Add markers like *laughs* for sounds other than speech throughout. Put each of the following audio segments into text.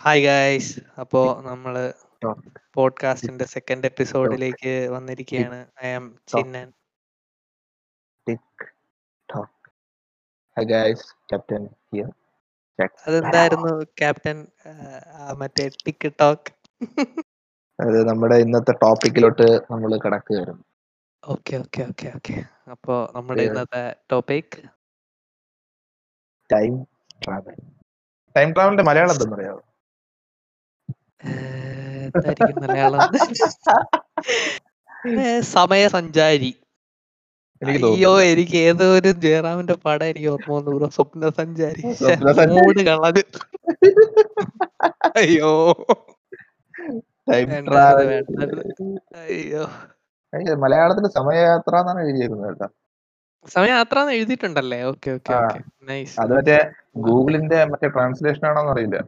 Hi guys അപ്പോ നമ്മൾ പോഡ്കാസ്റ്റിന്റെ second എപ്പിസോഡിലേക്ക് വന്നിരിക്കുകയാണ് I am Chinnan Tick. Tock. Hi guys, Captain here. Jack അതെന്തായിരുന്നു ക്യാപ്റ്റൻ മറ്റേ ടിക് ടോക്ക് അത് നമ്മുടെ ഇന്നത്തെ ടോപ്പിക്കിലോട്ട് നമ്മൾ കടക്കുകയായിരുന്നു. ഓക്കെ ഓക്കെ ഓക്കെ ഓക്കെ അപ്പോ നമ്മുടെ ഇന്നത്തെ ടോപ്പിക് ടൈം ട്രാവൽ ടൈം ട്രാവലിന്റെ മലയാളം എന്താ എന്തായിരിക്കും മലയാളം? സമയസഞ്ചാരി. എനിക്ക് അയ്യോ തോന്നുന്നു എനിക്ക് ഏതോ ഒരു ജയറാമിന്റെ പടം എനിക്ക് ഓർമ്മ വന്നു ബ്രോ. സ്വപ്ന സഞ്ചാരി സ്വപ്നസഞ്ചാരി. മൂട് കളഞ്ഞ് അയ്യോ. Time travel. അയ്യോ. സമയയാത്ര എന്നാണ് എഴുതിയിരുന്നത് കേട്ടോ. സമയയാത്ര എന്ന് എഴുതിയിട്ടുണ്ടല്ലേ? ഓക്കെ ഓക്കെ ആ. ഓക്കെ. നൈസ് അത് മറ്റേ ഗൂഗിളിന്റെ മറ്റേ ട്രാൻസ്ലേഷൻ ആണോന്ന് അറിയില്ല.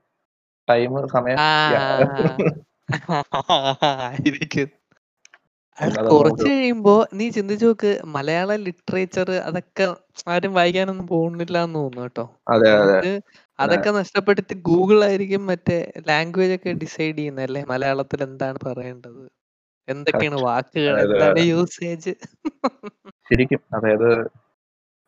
ടൈം സമയം. *laughs* കുറച്ച് കഴിയുമ്പോ നീ ചിന്തിച്ചു നോക്ക് മലയാള ലിറ്ററേച്ചർ അതൊക്കെ ആരും വായിക്കാനൊന്നും പോകുന്നില്ല എന്ന് തോന്നുന്നു കേട്ടോ. അതെ അതെ. അതൊക്കെ നഷ്ടപ്പെട്ടിട്ട് ഗൂഗിൾ ആയിരിക്കും മറ്റേ ലാംഗ്വേജ് ഒക്കെ ഡിസൈഡ് ചെയ്യുന്നത് അല്ലേ? മലയാളത്തിൽ എന്താണ് പറയേണ്ടത്? എന്തൊക്കെയാണ് വാക്കുകൾ? എന്താണ് യൂസേജ് ശരിക്കും അതായത്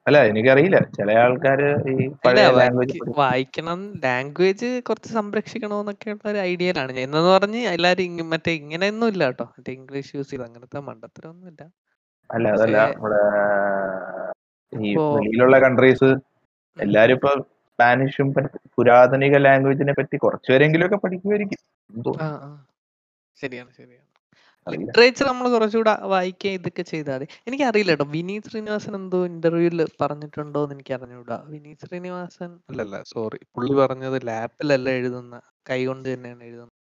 അല്ല എനിക്കറിയില്ല. ചില ആൾക്കാര് ഈ പഴയ ലാംഗ്വേജ് വായിക്കണം ലാംഗ്വേജ് കുറച്ച് സംരക്ഷിക്കണമെന്നൊക്കെ ഉള്ള ഒരു ഐഡിയയിലാണ് ഞാൻ എന്നു പറഞ്ഞ് എല്ലാരും മറ്റേ ഇങ്ങനെയൊന്നും ഇല്ല കേട്ടോ. മറ്റേ ഇംഗ്ലീഷ് യൂസ് ചെയ്ത് അങ്ങനത്തെ മണ്ടത്തരൊന്നും ഇല്ല. അല്ല അതല്ല നമ്മുടെ ഈ വെളിയിലുള്ള കൺട്രീസ് എല്ലാരും ഇപ്പൊ സ്പാനിഷും പുരാതനിക ലാംഗ്വേജിനെ പറ്റി കുറച്ചുപേരെങ്കിലും ഒക്കെ പഠിക്കുമായിരിക്കും ശരിയാണ് ശരിയാണ്. ലിറ്ററേച്ചർ നമ്മൾ കുറച്ചുകൂടെ വായിക്കുക ഇതൊക്കെ ചെയ്താൽ മതി. എനിക്കറിയില്ല കേട്ടോ വിനീത് ശ്രീനിവാസൻ എന്തോ ഇന്റർവ്യൂവിൽ പറഞ്ഞിട്ടുണ്ടോ എന്ന് എനിക്ക് അറിഞ്ഞൂടാ വിനീത് ശ്രീനിവാസൻ അല്ലല്ല സോറി പുള്ളി പറഞ്ഞത് ലാപ്പിലല്ല എഴുതുന്ന കൈ കൊണ്ട് തന്നെയാണ് എഴുതുന്നത്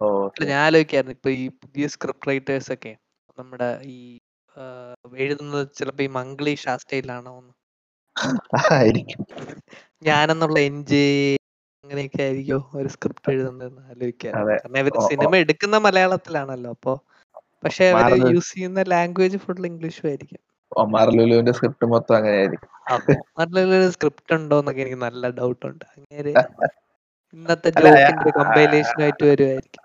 ഓ ഞാൻ ആലോചിക്കായിരുന്നു. ഇപ്പൊ ഈ പുതിയ സ്ക്രിപ്റ്റ് റൈറ്റേഴ്സ് ഒക്കെ നമ്മുടെ ഈ എഴുതുന്നത് ചിലപ്പോ ഈ മംഗ്ലീഷ് ആ സ്റ്റൈലാണോ എന്ന് ഞാനെന്നുള്ള എൻ ജെ അങ്ങനെയൊക്കെ ആയിരിക്കും ഒരു സ്ക്രിപ്റ്റ് എഴുതുന്നതെന്ന് ആലോചിക്കാൻ. കാരണം ഇവർ. സിനിമ എടുക്കുന്ന മലയാളത്തിലാണല്ലോ. അപ്പൊ പക്ഷെ അവർ യൂസ് ചെയ്യുന്ന ലാംഗ്വേജ് ഫുൾ ഇംഗ്ലീഷും ആയിരിക്കും. ഒമാർ ലുലുവിന്റെ സ്ക്രിപ്റ്റ് മൊത്തം അങ്ങനെ ആയിരിക്കും. നല്ലൊരു സ്ക്രിപ്റ്റ് ഉണ്ടോ എന്നൊക്കെ എനിക്ക് നല്ല ഡൗട്ട് ഉണ്ട്. അങ്ങനെ ഇന്നത്തെ കമ്പൈലേഷൻ ആയിട്ട് വരുമായിരിക്കും.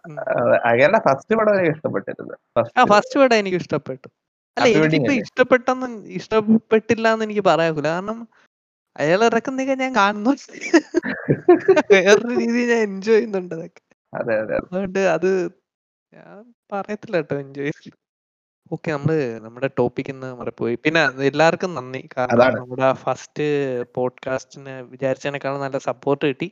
അങ്ങനെ ഫസ്റ്റ് പടം എനിക്ക് ഇഷ്ടപ്പെട്ടിരുന്നു. ആ ഫസ്റ്റ് ഫസ്റ്റ് എനിക്ക് ഇഷ്ടപ്പെട്ടു. അല്ല എനിക്കിപ്പോ ഇഷ്ടപ്പെട്ടെന്ന് ഇഷ്ടപ്പെട്ടില്ല എന്ന് എനിക്ക് പറയാൻ കാരണം അയാൾ ഇറക്കുന്നൊക്കെ ഞാൻ കാണുന്നു വേറൊരു രീതിയിൽ ഞാൻ എൻജോയ് ചെയ്യുന്നുണ്ട് അതൊക്കെ. അതെ അതെ. അതുകൊണ്ട് അത് ഞാൻ പറയത്തില്ല കേട്ടോ എൻജോയ് ഓക്കെ നമ്മൾ നമ്മുടെ ടോപ്പിക് ഇന്ന് മറപ്പോയി പിന്നെ എല്ലാവർക്കും നന്ദി. കാരണം. നമ്മുടെ ഫസ്റ്റ് പോഡ്കാസ്റ്റിന് വിചാരിച്ചതിനേക്കാളും നല്ല സപ്പോർട്ട് കിട്ടി.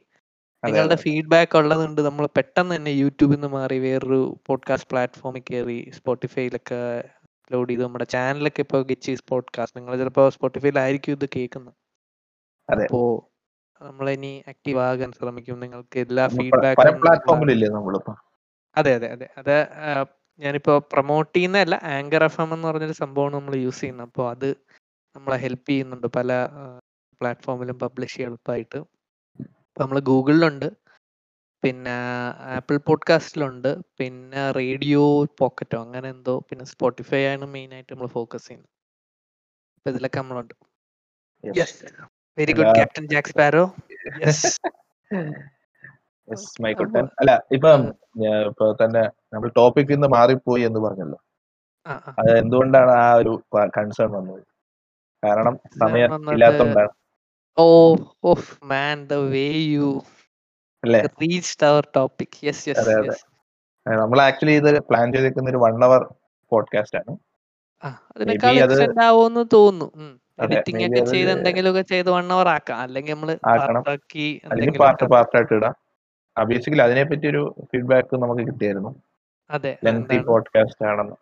നിങ്ങളുടെ ഫീഡ്ബാക്ക് ഫീഡ്ബാക്ക് ഉള്ളതുകൊണ്ട് നമ്മൾ പെട്ടെന്ന് തന്നെ യൂട്യൂബിൽ നിന്ന് മാറി വേറൊരു പോഡ്കാസ്റ്റ് പ്ലാറ്റ്ഫോമിൽ കയറി സ്പോട്ടിഫൈയിലൊക്കെ അപ്ലോഡ് ചെയ്ത് നമ്മുടെ ചാനലൊക്കെ ഇപ്പോൾ ഗിച്ചീസ് പോഡ്കാസ്റ്റ് നിങ്ങൾ ചിലപ്പോൾ സ്പോട്ടിഫൈയിലായിരിക്കും ഇത് കേൾക്കുന്നത്. അപ്പോ നമ്മളിനി ആക്റ്റീവ് ആകാൻ ശ്രമിക്കും. നിങ്ങൾക്ക് എല്ലാ ഫീഡ്ബാക്കും അതെ അതെ അതെ. അത് ഞാനിപ്പോ പ്രൊമോട്ട് ചെയ്യുന്നതല്ല ആങ്കർ എഫ് എം എന്ന് പറഞ്ഞൊരു സംഭവമാണ് നമ്മൾ യൂസ് ചെയ്യുന്നത്. അപ്പോൾ അത് നമ്മളെ ഹെൽപ്പ് ചെയ്യുന്നുണ്ട് പല പ്ലാറ്റ്ഫോമിലും പബ്ലിഷ് ചെയ്യാൻ എളുപ്പമായിട്ട് ഇപ്പൊ നമ്മൾ ഗൂഗിളിലുണ്ട്. പിന്നെ ആപ്പിൾ പോഡ്കാസ്റ്റിലുണ്ട്. പിന്നെ റേഡിയോ പോക്കറ്റോ അങ്ങനെ എന്തോ. പിന്നെ സ്പോട്ടിഫൈ ആണ് മെയിൻ ആയിട്ട് നമ്മൾ ഫോക്കസ് ചെയ്യുന്നത്. അപ്പൊ ഇതിലൊക്കെ നമ്മളുണ്ട്. Yes. Very good captain Jack Sparrow yes മൈക്കുട്ടൻ അല്ല ഇപ്പം ഇപ്പൊ തന്നെ നമ്മൾ ടോപ്പിക്കിൽ നിന്ന് മാറിപ്പോയി എന്ന് പറഞ്ഞല്ലോ. അത് എന്തുകൊണ്ടാണ് ആ ഒരു കൺസേൺ വന്നത്? കാരണം സമയം ഇല്ലാത്തതുകൊണ്ടാണ് ഓ of man the way you reached our topic yes yes. Yes നമ്മൾ ആക്ച്വലി ഇത് പ്ലാൻ ചെയ്തിരിക്കുന്ന ഒരു വൺ അവർ പോഡ്കാസ്റ്റ് ആണ്. തോന്നുന്നു. എഡിറ്റിംഗ് ഒക്കെ ചെയ്ത് എന്തെങ്കിലുമൊക്കെ ചെയ്ത് വൺ അവർ ആക്കാം. അല്ലെങ്കിൽ നമ്മൾ ആക്കി അല്ലെങ്കിൽ പാർട്ട് പാർട്ട് ആയിട്ട് ഇടാം. ബേസിക്കലി അതിനെ പറ്റി ഒരു ഫീഡ്ബാക്ക് നമുക്ക് കിട്ടിയായിരുന്നു. അതെ ലെങ്തി പോഡ്കാസ്റ്റ് ആണെന്ന്.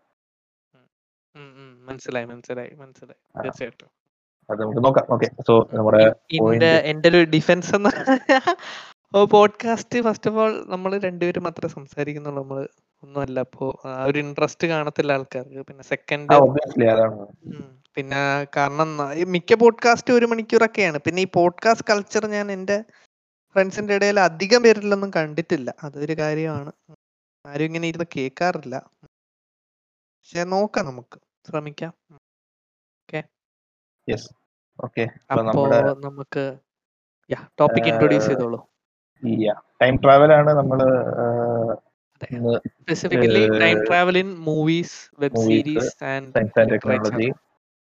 മനസ്സിലായി മനസ്സിലായി മനസ്സിലായി. തീർച്ചയായിട്ടും. അത് നമുക്ക് നോക്കാം. ഓക്കെ സോ നമ്മുടെ എന്റെ എന്റെ ഒരു ഡിഫൻസ് എന്ന് പോഡ്കാസ്റ്റ് ഫസ്റ്റ് ഓഫ് ഓൾ നമ്മൾ രണ്ടുപേരും മാത്രമേ സംസാരിക്കുന്നുള്ളൂ. നമ്മൾ ഒന്നുമല്ല. അപ്പോ ആ ഒരു ഇൻട്രസ്റ്റ് കാണത്തില്ല ആൾക്കാർക്ക്. പിന്നെ സെക്കൻഡ് ഒബ്വിയസ്ലി അതാണ്. പിന്നെ കാരണം ഈ മിക്ക പോഡ്കാസ്റ്റ് ഒരു മണിക്കൂറൊക്കെയാണ്. പിന്നെ ഈ പോഡ്കാസ്റ്റ് കൾച്ചർ ഞാൻ എന്റെ ഫ്രണ്ട്സിന്റെ ഇടയിൽ അധികം പേരിലൊന്നും കണ്ടിട്ടില്ല. അതൊരു കാര്യമാണ്. ആരും ഇങ്ങനെ ഇരുന്ന് കേൾക്കാറില്ല. പക്ഷെ നോക്കാം നമുക്ക്. ശ്രമിക്കാം. ഓക്കെ? അപ്പൊ നമുക്ക് ടോപ്പിക് ഇൻട്രൊഡ്യൂസ് ചെയ്തോളൂ. ടൈം ട്രാവൽ ആണ് നമ്മൾ movies web movies series and science and literature technology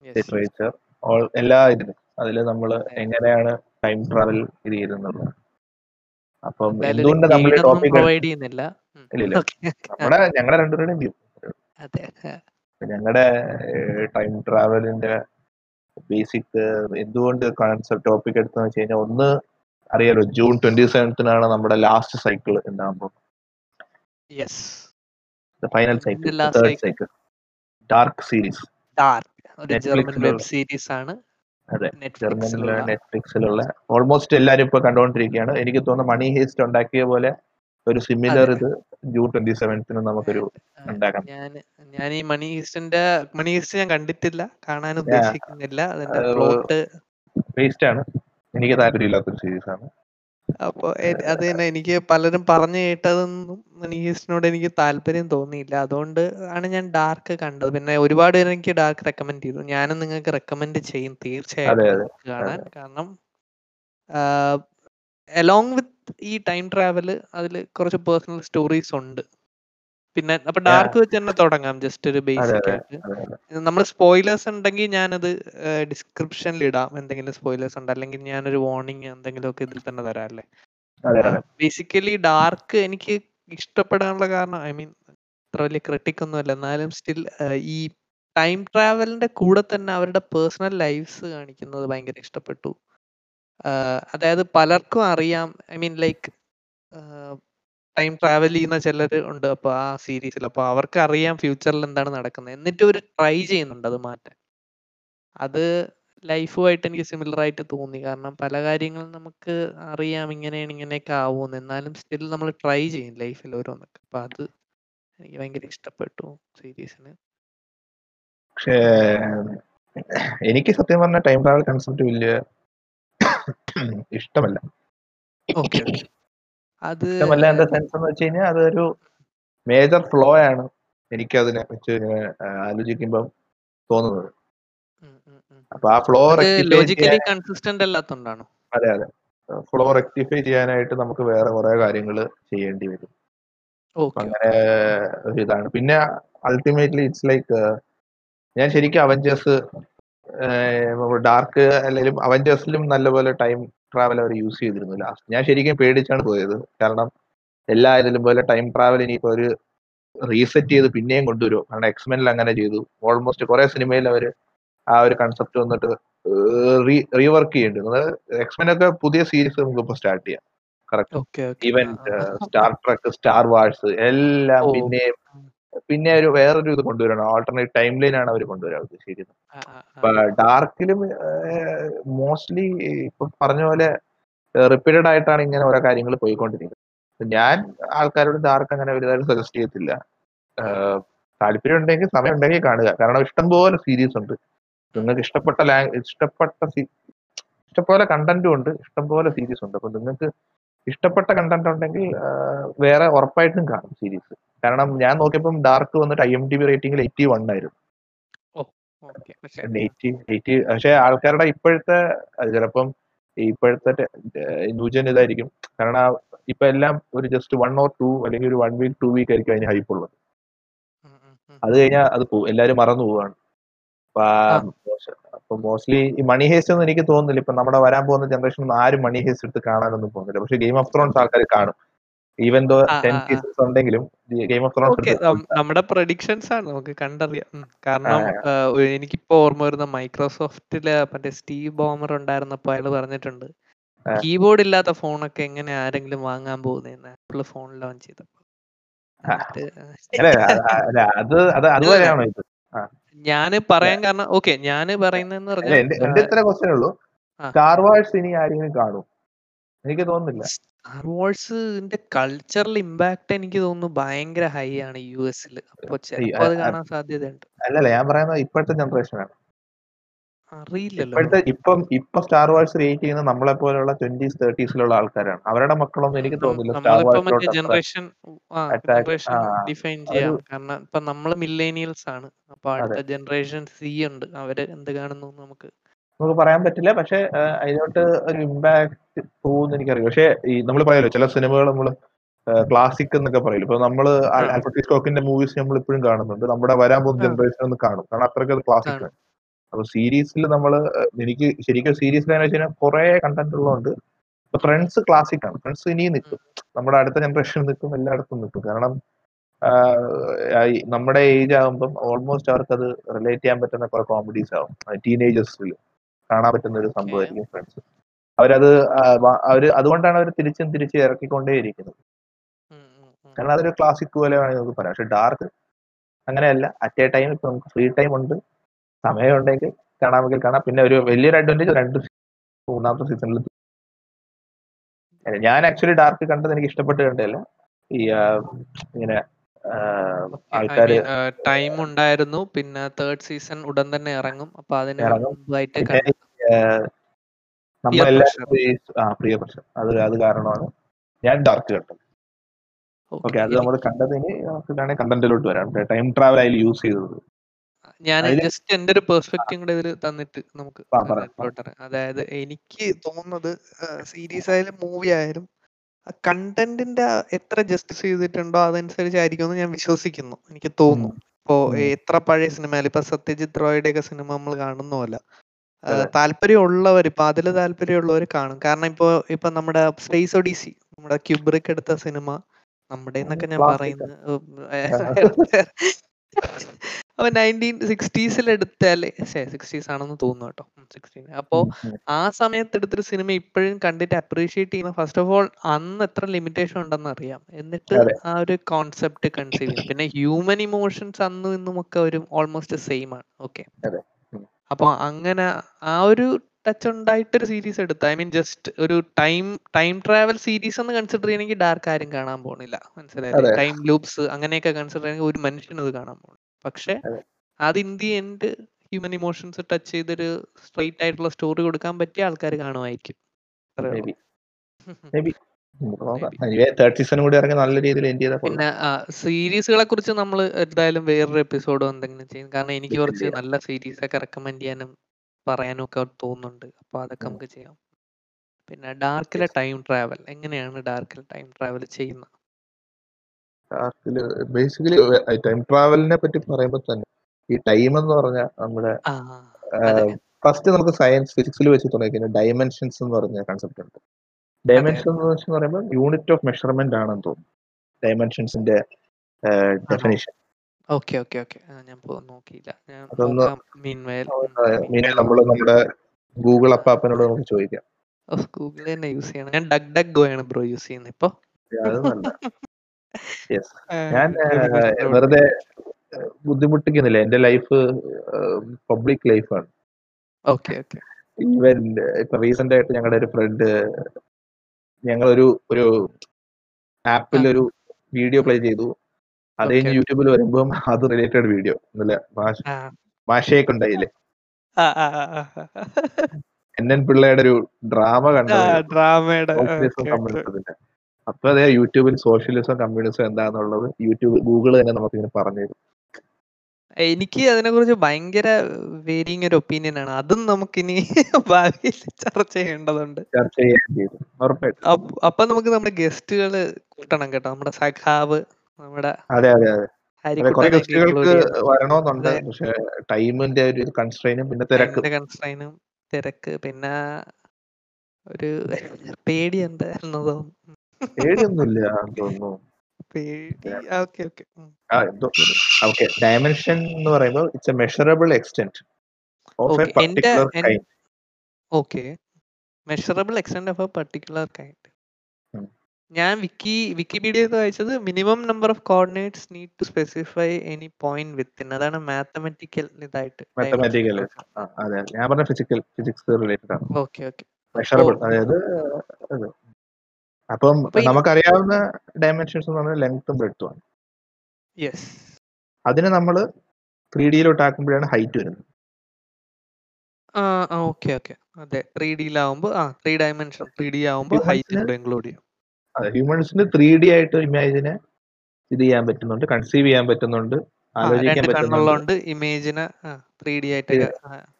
yes literature all എല്ലാ ഇതിലും. അതിൽ നമ്മൾ എങ്ങനെയാണ് ടൈം ട്രാവൽ ഇത് ചെയ്തെന്നുള്ളത് അപ്പം എന്തുകൊണ്ട് നമ്മൾ ടോപ്പിക് പ്രൊവൈഡ് ചെയ്യുന്നില്ല. ഇല്ല നമ്മുടെ ഞങ്ങളുടെ രണ്ടുപേരുടെയും വ്യൂ ഞങ്ങളുടെ ടൈം ട്രാവലിന്റെ ബേസിക് എന്തുകൊണ്ട് കോൺസെപ്റ്റ് ടോപ്പിക് എടുത്തെന്ന് വെച്ച് കഴിഞ്ഞാൽ ഒന്ന് അറിയാലോ ജൂൺ ട്വന്റി സെവൻത്തിനാണ് നമ്മുടെ ലാസ്റ്റ് സൈക്കിൾ ഉണ്ടാകുമ്പോൾ യെസ് ഫൈനൽ എന്തിന്റെ cycle last third cycle cycle. Dark series dark ഒരു ജർമ്മൻ വെബ് സീരീസ് ആണ്. ജർമ്മനിലെ നെറ്റ്ഫ്ലിക്സിലുള്ള ഓൾമോസ്റ്റ് എല്ലാരും ഇപ്പൊ കണ്ടുകൊണ്ടിരിക്കുകയാണ് എനിക്ക് തോന്നുന്നു മണി ഹേസ്റ്റ് ഉണ്ടാക്കിയ പോലെ ഒരു സിമിലർ ഇത് ജൂൺ ട്വന്റി സെവൻത്തിന് നമുക്കൊരു ഉണ്ടാക്കാം. ഞാൻ ഈ മണി ഹീസ്റ്റിന്റെ മണി ഹീസ്റ്റ് ഞാൻ കണ്ടിട്ടില്ല. കാണാൻ ഉദ്ദേശിക്കുന്നില്ല. അതിന്റെ പ്ലോട്ട് വേസ്റ്റ് ആണ്. എനിക്ക് താല്പര്യമില്ലാത്തൊരു സീരീസ് ആണ്. അപ്പൊ അത് തന്നെ എനിക്ക് പലരും പറഞ്ഞു കേട്ടതൊന്നും എനിക്ക് ഈസ്റ്റിനോട് എനിക്ക് താല്പര്യം തോന്നിയില്ല. അതുകൊണ്ട് ആണ് ഞാൻ ഡാർക്ക് കണ്ടത്. പിന്നെ ഒരുപാട് പേര് എനിക്ക് ഡാർക്ക് റെക്കമെൻഡ് ചെയ്തു. ഞാനും നിങ്ങൾക്ക് റെക്കമെൻഡ് ചെയ്യും തീർച്ചയായും തീർച്ചയായിട്ടും കാണാൻ. കാരണം അലോങ് വിത്ത് ഈ ടൈം ട്രാവൽ അതിൽ കുറച്ച് പേഴ്സണൽ സ്റ്റോറീസ് ഉണ്ട്. പിന്നെ അപ്പൊ ഡാർക്ക് വെച്ച് തന്നെ തുടങ്ങാം ജസ്റ്റ് ഒരു ബേസിക് ആയിട്ട്. നമ്മൾ സ്പോയിലേഴ്സ് ഉണ്ടെങ്കിൽ ഞാനത് ഡിസ്ക്രിപ്ഷനിൽ ഇടാം എന്തെങ്കിലും സ്പോയിലേഴ്സ് ഉണ്ട്. അല്ലെങ്കിൽ ഞാനൊരു വാർണിംഗ് എന്തെങ്കിലും ഒക്കെ ഇതിൽ തന്നെ തരാം അല്ലേ? ബേസിക്കലി ഡാർക്ക് എനിക്ക് ഇഷ്ടപ്പെടാനുള്ള കാരണം ഐ മീൻ അത്ര വലിയ ക്രിട്ടിക് ഒന്നുമല്ല എന്നാലും സ്റ്റിൽ ഈ ടൈം ട്രാവലിന്റെ കൂടെ തന്നെ അവരുടെ പേഴ്സണൽ ലൈഫ്സ് കാണിക്കുന്നത് ഭയങ്കര ഇഷ്ടപ്പെട്ടു. അതായത് പലർക്കും അറിയാം. I mean like time travel ചെയ്യുന്ന ചിലർ ഉണ്ട്. അപ്പൊ ആ സീരീസിൽ അപ്പൊ അവർക്ക് അറിയാം ഫ്യൂച്ചറിൽ എന്താണ് നടക്കുന്നത് എന്നിട്ട് ഒരു ട്രൈ ചെയ്യുന്നുണ്ട് അത് മാറ്റാൻ. അത് ലൈഫുമായിട്ട് എനിക്ക് സിമിലർ ആയിട്ട് തോന്നി. കാരണം പല കാര്യങ്ങളും നമുക്ക് അറിയാം. ഇങ്ങനെയാണ് ഇങ്ങനെയൊക്കെ ആവുമെന്ന് എന്നാലും സ്റ്റിൽ നമ്മൾ ട്രൈ ചെയ്യും ലൈഫിൽ ഓരോന്നൊക്കെ. അപ്പൊ അത് എനിക്ക് ഭയങ്കര ഇഷ്ടപ്പെട്ടു സീരീസിന് പക്ഷേ എനിക്ക് സത്യം പറഞ്ഞ ടൈം ട്രാവൽ കൺസെപ്റ്റ് വലിയ ഇഷ്ടമല്ല. അത് അല്ല എന്റെ സെൻസ് എന്ന് വെച്ച് കഴിഞ്ഞാൽ അതൊരു മേജർ ഫ്ലോ ആണ് എനിക്ക് അതിനെ വെച്ച് ആലോചിക്കുമ്പോൾ തോന്നുന്നത്. അപ്പൊ ആ ഫ്ലോ ലോജിക്കലി കൺസിസ്റ്റന്റ് അല്ലാത്തോണ്ടാണോ? അതെ അതെ. ഫ്ലോ റെക്ടിഫൈ ചെയ്യാനായിട്ട് നമുക്ക് വേറെ കുറെ കാര്യങ്ങൾ ചെയ്യേണ്ടി വരും. അങ്ങനെ ഒരു ഇതാണ്. പിന്നെ അൾട്ടിമേറ്റ്ലി ഇറ്റ്സ് ലൈക്ക് ഞാൻ ശരിക്കും അവഞ്ചേഴ്സ് ഡാർക്ക് അല്ലെങ്കിൽ അവഞ്ചേഴ്സിലും നല്ലപോലെ ടൈം ട്രാവൽ അവർ യൂസ് ചെയ്തിരുന്നു ലാസ്റ്റ് ഞാൻ ശരിക്കും പേടിച്ചാണ് പോയത്. കാരണം എല്ലാ ഇതിലും പോലെ ടൈം ട്രാവൽ ഇനിയിപ്പോൾ ഒരു റീസെറ്റ് ചെയ്ത് പിന്നെയും കൊണ്ടുവരും കാരണം എക്സ്മെനിൽ അങ്ങനെ ചെയ്തു. ഓൾമോസ്റ്റ് കുറെ സിനിമയിൽ അവർ ആ ഒരു കൺസെപ്റ്റ് വന്നിട്ട് റീവർക്ക് ചെയ്യേണ്ടി എക്സ്മെനൊക്കെ പുതിയ സീരീസ് നമുക്ക് ഇപ്പൊ സ്റ്റാർട്ട് ചെയ്യാം correct even Star Trek Star Wars എല്ലാം പിന്നെ പിന്നെയും പിന്നെ ഒരു വേറൊരു ഇത് കൊണ്ടുവരണം. ആൾട്ടർനേറ്റ് ടൈം ലൈൻ ആണ് അവർ കൊണ്ടുവരാൻ ഉദ്ദേശിക്കുന്നത് ഡാർക്കിലും മോസ്റ്റ്ലി ഇപ്പൊ പറഞ്ഞ പോലെ റിപ്പീറ്റഡ് ആയിട്ടാണ് ഇങ്ങനെ ഓരോ കാര്യങ്ങൾ പോയിക്കൊണ്ടിരിക്കുന്നത്. ഞാൻ ആൾക്കാരോട് ഡാർക്ക് അങ്ങനെ വലുതായിട്ട് സജസ്റ്റ് ചെയ്യത്തില്ല. താല്പര്യം ഉണ്ടെങ്കിൽ സമയം ഉണ്ടെങ്കിൽ കാണുക. കാരണം ഇഷ്ടംപോലെ സീരീസ് ഉണ്ട്. നിങ്ങൾക്ക് ഇഷ്ടപ്പെട്ട ലാംഗ് ഇഷ്ടപ്പെട്ട ഇഷ്ടംപോലെ കണ്ടന്റും ഉണ്ട്. ഇഷ്ടംപോലെ സീരീസ് ഉണ്ട്. അപ്പൊ നിങ്ങൾക്ക് ഇഷ്ടപ്പെട്ട കണ്ടന്റ് ഉണ്ടെങ്കിൽ വേറെ ഉറപ്പായിട്ടും കാണും സീരീസ്. കാരണം ഞാൻ നോക്കിയപ്പോൾ ഡാർക്ക് വന്നിട്ട് ഐ എം ഡി ബി റേറ്റിംഗിൽ എയ്റ്റി വൺ ആയിരുന്നു. പക്ഷെ ആൾക്കാരുടെ ഇപ്പോഴത്തെ ചിലപ്പം ഇപ്പോഴത്തെ ന്യൂജൻ ഇതായിരിക്കും. കാരണം ഇപ്പൊ എല്ലാം ഒരു ജസ്റ്റ് വൺ ഓർ ടു അല്ലെങ്കിൽ ഒരു വൺ വീക്ക് ടു വീക്ക് ആയിരിക്കും അതിന് ഹൈപ്പ് ഉള്ളത്. അത് കഴിഞ്ഞാൽ അത് പോകും എല്ലാവരും മറന്നു പോവാണ്. അപ്പൊ മോസ്റ്റ്ലി ഈ മണി ഹേസ്റ്റ് ഒന്നും എനിക്ക് തോന്നുന്നില്ല. ഇപ്പൊ നമ്മുടെ വരാൻ പോകുന്ന ജനറേഷൻ ആരും മണി ഹേസ്റ്റ് എടുത്ത് കാണാനൊന്നും പോകുന്നില്ല. പക്ഷെ ഗെയിം ഓഫ് ത്രോൺസ് ആൾക്കാർ കാണും. Even though ten. സീസൺസ് ഉണ്ടെങ്കിലും ഗെയിം ഓഫ് ത്രോൺസ് നമ്മുടെ പ്രഡിക്ഷൻസ് ആണ് നമുക്ക് കണ്ടറിയാം. കാരണം എനിക്ക് എനിക്കിപ്പോ ഓർമ്മ വരുന്ന മൈക്രോസോഫ്റ്റിൽ മറ്റേ സ്റ്റീവ് ബോമർ ഉണ്ടായിരുന്നപ്പോ അയാൾ പറഞ്ഞിട്ടുണ്ട് കീബോർഡ് ഇല്ലാത്ത ഫോണൊക്കെ എങ്ങനെ ആരെങ്കിലും വാങ്ങാൻ പോകുന്നതെന്ന് ആപ്പിൾ ഫോൺ ലോഞ്ച് ചെയ്തപ്പോ. *laughs* ഞാൻ പറയാൻ കാരണം ഓക്കെ ഞാൻ പറയുന്നതെന്ന് പറഞ്ഞാൽ എന്റെ എന്റെ ഇത്ര ക്വസ്റ്റ്യൻ ഉള്ളൂ. ആ. സ്റ്റാർ വാഴ്സ് ഇനി ആരെങ്കിലും കാണും? എനിക്ക് തോന്നുന്നില്ല. സ്റ്റാർ വാർസിന്റെ കൾച്ചറൽ ഇമ്പാക്ട് എനിക്ക് തോന്നുന്നു ഭയങ്കര ഹൈ ആണ് യു എസിൽ അപ്പൊ ചിലപ്പോ അത് ആ, ആ. കാണാൻ സാധ്യതയുണ്ട്. അല്ലല്ല ഞാൻ പറയുന്നത് ഇപ്പോഴത്തെ ജനറേഷനാണ് അറിയില്ലല്ലോ ഇപ്പോഴത്തെ ഇപ്പം ഇപ്പൊ സ്റ്റാർ വാഴ്സ് ക്രിയേറ്റ് ചെയ്യുന്ന നമ്മളെ പോലെയുള്ള ട്വന്റീസ് തേർട്ടീസിലുള്ള ആൾക്കാരാണ്. അവരുടെ മക്കളൊന്നും എനിക്ക് തോന്നുന്നില്ല സ്റ്റാർ നമ്മളിപ്പോ മറ്റേ വാഴ്സിലോട്ട് അത്ര ജനറേഷൻ attack- ജനറേഷൻ ആ, ഡിഫൈൻ ഒരു- ചെയ്യാം കാരണം ഇപ്പൊ നമ്മൾ മില്ലേനിയൽസ് ആണ്. അപ്പൊ അടുത്ത ജനറേഷൻ സി ഉണ്ട്. അവർ എന്ത് കാണുന്നു നമുക്ക് നമുക്ക് പറയാൻ പറ്റില്ല. പക്ഷെ അതിലോട്ട് ഒരു ഇമ്പാക്ട് പോകുമെന്ന് എനിക്കറിയാം പക്ഷെ ഈ നമ്മൾ പറയാലോ ചില സിനിമകൾ നമ്മൾ ക്ലാസിക് എന്നൊക്കെ പറയില്ല. ഇപ്പൊ നമ്മൾ ആ. ആൽഫ്രഡ് ഹിച്ച്കോക്കിന്റെ മൂവീസ് നമ്മൾ ഇപ്പോഴും കാണുന്നുണ്ട്. നമ്മുടെ വരാൻ പോകുന്ന ജനറേഷൻ ഒന്ന് കാണും. കാരണം അത്രയ്ക്ക് അത് ക്ലാസിക് ആണ്. അപ്പൊ സീരീസിൽ നമ്മൾ എനിക്ക് ശരിക്കും സീരീസ് എന്ന് വെച്ചാൽ കുറെ കണ്ടന്റ് ഉള്ളതുകൊണ്ട് ഇപ്പൊ ഫ്രണ്ട്സ് ക്ലാസിക് ആണ്. ഫ്രണ്ട്സ് ഇനിയും നിൽക്കും നമ്മുടെ അടുത്ത ജനറേഷൻ നിൽക്കും എല്ലായിടത്തും നിൽക്കും കാരണം നമ്മുടെ ഏജ് ആകുമ്പം ഓൾമോസ്റ്റ് അവർക്ക് അത് റിലേറ്റ് ചെയ്യാൻ പറ്റുന്ന കുറെ കോമഡീസ് ആവും. ടീനേജേഴ്സിൽ കാണാൻ പറ്റുന്ന ഒരു. സംഭവമായിരിക്കും ഫ്രണ്ട്സ്. അവരത് അവർ അതുകൊണ്ടാണ് അവർ തിരിച്ചും തിരിച്ച് ഇറക്കിക്കൊണ്ടേയിരിക്കുന്നത്. കാരണം അതൊരു ക്ലാസിക് പോലെ വേണമെങ്കിൽ നമുക്ക് പറയാം. പക്ഷെ ഡാർക്ക് അങ്ങനെയല്ല. അറ്റ് എ ടൈം ഇപ്പൊ നമുക്ക് ഫ്രീ ടൈം ഉണ്ട്. സമയം ഉണ്ടെങ്കിൽ കാണാമെങ്കിൽ കാണാം. പിന്നെ ഒരു വലിയൊരു അഡ്വാന്റേജ് രണ്ട് മൂന്നാമത്തെ സീസണിൽ ഞാൻ ആക്ച്വലി ഡാർക്ക് കണ്ടത് എനിക്ക് ഇഷ്ടപ്പെട്ട് കണ്ടതല്ല. ഈ ഇങ്ങനെ ആൾക്കാര് ടൈം ഉണ്ടായിരുന്നു. പിന്നെ തേർഡ് സീസൺ ഉടൻ തന്നെ ഇറങ്ങും. അപ്പൊ അതിന്. മുമ്പായിട്ട് പ്രിയ പ്രശ്നം അത് അത് കാരണമാണ് ഞാൻ ഡാർക്ക് കണ്ടത്. ഓക്കെ അത് നമ്മൾ കണ്ടതിന് നമുക്ക് കണ്ടന്റിലോട്ട് വരാം. ടൈം ട്രാവൽ അതിൽ യൂസ് ചെയ്തത്. ഞാൻ ജസ്റ്റ് എന്റെ ഒരു പെർസ്പെക്റ്റീവ് കൂടെ ഇതിൽ തന്നിട്ട് നമുക്ക്. അതായത് എനിക്ക് തോന്നുന്നത് സീരീസ് ആയാലും മൂവി ആയാലും കണ്ടന്റിന്റെ എത്ര ജസ്റ്റിസ് ചെയ്തിട്ടുണ്ടോ അതനുസരിച്ചായിരിക്കും എന്ന് ഞാൻ വിശ്വസിക്കുന്നു എനിക്ക് തോന്നുന്നു ഇപ്പോ എത്ര പഴയ സിനിമ ഇപ്പൊ സത്യജിത് റോയുടെ ഒക്കെ സിനിമ നമ്മൾ കാണുന്ന പോലെ ആ, അതെ. താല്പര്യമുള്ളവർ ഇപ്പൊ അതിൽ താല്പര്യമുള്ളവർ കാണും. കാരണം ഇപ്പോ ഇപ്പൊ നമ്മുടെ സ്പേസ് ഒഡീസി നമ്മുടെ ക്യൂബ്രിക് എടുത്ത സിനിമ നമ്മുടെ എന്നൊക്കെ ഞാൻ പറയുന്നത് അപ്പൊ നയന്റീൻ സിക്സ്റ്റീസിൽ എടുത്താലേ. സിക്സ്റ്റീസ് ആണെന്ന് തോന്നുന്നു കേട്ടോ. സിക്സ്റ്റീൻ അപ്പോ. ആ സമയത്ത് എടുത്തൊരു സിനിമ ഇപ്പോഴും കണ്ടിട്ട് അപ്രീഷിയേറ്റ് ചെയ്യുന്ന ഫസ്റ്റ് ഓഫ് ഓൾ അന്ന് എത്ര ലിമിറ്റേഷൻ ഉണ്ടെന്ന് അറിയാം. എന്നിട്ട് ആ ഒരു കോൺസെപ്റ്റ് കൺസീവ് ചെയ്യും. പിന്നെ ഹ്യൂമൻ ഇമോഷൻസ് അന്നും ഇന്നും ഒക്കെ ഒരു ഓൾമോസ്റ്റ് സെയിം ആണ്. ഓക്കെ. അപ്പൊ അങ്ങനെ ആ ഒരു ടച്ച് ഉണ്ടായിട്ടൊരു സീരീസ് എടുത്ത. ഐ മീൻ ജസ്റ്റ് ഒരു ടൈം ടൈം ട്രാവൽ സീരീസ് എന്ന് കൺസിഡർ ചെയ്യണമെങ്കിൽ ഡാർക്ക് ആരും കാണാൻ പോണില്ല. മനസ്സിലായില്ലേ ടൈം ലൂപ്സ് അങ്ങനെയൊക്കെ കൺസിഡർ ചെയ്യണമെങ്കിൽ ഒരു മനുഷ്യനത് കാണാൻ പോകണം പക്ഷെ അതെ. In the end human emotions touch ചെയ്തൊരു സ്ട്രൈറ്റ് ആയിട്ടുള്ള സ്റ്റോറി കൊടുക്കാൻ പറ്റിയ ആൾക്കാർ കാണുമായിരിക്കും. പിന്നെ സീരീസുകളെ കുറിച്ച് നമ്മൾ എന്തായാലും വേറൊരു എപ്പിസോഡ് എന്തെങ്കിലും ചെയ്യും. കാരണം എനിക്ക് കുറച്ച് നല്ല സീരീസ് ഒക്കെ റെക്കമെൻഡ് ചെയ്യാനും പറയാനും ഒക്കെ തോന്നുന്നുണ്ട്. അപ്പൊ അതൊക്കെ നമുക്ക് ചെയ്യാം. പിന്നെ ഡാർക്കിലെ ടൈം ട്രാവൽ എങ്ങനെയാണ് ഡാർക്കിൽ ടൈം ട്രാവൽ ചെയ്യുന്നത്? ഡാർക്കിൽ ബേസിക്കലി ടൈം ട്രാവലിനെ പറ്റി പറയുമ്പോൾ തന്നെ ഈ ടൈം എന്ന് പറഞ്ഞ നമ്മുടെ ഫസ്റ്റ് നമുക്ക് സയൻസ് ഫിസിക്സിൽ വെച്ച് തുടങ്ങിക്കഴിഞ്ഞാൽ ഡയമെൻഷൻസ് എന്ന് പറഞ്ഞ കൺസെപ്റ്റ് ഉണ്ട്. ഡയമെൻഷൻ എന്ന് വെച്ച് പറയുമ്പോൾ യൂണിറ്റ് ഓഫ് മെഷർമെന്റ് ആണെന്ന് തോന്നുന്നു. ഡയമെൻഷൻസിന്റെ ഡെഫിനേഷൻ ഓക്കെ ഓക്കെ ഓക്കെ. ഞാൻ നോക്കിയില്ല. നമ്മൾ നമ്മുടെ ഗൂഗിൾ അപ്പാപ്പനോട് നമുക്ക് ചോദിക്കാം. ഗൂഗിൾ തന്നെ യൂസ് ചെയ്യണം. ഞാൻ ഡഗ് ഡഗ് ഗോ ആണ് ബ്രോ യൂസ് ചെയ്യുന്നത് ഇപ്പൊ. യെസ് ഞാൻ വെറുതെ ബുദ്ധിമുട്ടിക്കുന്നില്ല. എന്റെ ലൈഫ് പബ്ലിക് ലൈഫാണ്. Okay okay. ഈവൻ ഇപ്പൊ റീസെന്റ് ആയിട്ട് ഞങ്ങളുടെ ഒരു ഫ്രണ്ട് ഞങ്ങളൊരു ഒരു ആപ്പിൽ ഒരു വീഡിയോ പ്ലേ ചെയ്തു. അത് കഴിഞ്ഞ്. യൂട്യൂബിൽ വരുമ്പോൾ അത് റിലേറ്റഡ് വീഡിയോ. നല്ല ഭാഷ ആ. ഭാഷയൊക്കെ ഉണ്ടായില്ലേ? ആ ആ ആ, ആ, ആ. എൻ എൻ പിള്ളയുടെ ഒരു ഡ്രാമ ആ കണ്ടത് ഡ്രാമയുടെ കമ്മ്യൂണിസത്തിന്റെ അപ്പൊ അതെ യൂട്യൂബിൽ സോഷ്യലിസം കമ്മ്യൂണിസം എന്താന്നുള്ളത് യൂട്യൂബ് ഗൂഗിൾ തന്നെ നമുക്ക് ഇങ്ങനെ പറഞ്ഞു തരും എനിക്ക് അതിനെ കുറിച്ച് ഭയങ്കര വേരിങ് ഒരു ഒപ്പീനിയൻ ആണ്. അതും നമുക്കിനി *laughs* ഭാവിയിൽ ചർച്ച ചെയ്യേണ്ടതുണ്ട്. ചർച്ച അപ്പൊ നമുക്ക് നമ്മുടെ ഗസ്റ്റുകൾ കൂട്ടണം കേട്ടോ. നമ്മുടെ സഖാവ് നമ്മുടെ അതെ അതെ അതെ. ഗസ്റ്റുകൾക്ക് വരണമെന്നുണ്ട്. പക്ഷെ ടൈമിന്റെ ഒരു കൺസ്ട്രെയിനും പിന്നെ തിരക്ക്. കൺസ്ട്രെയിനും തിരക്ക് പിന്നെ ഒരു പേടി എന്തായിരുന്നതോ? പേടിയൊന്നുമില്ല തോന്നുന്നു. ഓക്കെ ഡയമെൻഷൻ എന്ന് പറയുമ്പോൾ it's a measurable extent of a particular kind okay. Measurable extent of a particular kind. ഞാൻ വിക്കി വിക്കിപീഡിയ വായിച്ചത് minimum number of coordinates need to specify any point within അതാണ് മാത്തമാറ്റിക്കൽ ഇതായിട്ട്. മാത്തമാറ്റിക്കൽ അതെ ഞാൻ പറഞ്ഞ physical physics related ആണ്. Okay okay. Measurable അതായത് അത് അപ്പം നമുക്കറിയാവുന്ന ഡയമെൻഷൻസ് എന്ന് പറഞ്ഞാൽ ലെങ്ത്തും ബ്രെഡ്ത്തും യെസ് അതിനെ നമ്മൾ ത്രീ ഡിയിലോട്ട് ആക്കുമ്പോഴാണ് ഹൈറ്റ് വരുന്നത്. ആ ഓക്കെ ഓക്കെ അതെ ത്രീ ഡിയിലാവുമ്പോൾ ആ ത്രീ ഡയമെൻഷൻ ത്രീ ഡി ആവുമ്പോൾ ഹൈറ്റ് ഇൻക്ലൂഡ് ചെയ്യും. അതെ ഹ്യൂമൻസിന് ത്രീ ഡി ആയിട്ട് ഇമേജിനെ ഇത് ചെയ്യാൻ പറ്റുന്നുണ്ട് കൺസീവ് ചെയ്യാൻ പറ്റുന്നുണ്ട് ആലോചിക്കാൻ പറ്റുന്നുണ്ട്. ഇമേജിനെ ത്രീ ഡി ആയിട്ടൊക്കെ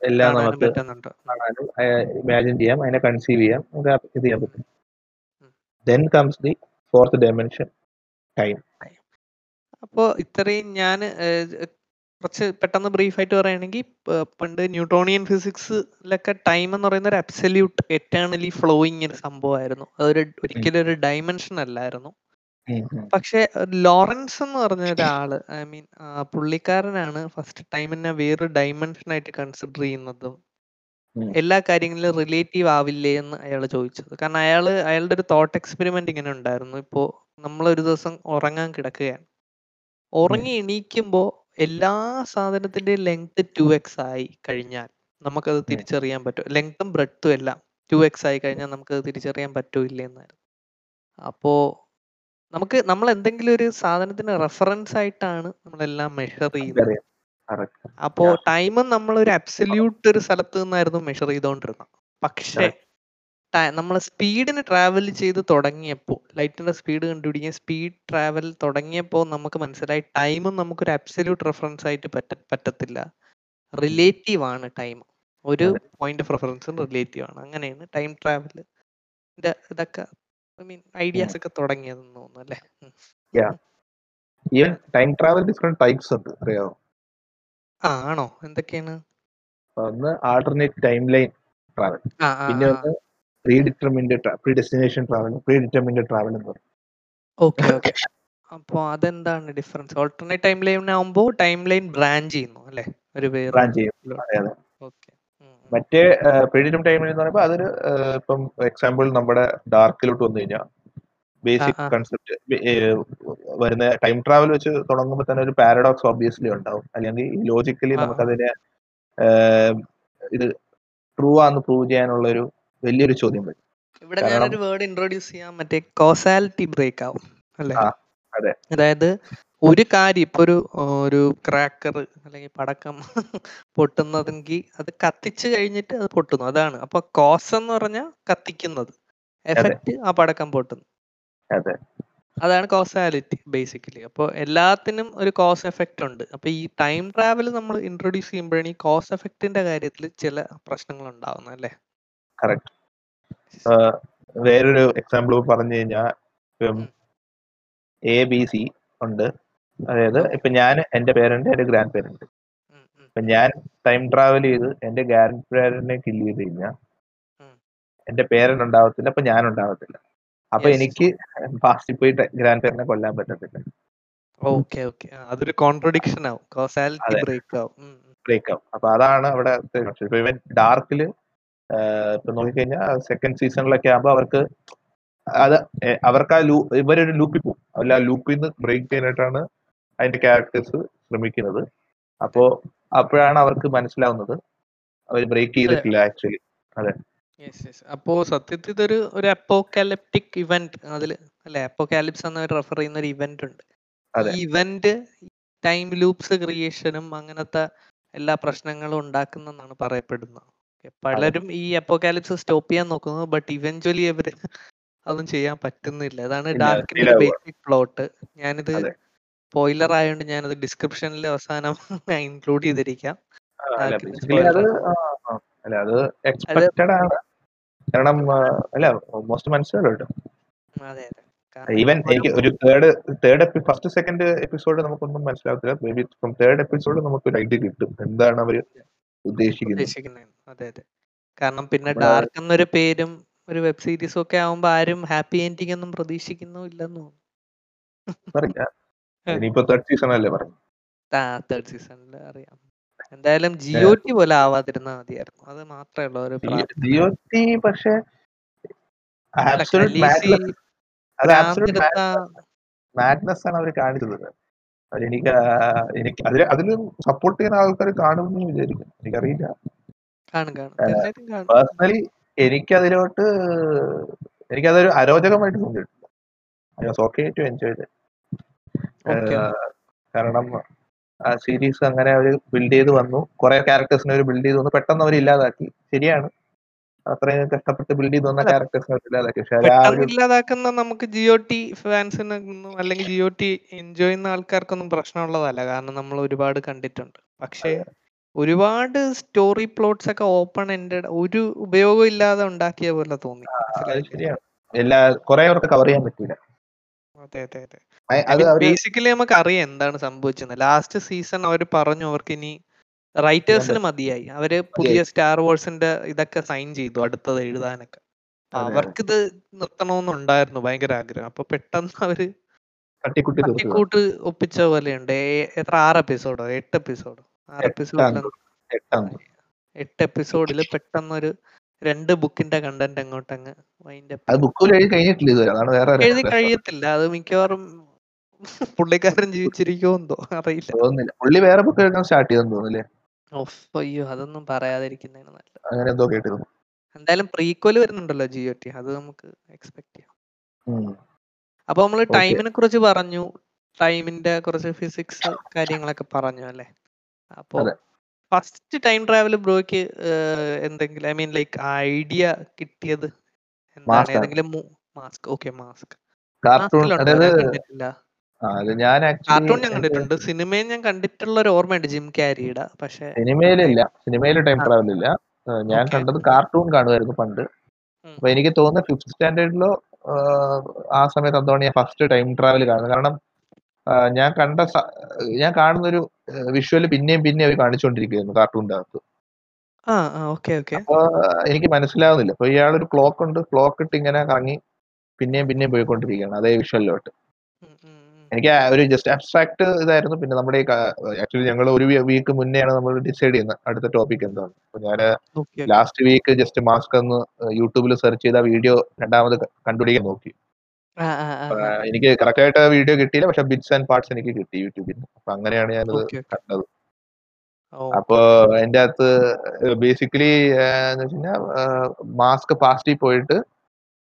എല്ലാം നമുക്ക് ഇമാജിൻ ചെയ്യാം അതിനെ കൺസീവ് ചെയ്യാം നമുക്ക് ഇത് ചെയ്യാൻ പറ്റും. Then comes the fourth dimension time അപ്പോ ഇത്രയും ഞാൻ കുറച്ച് പെട്ടെന്ന് ബ്രീഫ് ആയിട്ട് പറയുകയാണെങ്കിൽ പണ്ട് ന്യൂട്രോണിയൻ ഫിസിക്സിലൊക്കെ ടൈം എന്ന് പറയുന്ന ഒരു അബ്സല്യൂട്ട് എറ്റേണലി ഫ്ലോയിങ് ഒരു സംഭവമായിരുന്നു. അതൊരു ഒരിക്കലും ഒരു ഡയമെൻഷൻ അല്ലായിരുന്നു. പക്ഷെ ലോറൻസ് എന്ന് പറഞ്ഞ ഒരാൾ ഐ മീൻ പുള്ളിക്കാരനാണ് ഫസ്റ്റ് ടൈമിനെ വേറൊരു ഡയമെൻഷൻ ആയിട്ട് കൺസിഡർ ചെയ്യുന്നതും. എല്ലാ കാര്യങ്ങളിലും റിലേറ്റീവ് ആവില്ലേ എന്ന് അയാൾ ചോദിച്ചത്. കാരണം അയാൾ അയാളുടെ ഒരു തോട്ട് എക്സ്പെരിമെന്റ് ഇങ്ങനെ ഉണ്ടായിരുന്നു. ഇപ്പോ നമ്മൾ ഒരു ദിവസം ഉറങ്ങാൻ കിടക്കുകയാണ്. ഉറങ്ങി എണീക്കുമ്പോൾ എല്ലാ സാധനത്തിന്റെയും ലെങ്ത് ടു എക്സ് ആയി കഴിഞ്ഞാൽ നമുക്കത് തിരിച്ചറിയാൻ പറ്റും. ലെങ്ത്തും ബ്രെഡ്ത്തും എല്ലാം ടു എക്സ് ആയി കഴിഞ്ഞാൽ നമുക്കത് തിരിച്ചറിയാൻ പറ്റൂല്ല എന്നായിരുന്നു. അപ്പോ നമുക്ക് നമ്മൾ എന്തെങ്കിലും ഒരു സാധനത്തിന് റെഫറൻസ് ആയിട്ടാണ് നമ്മളെല്ലാം മെഷർ ചെയ്യുന്നത്. അപ്പോ. ടൈമും നമ്മൾ ഒരു അബ്സല്യൂട്ട് ഒരു സ്ഥലത്ത് നിന്നായിരുന്നു മെഷർ ചെയ്തോണ്ടിരുന്നത് പക്ഷേ നമ്മൾ സ്പീഡിന് ട്രാവൽ ചെയ്ത് തുടങ്ങിയപ്പോൾ ലൈറ്റിന്റെ സ്പീഡ് കണ്ടുപിടിക്കാൻ സ്പീഡ് ട്രാവൽ തുടങ്ങിയപ്പോൾ നമുക്ക് മനസ്സിലായി ടൈമും നമുക്കൊരു അബ്സല്യൂട്ട് റെഫറൻസ് ആയിട്ട് പറ്റ പറ്റത്തില്ല. റിലേറ്റീവ് ആണ് ടൈം ഒരു പോയിന്റ് ഓഫ് റെഫറൻസും റിലേറ്റീവ് ആണ്. അങ്ങനെയാണ് ടൈം ട്രാവൽ ഇതൊക്കെ ഐ മീൻ ഐഡിയാസ് ഒക്കെ തുടങ്ങിയതെന്ന് തോന്നുന്നു അല്ലേ? ടൈം ട്രാവൽ ഡിഫറെന്റ് ടൈപ്സ് ഉണ്ട്. അറിയാമോ ആ ആണോ? എന്തൊക്കെയാണ്? ഒന്ന് ആൾട്ടർനേറ്റ് ടൈം ലൈൻ ട്രാവൽ പിന്നെ ഒന്ന് predetermined predestination travel predetermined travel എന്ന് പറയും. Okay okay. അപ്പോൾ അതെന്താണ് ഡിഫറൻസ് ഓൾട്ടർനേറ്റ് ടൈം ലൈൻ ആവുമ്പോൾ ടൈം ലൈൻ ബ്രാഞ്ച് ചെയ്യുന്നു അല്ലേ? ഒരു പേര് ബ്രാഞ്ച് ചെയ്യും. ഓക്കെ. മറ്റേ പ്രീഡിറ്റം ടൈം എന്ന് പറയുമ്പോൾ അതൊരു ഇപ്പം എക്സാമ്പിൾ നമ്മുടെ ഡാർക്കിലോട്ട് വന്നു കഴിഞ്ഞാൽ ബേസിക്. കൺസെപ്റ്റ് വരുന്ന ടൈം ട്രാവൽ വെച്ച് തുടങ്ങുമ്പോൾ തന്നെ ഒരു പാരഡോക്സ് ഓബിയസ്ലി ഉണ്ടാവും. അല്ലെങ്കിൽ ലോജിക്കലി. നമുക്കതിനെ ഇത് ട്രൂ ആന്ന് പ്രൂവ് ചെയ്യാനുള്ള ഒരു വലിയൊരു ചോദ്യം വരും. ഇവിടെ ഞാനൊരു വേർഡ് ഇൻട്രോഡ്യൂസ് ചെയ്യാം. മറ്റേ കോസാലിറ്റി ബ്രേക്ക് ആവും അല്ലെ? അതായത് ഒരു കാര്യം ഇപ്പൊ ഒരു ഒരു ക്രാക്കർ അല്ലെങ്കിൽ പടക്കം *laughs* പൊട്ടുന്നതെങ്കിൽ അത് കത്തിച്ചു കഴിഞ്ഞിട്ട് അത് പൊട്ടുന്നു. അതാണ്. അപ്പൊ കോസ് എന്ന് പറഞ്ഞാൽ കത്തിക്കുന്നത്. എഫക്റ്റ് ആ പടക്കം പൊട്ടുന്നു. അതെ. അതാണ് കോസാലിറ്റി ബേസിക്കലി അപ്പോൾ എല്ലാത്തിനും ഒരു കോസ് എഫക്റ്റ് ഉണ്ട്. അപ്പോൾ ഈ ടൈം ട്രാവൽ നമ്മൾ ഇൻട്രൊഡ്യൂസ് ചെയ്യുമ്പോഴാണ് ഈ കോസ് എഫക്റ്റിന്റെ കാര്യത്തിൽ ചില പ്രശ്നങ്ങൾ ഉണ്ടാവുന്നത് അല്ലേ കറക്റ്റ് വേറൊരു എക്സാമ്പിൾ പറഞ്ഞു കഴിഞ്ഞാൽ എ ബി സി ഉണ്ട്. അതായത് ഇപ്പൊ ഞാൻ എന്റെ പേരന്റ് എന്റെ ഗ്രാൻഡ് പേരന്റ്. ഇപ്പൊ ഞാൻ ടൈം ട്രാവൽ ചെയ്ത് എന്റെ ഗ്രാൻഡ് പേരന്റിനെ കില്ല് ചെയ്ത് കഴിഞ്ഞാൽ. എന്റെ പേരന്റ് ഉണ്ടാവത്തില്ല അപ്പൊ ഞാൻ ഉണ്ടാവത്തില്ല. അപ്പൊ എനിക്ക് ഫാസ്റ്റിൽ പോയി ഗ്രാൻഡ് പേരിനെ കൊല്ലാൻ പറ്റത്തില്ല. ഓക്കെ ഓക്കെ അതൊരു കോൺട്രഡിക്ഷൻ ആവും. കോസാലിറ്റി ബ്രേക്ക് ആവും. ബ്രേക്ക് ആവും. അപ്പൊ അതാണ് അവിടെ ഇവൻ ഡാർക്കിൽ ഇപ്പൊ നോക്കിക്കഴിഞ്ഞാൽ സെക്കൻഡ് സീസണിലൊക്കെ ആകുമ്പോൾ അവർക്ക് അത് അവർക്ക് ആ ലൂ ഇവരൊരു ലൂപ്പിൽ പോകും അല്ല ലൂപ്പിൽ നിന്ന് ബ്രേക്ക് ചെയ്യാനായിട്ടാണ് അതിന്റെ ക്യാരക്ടേഴ്സ് ശ്രമിക്കുന്നത്. അപ്പോ അപ്പോഴാണ് അവർക്ക് മനസ്സിലാവുന്നത്. അവർ ബ്രേക്ക് ചെയ്തിട്ടില്ല ആക്ച്വലി യെസ് യെസ് അപ്പോ സത്യത്തിൽ ഇതൊരു ഒരു അപ്പോക്കാലിപ്റ്റിക് ഇവന്റ് അതിൽ അല്ലെ? അപ്പോക്കാലിപ്സ് എന്ന് റെഫർ ചെയ്യുന്ന ഒരു ഇവന്റ് ഉണ്ട്. അതെ. ഈ ഇവന്റ് ടൈം ലൂപ്സ് ക്രിയേഷനും അങ്ങനത്തെ എല്ലാ പ്രശ്നങ്ങളും ഉണ്ടാക്കുന്നെന്നാണ് പറയപ്പെടുന്നത്. Okay, പലരും ഈ അപ്പോക്കാലിപ്സ് സ്റ്റോപ്പ് ചെയ്യാൻ നോക്കുന്നു ബട്ട് ഇവഞ്ച്വലി അവർ അതൊന്നും ചെയ്യാൻ പറ്റുന്നില്ല. അതാണ് ഇല്ല, ഡാർക്കിന്റെ. ബേസിക് പ്ലോട്ട് ഞാനിത് അതെ. സ്പോയിലർ ആയതുകൊണ്ട് ഞാനത് ഡിസ്ക്രിപ്ഷനിൽ അവസാനം *laughs* ഇൻക്ലൂഡ് ചെയ്തിരിക്കാം. അല്ല ആർക്കും ബേസിക്കലി അത് ആ, ആ, അല്ല അത് എക്സ്പെക്റ്റഡ് ആണ്. കാരണം അല്ല മോസ്റ്റ് മനസ്സിലല്ലോ കേട്ടോ. ഈവൻ എനിക്ക് ഒരു തേർഡ് തേർഡ് എപ്പി ഫസ്റ്റ് സെക്കൻഡ് എപ്പിസോഡ് നമുക്കൊന്നും മനസ്സിലാവത്തില്ല. Maybe from third episode നമുക്ക് ഒരു ഐഡിയ കിട്ടും. എന്താണ് അവർ ഉദ്ദേശിക്കുന്നത്. കാരണം പിന്നെ ഡാർക്ക് എന്നൊരു പേരും ഒരു വെബ് സീരീസും ഒക്കെ ആവുമ്പോ ആരും ഹാപ്പി എൻഡിങ് ഒന്നും പ്രതീക്ഷിക്കുന്നുമില്ലെന്ന് തോന്നുന്നു. പറയാം *laughs* ഇനിയിപ്പോ തേർഡ് സീസൺ അല്ലേ പറഞ്ഞു തേർഡ് സീസണിൽ അറിയാം. എന്തായാലും ജിയോ ടി പോലെ ആവാതിരുന്നാ മതിയായിരുന്നു. അത് മാത്രമേ ഉള്ളൂ ഒരു. ജിയോ ടി പക്ഷെ മാഡ്നസ് ആണ് അവർ കാണിച്ചത്. എനിക്ക് എനിക്ക് അതിൽ അതിൽ സപ്പോർട്ട് ചെയ്യുന്ന ആൾക്കാർ കാണുമെന്ന് വിചാരിക്കും എനിക്കറിയില്ല. പേഴ്സണലി എനിക്കതിലോട്ട് എനിക്കതൊരു അരോചകമായിട്ട് തോന്നിയിട്ടില്ല. I was okay to enjoy കാരണം സീരീസ് അങ്ങനെ അവർ ബിൽഡ് ചെയ്ത് വന്നു. കുറെ ക്യാരക്ടേഴ്സിനെ അവർ ബിൽഡ് ചെയ്ത് വന്നു. പെട്ടെന്ന് അവർ ഇല്ലാതാക്കി. ശരിയാണ്. അത്രയും കഷ്ടപ്പെട്ട് ബിൽഡ് ചെയ്ത് വന്ന ക്യാരക്ടേഴ്സിനെ ക്യാരക്ടേഴ്സ് ഇല്ലാതാക്കി. പക്ഷെ ആ ഇല്ലാതാക്കുന്ന നമുക്ക് ജിയോ ടി ഫാൻസിനൊന്നും അല്ലെങ്കിൽ ജിയോ ടി എൻജോയ് ചെയ്യുന്ന ആൾക്കാർക്കൊന്നും പ്രശ്നമുള്ളതല്ല. കാരണം നമ്മൾ ഒരുപാട് കണ്ടിട്ടുണ്ട്. പക്ഷേ ഒരുപാട് സ്റ്റോറി പ്ലോട്ട്സ് ഒക്കെ ഓപ്പൺ എൻഡഡ് ഒരു ഉപയോഗം ഇല്ലാതെ ഉണ്ടാക്കിയ പോലെ തോന്നി. എല്ലാ കുറെ അവർക്ക് കവർ ചെയ്യാൻ പറ്റില്ല അതെ അതെ അതെ. ബേസിക്കലി നമുക്ക് അറിയാം എന്താണ് സംഭവിച്ചത് ലാസ്റ്റ് സീസൺ അവർ പറഞ്ഞു അവർക്ക് ഇനി റൈറ്റേഴ്സിന് മതിയായി. അവർ പുതിയ സ്റ്റാർ വാർസിന്റെ ഇതൊക്കെ സൈൻ ചെയ്തു അടുത്തത് എഴുതാനൊക്കെ. അവർക്ക് ഇത് അതെ. അവർക്കിത് നിർത്തണമെന്നുണ്ടായിരുന്നു ഭയങ്കര ആഗ്രഹം. അപ്പൊ പെട്ടെന്ന് അവർ തട്ടിക്കുട്ടി ഒപ്പിച്ച പോലെയുണ്ട്. ഉണ്ട് എത്ര? ആറ് എപ്പിസോഡോ എട്ട് എപ്പിസോഡോ ആറ് എപ്പിസോഡിൽ എട്ടാം എപ്പിസോഡിൽ പെട്ടെന്നൊരു രണ്ട് ബുക്കിന്റെ കണ്ടന്റ് അങ്ങോട്ടങ്ങ് വൈൻഡ് അത് ബുക്കിൽ എഴുതി. കഴിയത്തില്ല. അത് മിക്കവാറും പുള്ളിക്കാരൻ ജീവിച്ചിരിക്കുമോ എന്തോ? അറിയില്ല. തോന്നുന്നില്ല. പുള്ളി വേറെ ബുക്ക് എഴുതാൻ സ്റ്റാർട്ട് ചെയ്തെന്ന് തോന്നുന്നില്ലേ? അയ്യോ അതൊന്നും പറയാതിരിക്കുന്നതിന് നല്ലത്. അങ്ങനെ എന്തോ കേട്ടിരുന്നു. എന്തായാലും പ്രീക്വൽ വരുന്നുണ്ടല്ലോ ജിയോ ടി അത് നമുക്ക് എക്സ്പെക്ട് ചെയ്യാം. അപ്പൊ നമ്മൾ. ടൈമിനെ കുറിച്ച് പറഞ്ഞു. ടൈമിന്റെ കുറച്ച് ഫിസിക്സ് കാര്യങ്ങളൊക്കെ പറഞ്ഞു അല്ലെ? അപ്പൊ ഫസ്റ്റ് ടൈം ട്രാവൽ ബ്രോയ്ക്ക് എന്തെങ്കിലും ഐ മീൻ ലൈക്ക് ഐഡിയ കിട്ടിയത് എന്താണ്. ഏതെങ്കിലും മാസ്ക് ഓക്കെ മാസ്ക് കാർട്ടൂൺ ഞാൻ കാർട്ടൂൺ ഞാൻ കണ്ടിട്ടുണ്ട്. സിനിമയും ഞാൻ കണ്ടിട്ടുള്ള ഒരു ഓർമ്മയുണ്ട് ജിം ക്യാരിയുടെ പക്ഷെ സിനിമയിലില്ല. സിനിമയിൽ ടൈം. ട്രാവൽ ഇല്ല ഞാൻ കണ്ടത് കാർട്ടൂൺ കാണുമായിരുന്നു പണ്ട്. അപ്പൊ എനിക്ക് തോന്നുന്നു ഫിഫ്ത് സ്റ്റാൻഡേർഡിലോ ആ സമയത്ത് എന്താണ് ഞാൻ ഫസ്റ്റ് ടൈം ട്രാവൽ കാണുന്നത്. കാരണം ഞാൻ കണ്ട ഞാൻ കാണുന്ന ഒരു വിഷ്വൽ പിന്നെയും പിന്നെയും അവർ കാണിച്ചുകൊണ്ടിരിക്കുകയായിരുന്നു കാർട്ടൂണിന്റെ അകത്ത് അപ്പൊ എനിക്ക് മനസ്സിലാവുന്നില്ല. അപ്പൊ ഇയാളൊരു ക്ലോക്ക് ഉണ്ട് ക്ലോക്ക് ഇട്ട് ഇങ്ങനെ കറങ്ങി പിന്നെയും പിന്നെയും പോയിക്കൊണ്ടിരിക്കുകയാണ്. അതേ വിഷ്വലിലോട്ട്. എനിക്ക് ഒരു ജസ്റ്റ് അബ്സ്ട്രാക്ട് ഇതായിരുന്നു. പിന്നെ നമ്മുടെ ആക്ച്വലി ഞങ്ങൾ ഒരു വീക്ക് മുന്നെയാണ് നമ്മൾ ഡിസൈഡ് ചെയ്യുന്നത് അടുത്ത ടോപ്പിക് എന്താണ് അപ്പൊ ഞാൻ ലാസ്റ്റ് വീക്ക് ജസ്റ്റ് മാസ്ക് ഒന്ന് യൂട്യൂബിൽ സെർച്ച് ചെയ്ത വീഡിയോ രണ്ടാമത് കണ്ടുപിടിക്കാൻ നോക്കി. എനിക്ക് കറക്റ്റ് ആയിട്ട് വീഡിയോ കിട്ടിയില്ല. പക്ഷെ ബിറ്റ്സ് ആൻഡ് പാർട്സ് എനിക്ക് കിട്ടി യൂട്യൂബിൽ അപ്പൊ അങ്ങനെയാണ് ഞാനത് കണ്ടത്. അപ്പോ അപ്പൊ അതിന്റെ അകത്ത് ബേസിക്കലി എന്ന് വെച്ചാൽ മാസ്ക് പാസ്റ്റിൽ പോയിട്ട്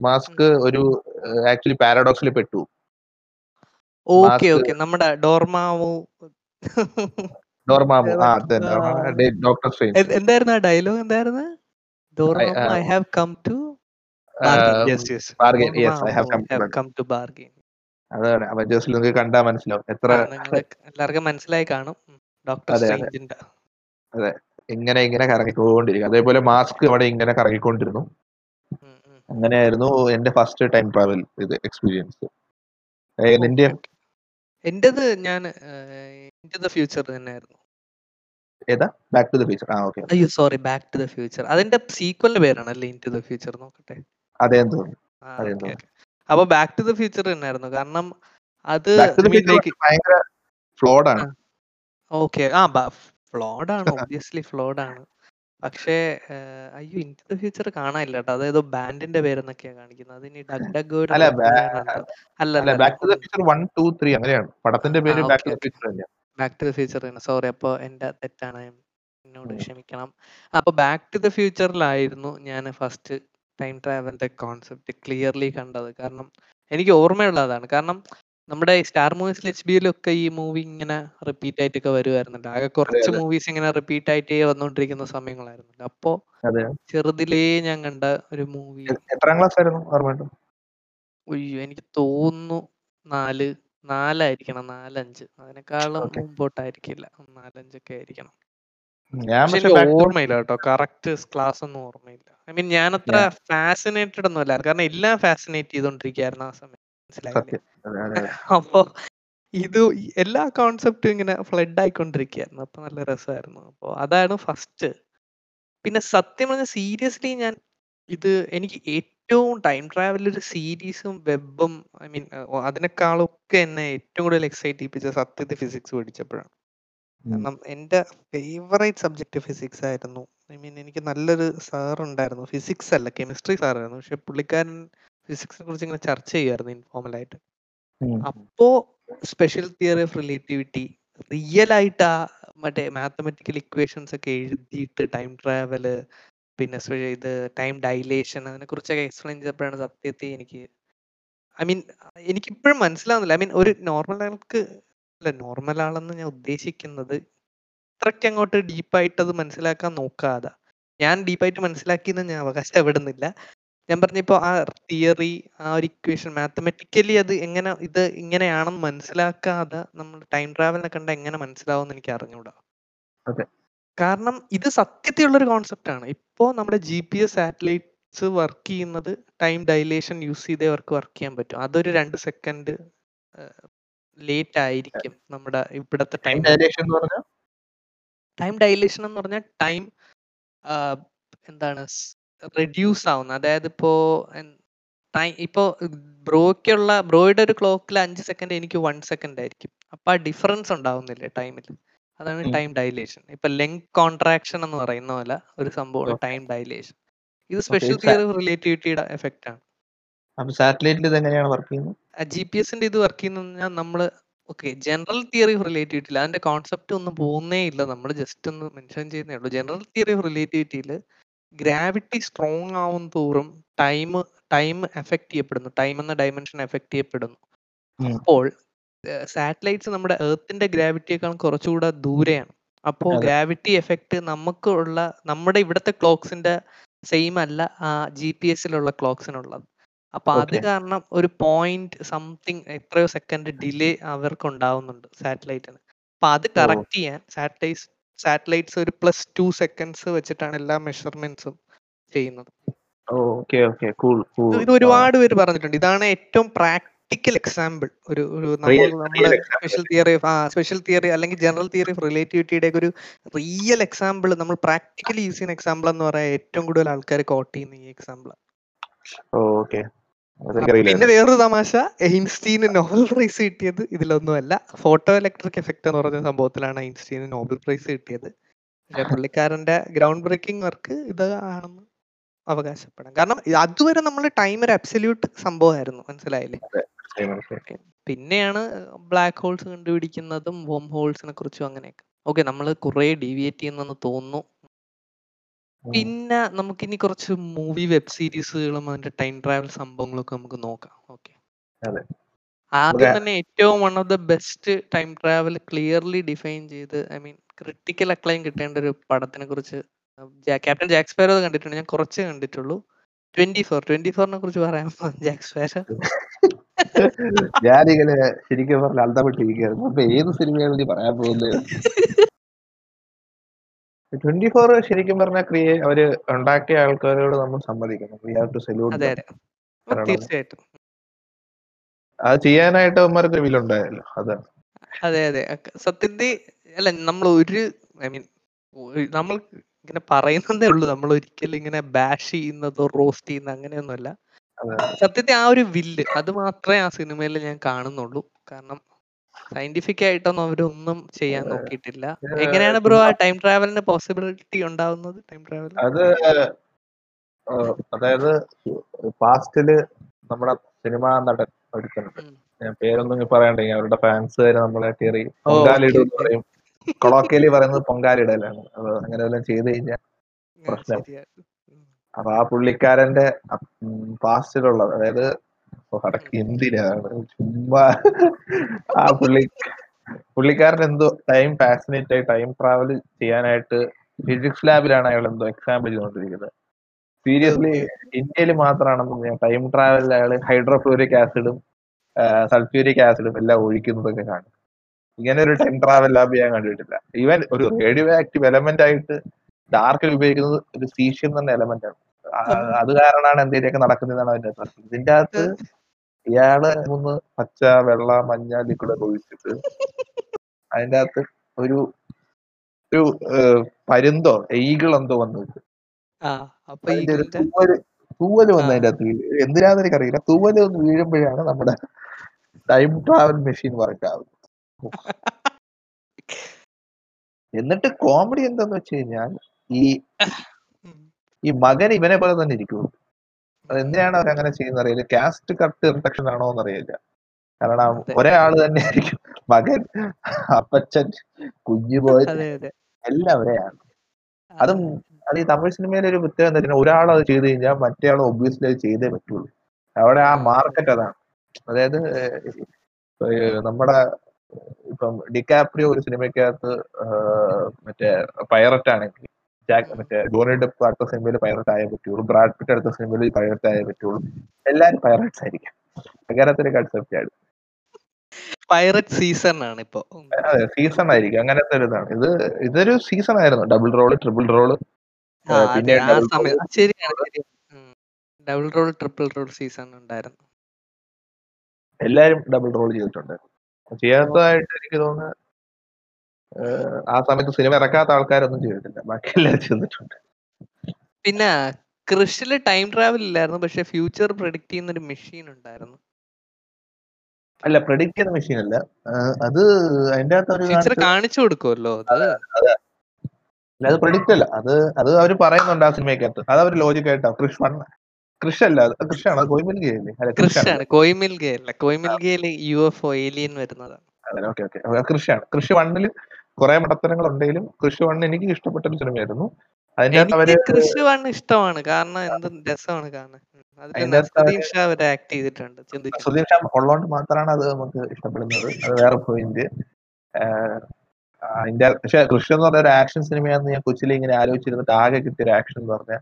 മാസ്ക് ഒരു ആക്ച്വലി പാരഡോക്സിൽ പെട്ടു. Okay okay. നമ്മുടെ ഡോർമാവു ഡോർമാവു. ആ ഡോക്ടർ സ്ട്രെയിൻ എന്തായിരുന്നു ആ ഡയലോഗ്? എന്തായിരുന്നു? Dormammu I- I have come to bargain yes I have come to bargain അതാണ്. അവഞ്ചേഴ്സിൽ നിങ്ങൾക്ക് കണ്ടാ മനസ്സിലാവും. എത്ര എല്ലാവർക്കും മനസ്സിലായി കാണും. ഡോക്ടർ അതെ, അതെ. ഇങ്ങനെ ഇങ്ങനെ കറങ്ങിക്കൊണ്ടിരിക്കും. അതേപോലെ മാസ്ക് അവിടെ ഇങ്ങനെ കറങ്ങിക്കൊണ്ടിരുന്നു. അങ്ങനെയായിരുന്നു എന്റെ ഫസ്റ്റ് ടൈം ട്രാവൽ ഇത് എക്സ്പീരിയൻസ്. നിന്റെ. എന്റേത് ഞാൻ ഇന്റു ദ ഫ്യൂച്ചർ തന്നെയായിരുന്നു. ഏതാ? ബാക്ക് ടു ദ ഫ്യൂച്ചർ ആ ഓക്കേ അയ്യോ sorry back to the future അതിന്റെ സീക്വലിന്റെ പേരാണല്ലേ ഇന്റു ദ ഫ്യൂച്ചർ നോക്കട്ടെ? അതേ തോന്നുന്നു. അപ്പൊ ബാക്ക് ടു ദ ഫ്യൂച്ചർ തന്നെയായിരുന്നു. കാരണം അത് ടു ഭയങ്കര ഫ്ലോഡ് ആണ്. ഓക്കെ. ആ ഫ്ലോഡ് ആണ് *laughs* ഒബ്വിയസ്ലി ഫ്ലോഡ് ആണ്. പക്ഷേ ഏഹ്, അയ്യോ ഇൻ ദ ഫ്യൂച്ചർ കാണാനില്ല കേട്ടോ അതേതോ ബാൻഡിന്റെ പേരെന്നൊക്കെയാ കാണിക്കുന്നത്. അതിനി *laughs* ഡഗ് ഡഗ് അല്ല, അല്ല അല്ല അല്ല back to the future one two three അങ്ങനെയാണ്. പടത്തിന്റെ പേര് ബാക്ക് ടു ദി. ഫ്യൂച്ചർ തന്നെയാണ് ബാക്ക് ടു ദ ഫ്യൂച്ചർ തന്നെ. സോറി അപ്പോൾ എന്റെ തെറ്റാണ്. എന്നോട് ഉം. ക്ഷമിക്കണം. അപ്പൊ ബാക്ക് ടു ദ ഫ്യൂച്ചറിലായിരുന്നു ഞാൻ ഫസ്റ്റ് ടൈം ട്രാവലിന്റെ കോൺസെപ്റ്റ് ക്ലിയർലി കണ്ടത്. കാരണം എനിക്ക് ഓർമ്മയുള്ളതാണ്. കാരണം നമ്മുടെ സ്റ്റാർ മൂവീസിൽ എച്ച് ബിയിലൊക്കെ ഈ മൂവി ഇങ്ങനെ റിപ്പീറ്റ് ആയിട്ടൊക്കെ വരുമായിരുന്നല്ലോ ആകെ കുറച്ച്. മൂവീസ് ഇങ്ങനെ റിപ്പീറ്റ് ആയിട്ട് വന്നുകൊണ്ടിരിക്കുന്ന സമയങ്ങളായിരുന്നു അപ്പോ ചെറുതിലേ ഞാൻ കണ്ട ഒരു മൂവി എത്രാം ക്ലാസ് ആയിരുന്നു ഉയ്യോ എനിക്ക് തോന്നുന്നു നാല് നാലായിരിക്കണം നാലഞ്ച്. അതിനേക്കാളും. മുമ്പോട്ടായിരിക്കില്ല. നാലഞ്ചൊക്കെ ആയിരിക്കണം. ഓർമ്മയില്ല കേട്ടോ. കറക്റ്റ് ക്ലാസ് ഒന്നും ഓർമ്മയില്ല. ഐ മീൻ ഞാൻ അത്ര ഫാസിനേറ്റഡ് ഒന്നും അല്ല കാരണം എല്ലാം ഫാസിനേറ്റ് ചെയ്തോണ്ടിരിക്കുകയായിരുന്നു ആ സമയം മനസ്സിലായില്ലേ? സത്യം. അതെ, അതെ, അതെ. *laughs* അപ്പൊ ഇത് എല്ലാ കോൺസെപ്റ്റും ഇങ്ങനെ ഫ്ലഡ് ആയിക്കൊണ്ടിരിക്കുകയായിരുന്നു. അപ്പൊ നല്ല രസമായിരുന്നു. അപ്പൊ അതാണ് ഫസ്റ്റ് പിന്നെ സത്യം പറഞ്ഞ സീരിയസ്ലി ഞാൻ ഇത് എനിക്ക് ഏറ്റവും ടൈം ട്രാവൽ ഒരു സീരീസും വെബും ഐ മീൻ അതിനേക്കാളൊക്കെ എന്നെ ഏറ്റവും കൂടുതൽ എക്സൈറ്റ് ചെയ്യിപ്പിച്ച സത്യത്തിൽ ഫിസിക്സ് പഠിച്ചപ്പോഴാണ്. ഉം. കാരണം എന്റെ ഫേവറേറ്റ് സബ്ജക്ട് ഫിസിക്സ് ആയിരുന്നു. ഐ മീൻ എനിക്ക് നല്ലൊരു സാർ ഉണ്ടായിരുന്നു. ഫിസിക്സ് അല്ല കെമിസ്ട്രി സാറായിരുന്നു പക്ഷെ പുള്ളിക്കാരൻ ഫിസിക്സിനെ കുറിച്ച് ഇങ്ങനെ ചർച്ച ചെയ്യുമായിരുന്നു ഇൻഫോർമൽ ആയിട്ട്. അപ്പോ special theory of relativity real ആയിട്ട് ആ മറ്റേ മാത്തമെറ്റിക്കൽ ഇക്വേഷൻസ് ഒക്കെ എഴുതിയിട്ട് ടൈം ട്രാവൽ പിന്നെ ഇത് ടൈം ഡൈലേഷൻ അതിനെ കുറിച്ചൊക്കെ എക്സ്പ്ലെയിൻ ചെയ്തപ്പോഴാണ് സത്യത്തെ എനിക്ക് ഐ മീൻ എനിക്ക് ഇപ്പോഴും മനസ്സിലാവുന്നില്ല. ഐ മീൻ ഒരു നോർമൽ ആൾക്ക് അല്ല നോർമൽ ആളെന്ന് ഞാൻ ഉദ്ദേശിക്കുന്നത് ഇത്രയ്ക്ക് അങ്ങോട്ട് ഡീപ്പായിട്ട് അത് മനസ്സിലാക്കാൻ നോക്കാതെ. ഞാൻ ഡീപ്പായിട്ട് മനസ്സിലാക്കിയെന്ന് ഞാൻ അവകാശപ്പെടുന്നില്ല. ഞാൻ പറഞ്ഞിപ്പോ ആ തിയറി ആ ഒരു ഇക്വേഷൻ മാത്തമെറ്റിക്കലി അത് എങ്ങനെ ഇത് ഇങ്ങനെയാണെന്ന് മനസ്സിലാക്കാതെ നമ്മൾ ടൈം ട്രാവലിനെ കണ്ട എങ്ങനെ മനസ്സിലാവും എനിക്ക് അറിഞ്ഞൂടാ. കാരണം ഇത് സത്യത്തിലുള്ള ഒരു കോൺസെപ്റ്റ് ആണ്. ഇപ്പോ നമ്മുടെ G P S satellites work ചെയ്യുന്നത് ടൈം ഡൈലേഷൻ യൂസ് ചെയ്തേ അവർക്ക് വർക്ക് ചെയ്യാൻ പറ്റും. അതൊരു രണ്ട് സെക്കൻഡ് ലേറ്റ് ആയിരിക്കും നമ്മുടെ ഇവിടത്തെ ടൈം ഡൈലേഷൻ ടൈം ഡൈലേഷൻ എന്ന് പറഞ്ഞാൽ ടൈം എന്താണ് റെഡ്യൂസ് ആവുന്നത് അതായത് ഇപ്പോ ഇപ്പോ ബ്രോയ്ക്കുള്ള ബ്രോയുടെ ഒരു ക്ലോക്കിൽ അഞ്ച് സെക്കൻഡ് എനിക്ക് വൺ സെക്കൻഡ് ആയിരിക്കും. അപ്പൊ ആ ഡിഫറൻസ് ഉണ്ടാവുന്നില്ലേ ടൈമിൽ അതാണ് ടൈം ഡൈലേഷൻ ഇപ്പൊ ലെങ് കോൺട്രാക്ഷൻ എന്ന് പറയുന്ന പോലെ ഒരു സംഭവം. ടൈം ഡൈലേഷൻ ഇത് സ്പെഷ്യൽ തിയറി റിലേറ്റിവിറ്റിയുടെ എഫക്റ്റ് ആണ്. സാറ്റലൈറ്റിൽ ഇത് എങ്ങനെയാണ് വർക്ക് ചെയ്യുന്നത്? ജി പി എസിന്റെ ഇത് വർക്ക് ചെയ്യുന്ന നമ്മൾ ഓക്കെ ജനറൽ തിയറി ഓഫ് റിലേറ്റിവിറ്റിയിൽ അതിന്റെ കോൺസെപ്റ്റ് ഒന്നും പോകുന്നേ ഇല്ല. നമ്മൾ ജസ്റ്റ് ഒന്ന് മെൻഷൻ ചെയ്യുന്നേ ഉള്ളൂ. ജനറൽ തിയറി ഓഫ് റിലേറ്റിവിറ്റിയിൽ ഗ്രാവിറ്റി സ്ട്രോങ് ആവും തോറും ടൈം ടൈം എഫക്ട് ചെയ്യപ്പെടുന്നു. ടൈം എന്ന ഡയമെൻഷൻ എഫക്ട് ചെയ്യപ്പെടുന്നു. അപ്പോൾ സാറ്റലൈറ്റ്സ് നമ്മുടെ എർത്തിന്റെ ഗ്രാവിറ്റിയേക്കാൾ കുറച്ചുകൂടെ ദൂരെയാണ്. അപ്പോൾ ഗ്രാവിറ്റി എഫക്റ്റ് നമുക്ക് ഉള്ള നമ്മുടെ ഇവിടുത്തെ ക്ലോക്സിന്റെ സെയിം അല്ല ആ ജി പി എസിലുള്ള ക്ലോക്സിനുള്ളത് അപ്പൊ അത് കാരണം ഒരു പോയിന്റ് സംതിങ് എത്രയോ സെക്കൻഡ് ഡിലേ അവർക്ക് ഉണ്ടാവുന്നുണ്ട് സാറ്റലൈറ്റിന് അപ്പൊ അത് കറക്റ്റ് ചെയ്യാൻ സാറ്റലൈറ്റ്സ് സാറ്റലൈറ്റ്സ് ഒരു പ്ലസ് ടു സെക്കൻഡ്സ് വെച്ചിട്ടാണ് എല്ലാ മെഷർമെന്റ്സും ചെയ്യുന്നത്. ഇത് ഒരുപാട് പേര് പറഞ്ഞിട്ടുണ്ട്. ഇതാണ് ഏറ്റവും പ്രാക്ടിക്കൽ എക്സാമ്പിൾ. ഒരു ഒരു നമ്മൾ സ്പെഷ്യൽ തിയറി ആ സ്പെഷ്യൽ തിയറി അല്ലെങ്കിൽ ജനറൽ തിയറി ഓഫ് റിലേറ്റിവിറ്റിയുടെ ഒരു റിയൽ എക്സാമ്പിൾ നമ്മൾ പ്രാക്ടിക്കലി യൂസ് ചെയ്യുന്ന എക്സാമ്പിൾ എന്ന് പറയാൻ ഏറ്റവും കൂടുതൽ ആൾക്കാർ കോട്ട് ചെയ്യുന്ന ഈ എക്സാമ്പിൾ ഓക്കെ. പിന്നെ വേറൊരു തമാശ ഐൻസ്റ്റീന് നോബൽ പ്രൈസ് കിട്ടിയത് ഇതിലൊന്നുമല്ല. ഫോട്ടോ ഇലക്ട്രിക് എഫക്ട് എന്ന് പറഞ്ഞ സംഭവത്തിലാണ് ഐൻസ്റ്റീന് നോബൽ പ്രൈസ് കിട്ടിയത്. പുള്ളിക്കാരന്റെ ഗ്രൗണ്ട് ബ്രേക്കിംഗ് വർക്ക് ഇത് ആണെന്ന് അവകാശപ്പെടാം. കാരണം അതുവരെ നമ്മൾ ടൈം ഒരു അബ്സല്യൂട്ട് സംഭവമായിരുന്നു. മനസ്സിലായില്ലേ? പിന്നെയാണ് ബ്ലാക്ക് ഹോൾസ് കണ്ടുപിടിക്കുന്നതും വോം ഹോൾസിനെ കുറിച്ചും അങ്ങനെയൊക്കെ. ഓക്കെ നമ്മൾ കുറെ ഡീവിയേറ്റ് ചെയ്യുന്നെന്ന് തോന്നുന്നു. പിന്നെ നമുക്കിനി കുറച്ച് മൂവി വെബ് സീരീസുകളും അതിന്റെ ടൈം ട്രാവൽ സംഭവങ്ങളൊക്കെ നമുക്ക് നോക്കാം. ഓക്കെ. ആദ്യം തന്നെ ഏറ്റവും one of the best time travel clearly define ചെയ്ത് ഐ മീൻ ക്രിട്ടിക്കൽ അക്ലൈം കിട്ടേണ്ട ഒരു പടത്തിനെ കുറിച്ച് ക്യാപ്റ്റൻ ജാക്സ്പേരോ കണ്ടിട്ടുണ്ട്. ഞാൻ കുറച്ച് കണ്ടിട്ടുള്ളൂ. ട്വന്റി ഫോർ ട്വന്റി ഫോറിനെ കുറിച്ച് പറയാമോ ജാക്സ്പേരോ *laughs* ഞാനിങ്ങനെ ശരിക്കും പറഞ്ഞ അന്തപ്പെട്ടിരിക്കുകയായിരുന്നു. അപ്പൊ ഏത് സിനിമയാണ് നീ പറയാൻ പോകുന്നത്? *laughs* ട്വന്റി ഫോർ ശരിക്കും പറഞ്ഞ ക്രിയേ അവർ ഉണ്ടാക്കിയ ആൾക്കാരോട് നമ്മൾ സമ്മതിക്കണം. വി ഹാവ് ടു സല്യൂട്ട് അതെ അതെ. തീർച്ചയായിട്ടും. അത് ചെയ്യാനായിട്ട് അവന്മാർക്ക് വിലുണ്ടായല്ലോ അതാണ്. അതെ അതെ. സത്യത്തിൽ അല്ല നമ്മൾ ഒരു ഐ മീൻ നമ്മൾ ഇങ്ങനെ പറയുന്നതേ ഉള്ളൂ. നമ്മൾ ഒരിക്കലും ഇങ്ങനെ ബാഷ് ചെയ്യുന്നതോ റോസ്റ്റ് ചെയ്യുന്ന അങ്ങനെയൊന്നുമല്ല. സത്യത്തിൽ ആ ഒരു വില്ല് അത് മാത്രമേ ആ സിനിമയിൽ ഞാൻ കാണുന്നുള്ളൂ. കാരണം സയന്റിഫിക് ആയിട്ടൊന്നും അവരൊന്നും ചെയ്യാൻ നോക്കിയിട്ടില്ല. എങ്ങനെയാണ് ബ്രോ ആ ടൈം ട്രാവലിന് പോസിബിലിറ്റി ഉണ്ടാവുന്നത്? ടൈം ട്രാവൽ അത് അതായത് പാസ്റ്റിൽ നമ്മുടെ സിനിമാ നടൻ. ഞാൻ പേരൊന്നും പറയണ്ടെങ്കിൽ അവരുടെ വരെ നമ്മളെ കയറി പൊങ്കാലിടും. പറയും. കൊളോക്കിയലി പറയുന്നത് പൊങ്കാലിടലാണ്. അത് അങ്ങനെ വല്ലതും ചെയ്ത് കഴിഞ്ഞാൽ പ്രശ്നം. അപ്പൊ ആ പുള്ളിക്കാരന്റെ പാസ്റ്റിലുള്ളത് അതായത് എന്തിനാണ് ചുമ്മാ. ആ പുള്ളി പുള്ളിക്കാരൻ എന്തോ ടൈം ഫാസിനേറ്റ് ആയി ടൈം ട്രാവൽ ചെയ്യാനായിട്ട് ഫിസിക്സ് ലാബിലാണ് അയാൾ എന്തോ എക്സാം ചെയ്തുകൊണ്ടിരിക്കുന്നത് സീരിയസ്ലി ഇന്ത്യയിൽ മാത്രമാണെന്ന് ഞാൻ ടൈം ട്രാവലിൽ അയാൾ ഹൈഡ്രോഫ്ലൂരിക് ആസിഡും സൾഫ്യൂരിക് ആസിഡും എല്ലാം ഒഴിക്കുന്നതൊക്കെ കാണും. ഇങ്ങനെ ഒരു ടൈം ട്രാവൽ ലാബ് ഞാൻ കണ്ടിട്ടില്ല. ഈവൻ ഒരു റേഡിയോ ആക്റ്റീവ് എലമെന്റ് ആയിട്ട് ഡാർക്കിൽ ഉപയോഗിക്കുന്നത് ഒരു സീഷ്യം എന്ന എലമെന്റ് ആണ്. അത് കാരണമാണ് എന്തെങ്കിലുമൊക്കെ നടക്കുന്നതാണ് അർത്ഥം ഇതിന്റെ അകത്ത് ഇയാൾ മൂന്ന് പച്ച വെള്ള മഞ്ഞ ലിക്വിഡ് ഒഴിച്ചിട്ട് അതിന്റെ അകത്ത് ഒരു ഒരു പരുന്തോ ഈഗിൾ എന്തോ വന്നു തൂവൽ വന്ന്. അതിന്റെ അകത്ത് എന്തിനാന്ന് എനിക്കറിയില്ല തൂവൽ വന്ന് വീഴുമ്പോഴാണ് നമ്മുടെ ടൈം ട്രാവൽ മെഷീൻ വർക്ക് ആവുന്നത് *laughs* എന്നിട്ട് കോമഡി എന്താന്ന് വെച്ച് കഴിഞ്ഞാൽ ഈ. ഈ മകൻ ഇവനെ പോലെ തന്നെ ഇരിക്കുള്ളൂ അത് എന്തിനാണ് അവർ അങ്ങനെ ചെയ്യുന്നത് അറിയില്ല. കാസ്റ്റ് കട്ട് റിഡക്ഷൻ ആണോ എന്നറിയില്ല. കാരണം ഒരാൾ തന്നെ ആയിരിക്കും മകൻ അപ്പച്ചൻ കുഞ്ഞുപോയ എല്ലാം ഒരേയാണ് അതും. അത് ഈ തമിഴ് സിനിമയിലെ ഒരു പ്രത്യേകത എന്താ വെച്ചാൽ ഒരാൾ അത് ചെയ്ത് കഴിഞ്ഞാൽ മറ്റേ ആൾ ഒബ്വിയസ്ലി അത് ചെയ്തേ പറ്റുള്ളൂ. അവിടെ ആ മാർക്കറ്റ് അതാണ്. അതായത് നമ്മുടെ ഇപ്പം ഡിക്കാപ്രിയോ ഒരു സിനിമയ്ക്കകത്ത് മറ്റേ പൈററ്റ് ആണെങ്കിൽ ജാക്ക്. മറ്റേ ഡെപ്പ് അടുത്ത സിനിമയിൽ പൈററ്റ് ആയേ പറ്റുള്ളൂ. ബ്രാഡ് പിറ്റ് അടുത്ത സിനിമയിൽ പൈററ്റ് ആയേ പറ്റുള്ളൂ. എല്ലാരും പൈററ്റ്സ് ആയിരിക്കും. അങ്ങനത്തെ കൺസെപ്റ്റ് ആണ്. പൈററ്റ് സീസൺ ആണ് ഇപ്പോ. അതെ സീസൺ ആയിരിക്കും. അങ്ങനത്തെ ഒരു ഇതാണ്. ഇത് ഇതൊരു സീസൺ ആയിരുന്നു. ഡബിൾ റോൾ ട്രിപ്പിൾ റോൾ പിന്നെ double role triple role season ഉണ്ടായിരുന്നു. എല്ലാരും ഡബിൾ റോൾ ചെയ്തിട്ടുണ്ട്. ചെയ്യാത്തതായിട്ട് എനിക്ക് തോന്നുന്നു ഏഹ്, ആ സമയത്ത് സിനിമ ഇറക്കാത്ത ആൾക്കാരൊന്നും ചെയ്തിട്ടില്ല. ബാക്കി എല്ലാവരും ചെയ്തിട്ടുണ്ട് പിന്നെ കൃഷിയിൽ ടൈം ട്രാവൽ ഇല്ലായിരുന്നു. പക്ഷെ ഫ്യൂച്ചർ പ്രെഡിക്ട് ചെയ്യുന്ന ഒരു മെഷീൻ ഉണ്ടായിരുന്നു. അല്ല പ്രെഡിക്ട് ചെയ്യുന്ന മെഷീൻ അല്ല. അത് അതിന്റെ അകത്ത് കാണിച്ചു കൊടുക്കുമല്ലോ അത്? പ്രഡിക്റ്റ് അല്ല അത് അത് അവർ പറയുന്നുണ്ട് ആ സിനിമയ്ക്കകത്ത്. അത് അവർ ലോജിക് ആയിട്ടാ. കൃഷ് വൺ കൃഷ് അല്ല കോയിമിൽ അല്ല കോയിമിൽഗയിൽ യു എഫ് ഒ ഏലിയൻ വരുന്നതാണ്. അതെ ഓക്കെ ഓക്കെ. കൃഷിയാണ് കൃഷി വണ്ണിൽ കുറെ മടത്തരങ്ങൾ ഉണ്ടെങ്കിലും കൃഷി വണ്ണ് എനിക്ക് ഇഷ്ടപ്പെട്ട ഒരു സിനിമയായിരുന്നു. അതിന്റെ കൃഷി വണ്ണ് ഇഷ്ടമാണ്. കാരണം എന്ത് രസമാണ് കാണാൻ. സുധീർ ഷാ ഉള്ളതുകൊണ്ട് മാത്രമാണ് അത് നമുക്ക് ഇഷ്ടപ്പെടുന്നത്. അത് വേറെ പോയിന്റ് അതിന്റെ പക്ഷെ കൃഷി എന്ന് പറഞ്ഞ ഒരു ആക്ഷൻ സിനിമയാണെന്ന് ഞാൻ കൊച്ചിയിൽ ഇങ്ങനെ ആലോചിച്ചിരുന്നിട്ട് ആകെ കിട്ടിയ ഒരു ആക്ഷൻ എന്ന് പറഞ്ഞാൽ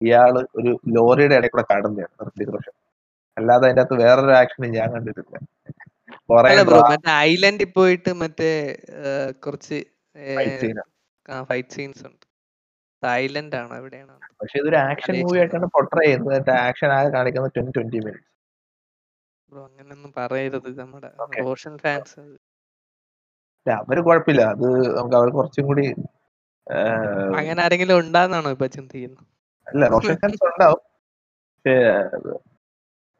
ഇയാൾ ഒരു ലോറിയുടെ ഇടയിൽ കൂടെ കടന്നെയാണ് ഋത്തിക് കൃഷി. അല്ലാതെ അതിന്റെ അകത്ത് വേറൊരു ആക്ഷൻ ഞാൻ കണ്ടിട്ടില്ല. മറ്റേ ഐലൻഡിൽ പോയിട്ട് മറ്റേ കുറച്ച് ഫൈറ്റ് സീൻസ് ഉണ്ട്. തായ്ലൻഡ് ആണ് എവിടെയാണ് പക്ഷെ ഇതൊരു ആക്ഷൻ. മൂവി ആയിട്ടാണ് പൊട്രേ ചെയ്യുന്നത്. ആക്ഷൻ ആകെ കാണിക്കുന്നത് ട്വന്റി ട്വന്റി മിനിറ്റ്സ് ബ്രോ അങ്ങനൊന്നും പറയരുത് നമ്മുടെ ഓഷൻ ഫാൻസ് അവർ കുഴപ്പമില്ല. അത് നമുക്ക് അവർ കുറച്ചും കൂടി അങ്ങനെ ആരെങ്കിലും ഉണ്ടാന്നാണോ ഇപ്പൊ ചിന്തിക്കുന്നത്? അല്ല റോഷൻ ഫാൻസ് ഉണ്ടാവും.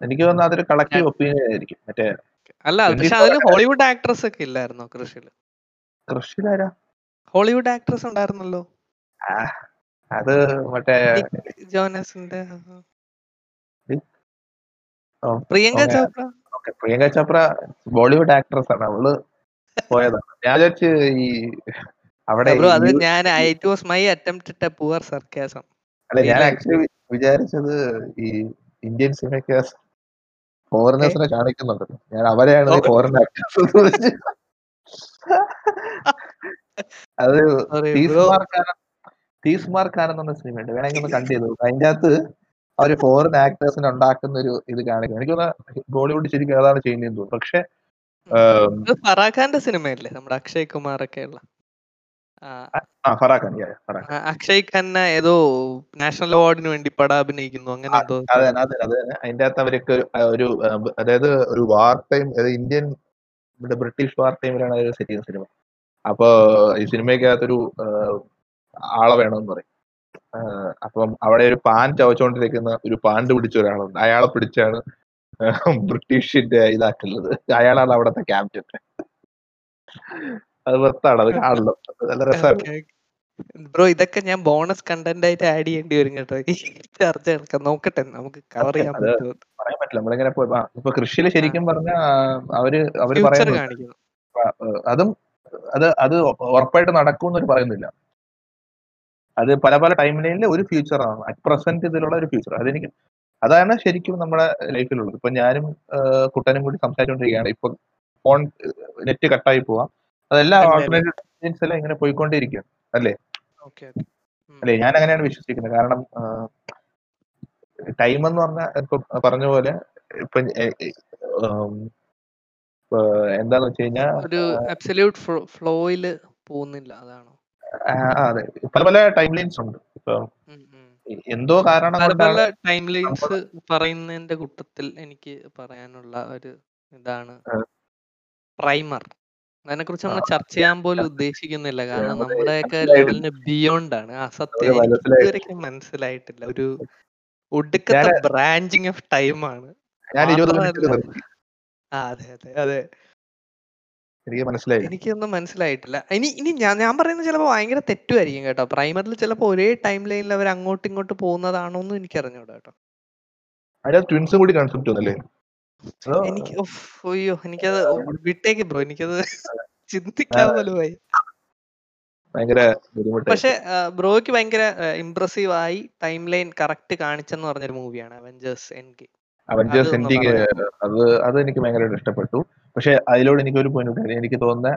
എനിക്ക് തോന്നുന്നു അതൊരു കളക്റ്റീവ് ഒപ്പീനിയൻ ആയിരിക്കും. മറ്റേ അല്ല പക്ഷെ അതിൽ ഹോളിവുഡ് ആക്ട്രസ് ഒക്കെ ഇല്ലായിരുന്നോ കൃഷിയിൽ കൃഷിയിലാരാ? ഹോളിവുഡ് ആക്ട്രസ് ഉണ്ടായിരുന്നല്ലോ. അത് മറ്റേ ജോനസിന്റെ പ്രിയങ്ക. ചോപ്ര? പ്രിയങ്ക ചോപ്ര ബോളിവുഡ് ആക്ട്രസ് ആണ്. അവൾ പോയതാണ് ഞാൻ വിചാരിച്ചു ഈ അവിടെ അത് ഞാൻ it was my attempt poor sarcasm. അല്ല ഞാൻ ആക്ച്വലി വിചാരിച്ചത് ഈ ഇന്ത്യൻ സിനിമയ്ക്ക് ഫോറിനേഴ്സിനെ കാണിക്കുന്നുണ്ട് ഞാൻ അവരെയാണ്. ഫോറിൻ അത് തീസ് മാർക്ക് മാർക്കാരൻ തീസ് സിനിമ ഉണ്ട്. വേണമെങ്കിൽ ഒന്ന് കണ്ടു ചെയ്തു. അതിന്റെ അകത്ത് അവർ ഫോറിൻ ആക്ടേഴ്സിനെ ഉണ്ടാക്കുന്ന ഒരു ഇത് കാണിക്കും എനിക്ക് ബോളിവുഡ് ശരിക്കും അതാണ് ചെയ്യുന്നത് പക്ഷേ പക്ഷെ ഫറാഖാന്റെ സിനിമയല്ലേ നമ്മുടെ അക്ഷയ് കുമാർ ഒക്കെ ഉള്ള അക്ഷയ് ഖന്ന ഏതോ നാഷണൽ അവാർഡിന് വേണ്ടി പടം അഭിനയിക്കുന്നു അങ്ങനെ അതെ അതെ അതെ അതിന്റെ അകത്ത് അവർക്ക് ഒരു- അതായത് ഒരു വാർ ടൈം ഇന്ത്യൻ ഇവിടെ ബ്രിട്ടീഷ് വാർ ടൈമിലാണ് അവർ സെറ്റ് ചെയ്യുന്ന സിനിമ. അപ്പൊ ഈ സിനിമയ്ക്കകത്തൊരു ആളെ വേണമെന്ന് പറയും. അപ്പം അവിടെ ഒരു പാൻ ചവച്ചോണ്ടിരിക്കുന്ന ഒരു പാണ്ട് പിടിച്ച ഒരാളുണ്ട്. അയാളെ പിടിച്ചാണ് ബ്രിട്ടീഷിന്റെ ഇതാക്കുന്നത്. അയാളാണ് അവിടുത്തെ ക്യാപ്റ്റൻ. അത് വർത്താണ് അത് കാണണം. നല്ല രസമാണ് ബ്രോ ഇതൊക്കെ ഞാൻ ബോണസ് കണ്ടന്റ് ആയിട്ട് ആഡ് ചെയ്യേണ്ടി വരും കേട്ടോ. ഈ ചർച്ച എടുക്കാം നോക്കട്ടെ നമുക്ക് കവർ ചെയ്യാൻ പറ്റുമോ? പറയാൻ പറ്റില്ല. നമ്മളിങ്ങനെ ഇപ്പൊ കൃഷിയിൽ ശരിക്കും പറഞ്ഞ അവർ അവർ പറയുന്നു പറയുന്നത് അതും അത് അത് ഉറപ്പായിട്ട് നടക്കും എന്നൊരു പറയുന്നില്ല. അത് പല പല ടൈമിലൈനിൽ ഒരു ഫ്യൂച്ചർ ആണ്. അറ്റ് പ്രസന്റ് ഇതിലുള്ള ഒരു ഫ്യൂച്ചർ അതെനിക്ക് അതാണ് ശരിക്കും നമ്മുടെ ലൈഫിലുള്ളത് ഇപ്പൊ ഞാനും കുട്ടനും കൂടി സംസാരിച്ചുകൊണ്ടിരിക്കുകയാണ് ഇപ്പൊ ഫോൺ നെറ്റ് കട്ടായി പോവാം. അതെല്ലാം. എല്ലാം ഇങ്ങനെ പോയിക്കൊണ്ടിരിക്കും അല്ലേ? അല്ലെ? ഞാൻ അങ്ങനെയാണ് വിശ്വസിക്കുന്നത്. കാരണം ടൈം എന്ന് പറഞ്ഞ ഇപ്പൊ പറഞ്ഞ പോലെ ഇപ്പൊ എന്താന്ന് വെച്ച് കഴിഞ്ഞാൽ ഒരു അബ്സല്യൂട്ട് ഫ്ലോയിൽ പോകുന്നില്ല അതാണോ? അതെ. പല പല ടൈം ലൈൻസ് ഉണ്ട്. എന്തോ കാരണം പല ടൈം ലൈൻസ് പറയുന്നതിന്റെ കൂട്ടത്തിൽ എനിക്ക് പറയാനുള്ള ഒരു ഇതാണ് പ്രൈമർ അതിനെ കുറിച്ച് നമ്മൾ ചർച്ച ചെയ്യാൻ പോലും ഉദ്ദേശിക്കുന്നില്ല. കാരണം നമ്മുടെയൊക്കെ ലെവലിന് ബിയോണ്ട് ആണ്. ആ സത്യം. ഇതുവരെയ്ക്കും മനസ്സിലായിട്ടില്ല. ഒരു ഒടുക്കത്തെ ബ്രാഞ്ചിങ് ഓഫ് ടൈം ആണ്. അതെ അതെ അതെ. എനിക്ക് മനസ്സിലായി എനിക്കൊന്നും മനസ്സിലായിട്ടില്ല. ഇനി ഇനി ഞാൻ ഞാൻ പറയുന്നത് ചിലപ്പോൾ ഭയങ്കര തെറ്റുമായിരിക്കും കേട്ടോ. പ്രൈമറിൽ ചിലപ്പോൾ ഒരേ ടൈം ലൈനിൽ അവർ അങ്ങോട്ടും ഇങ്ങോട്ടും പോകുന്നതാണോന്നും എനിക്കറിഞ്ഞൂടാ എനിക്ക് അറിഞ്ഞൂടാ കേട്ടോ ട്വിൻസും കൂടി കൺസെപ്റ്റ് ഒന്നല്ലേ എനിക്ക് ഉഫ്, എനിക്കത് വിട്ടേക്ക് ബ്രോ എനിക്കത് *laughs* ചിന്തിക്കാൻ പോലും ആയി ഭയങ്കര ബുദ്ധിമുട്ടായി പക്ഷെ ബ്രോയ്ക്ക് ഭയങ്കര ഇംപ്രസീവ് ആയി ടൈം ലൈൻ കറക്റ്റ് കാണിച്ചെന്ന് പറഞ്ഞൊരു മൂവിയാണ് അവഞ്ചേഴ്സ് എൻ അവഞ്ചേഴ്സ് അതൊന്ന് എനിക്ക് അത് അത് എനിക്ക് ഭയങ്കരമായിട്ട് ഇഷ്ടപ്പെട്ടു. പക്ഷെ അതിലൂടെ എനിക്ക് ഒരു പോയിന്റ് എനിക്ക് തോന്നുന്ന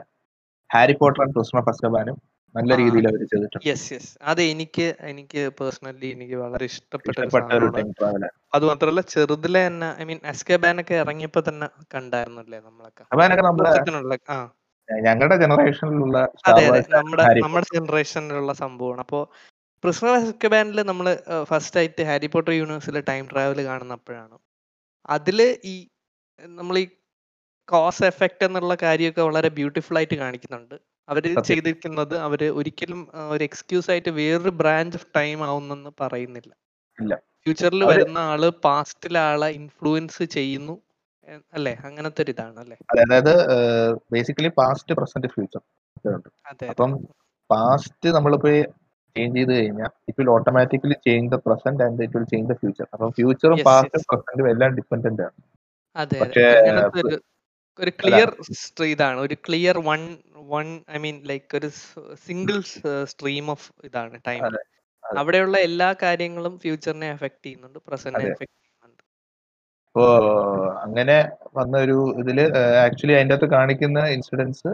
ഹാരി പോട്ടർ ആൻഡ് ക്രിസ്മ ഫസ്റ്റബാനും നല്ല. രീതിയിൽ അവർ ചെയ്തിട്ടുണ്ട്. യെസ് യെസ് അത് എനിക്ക് എനിക്ക് പേഴ്സണലി എനിക്ക് വളരെ ഇഷ്ടപ്പെട്ട ഒരു അത് മാത്രമല്ല ചെറുതിലെ തന്നെ ഐ മീൻ എസ് കെ ഒക്കെ ഇറങ്ങിയപ്പോ തന്നെ കണ്ടായിരുന്നല്ലേ നമ്മളൊക്കെ? ഞങ്ങളുടെ ജനറേഷനിലുള്ള അതെ അതെ. നമ്മുടെ നമ്മുടെ ജനറേഷനിലുള്ള സംഭവമാണ്. അപ്പോ പ്രിസണർ എസ്കെ ബാനിൽ നമ്മൾ ഫസ്റ്റ് ആയിട്ട് ഹാരി പോട്ടർ യൂണിവേഴ്സിലെ ടൈം ട്രാവൽ കാണുന്നപ്പോഴാണ്. അതിൽ ഈ നമ്മൾ ഈ കോസ് എഫക്റ്റ് എന്നുള്ള കാര്യമൊക്കെ വളരെ ബ്യൂട്ടിഫുൾ ആയിട്ട് കാണിക്കുന്നുണ്ട്. അവർ ചെയ്തിരിക്കുന്നത് അവർ ഒരിക്കലും ഒരു എക്സ്ക്യൂസ് ആയിട്ട് വേറൊരു ബ്രാഞ്ച് ഓഫ് ടൈം ആവുന്നെന്ന് പറയുന്നില്ല. ഫ്യൂച്ചറിൽ വരുന്ന ആൾ പാസ്റ്റിലെ ആളെ ഇൻഫ്ലുവൻസ് ചെയ്യുന്നു അല്ലേ? അങ്ങനത്തെ ഒരു ഇതാണ് അല്ലേ? അതായത് ബേസിക്കലി പാസ്റ്റ് പ്രസന്റ് ഫ്യൂച്ചർ അപ്പം പാസ്റ്റ് നമ്മളിപ്പോ ചേഞ്ച് ചെയ്ത് കഴിഞ്ഞാൽ it will automatically change the present and it will change the future അപ്പം ഫ്യൂച്ചറും പാസ്റ്റും പ്രസന്റും എല്ലാം ഡിപ്പെൻഡന്റ് ആണ്. പക്ഷേ, ഒരു ക്ലിയർ ഇതാണ് ഒരു clear one one I mean like ഒരു സിംഗിൾ സ്ട്രീം ഓഫ് ഇതാണ് ടൈം. അവിടെയുള്ള എല്ലാ കാര്യങ്ങളും ഫ്യൂച്ചറിനെ എഫക്ട് ചെയ്യുന്നുണ്ട് പ്രസന്റിനെ. എഫക്ട് ചെയ്യുന്നുണ്ട് ഓ അങ്ങനെ വന്ന ഒരു ഇതിൽ ആക്ച്വലി അതിന്റെ അകത്ത് കാണിക്കുന്ന ഇൻസിഡൻസ്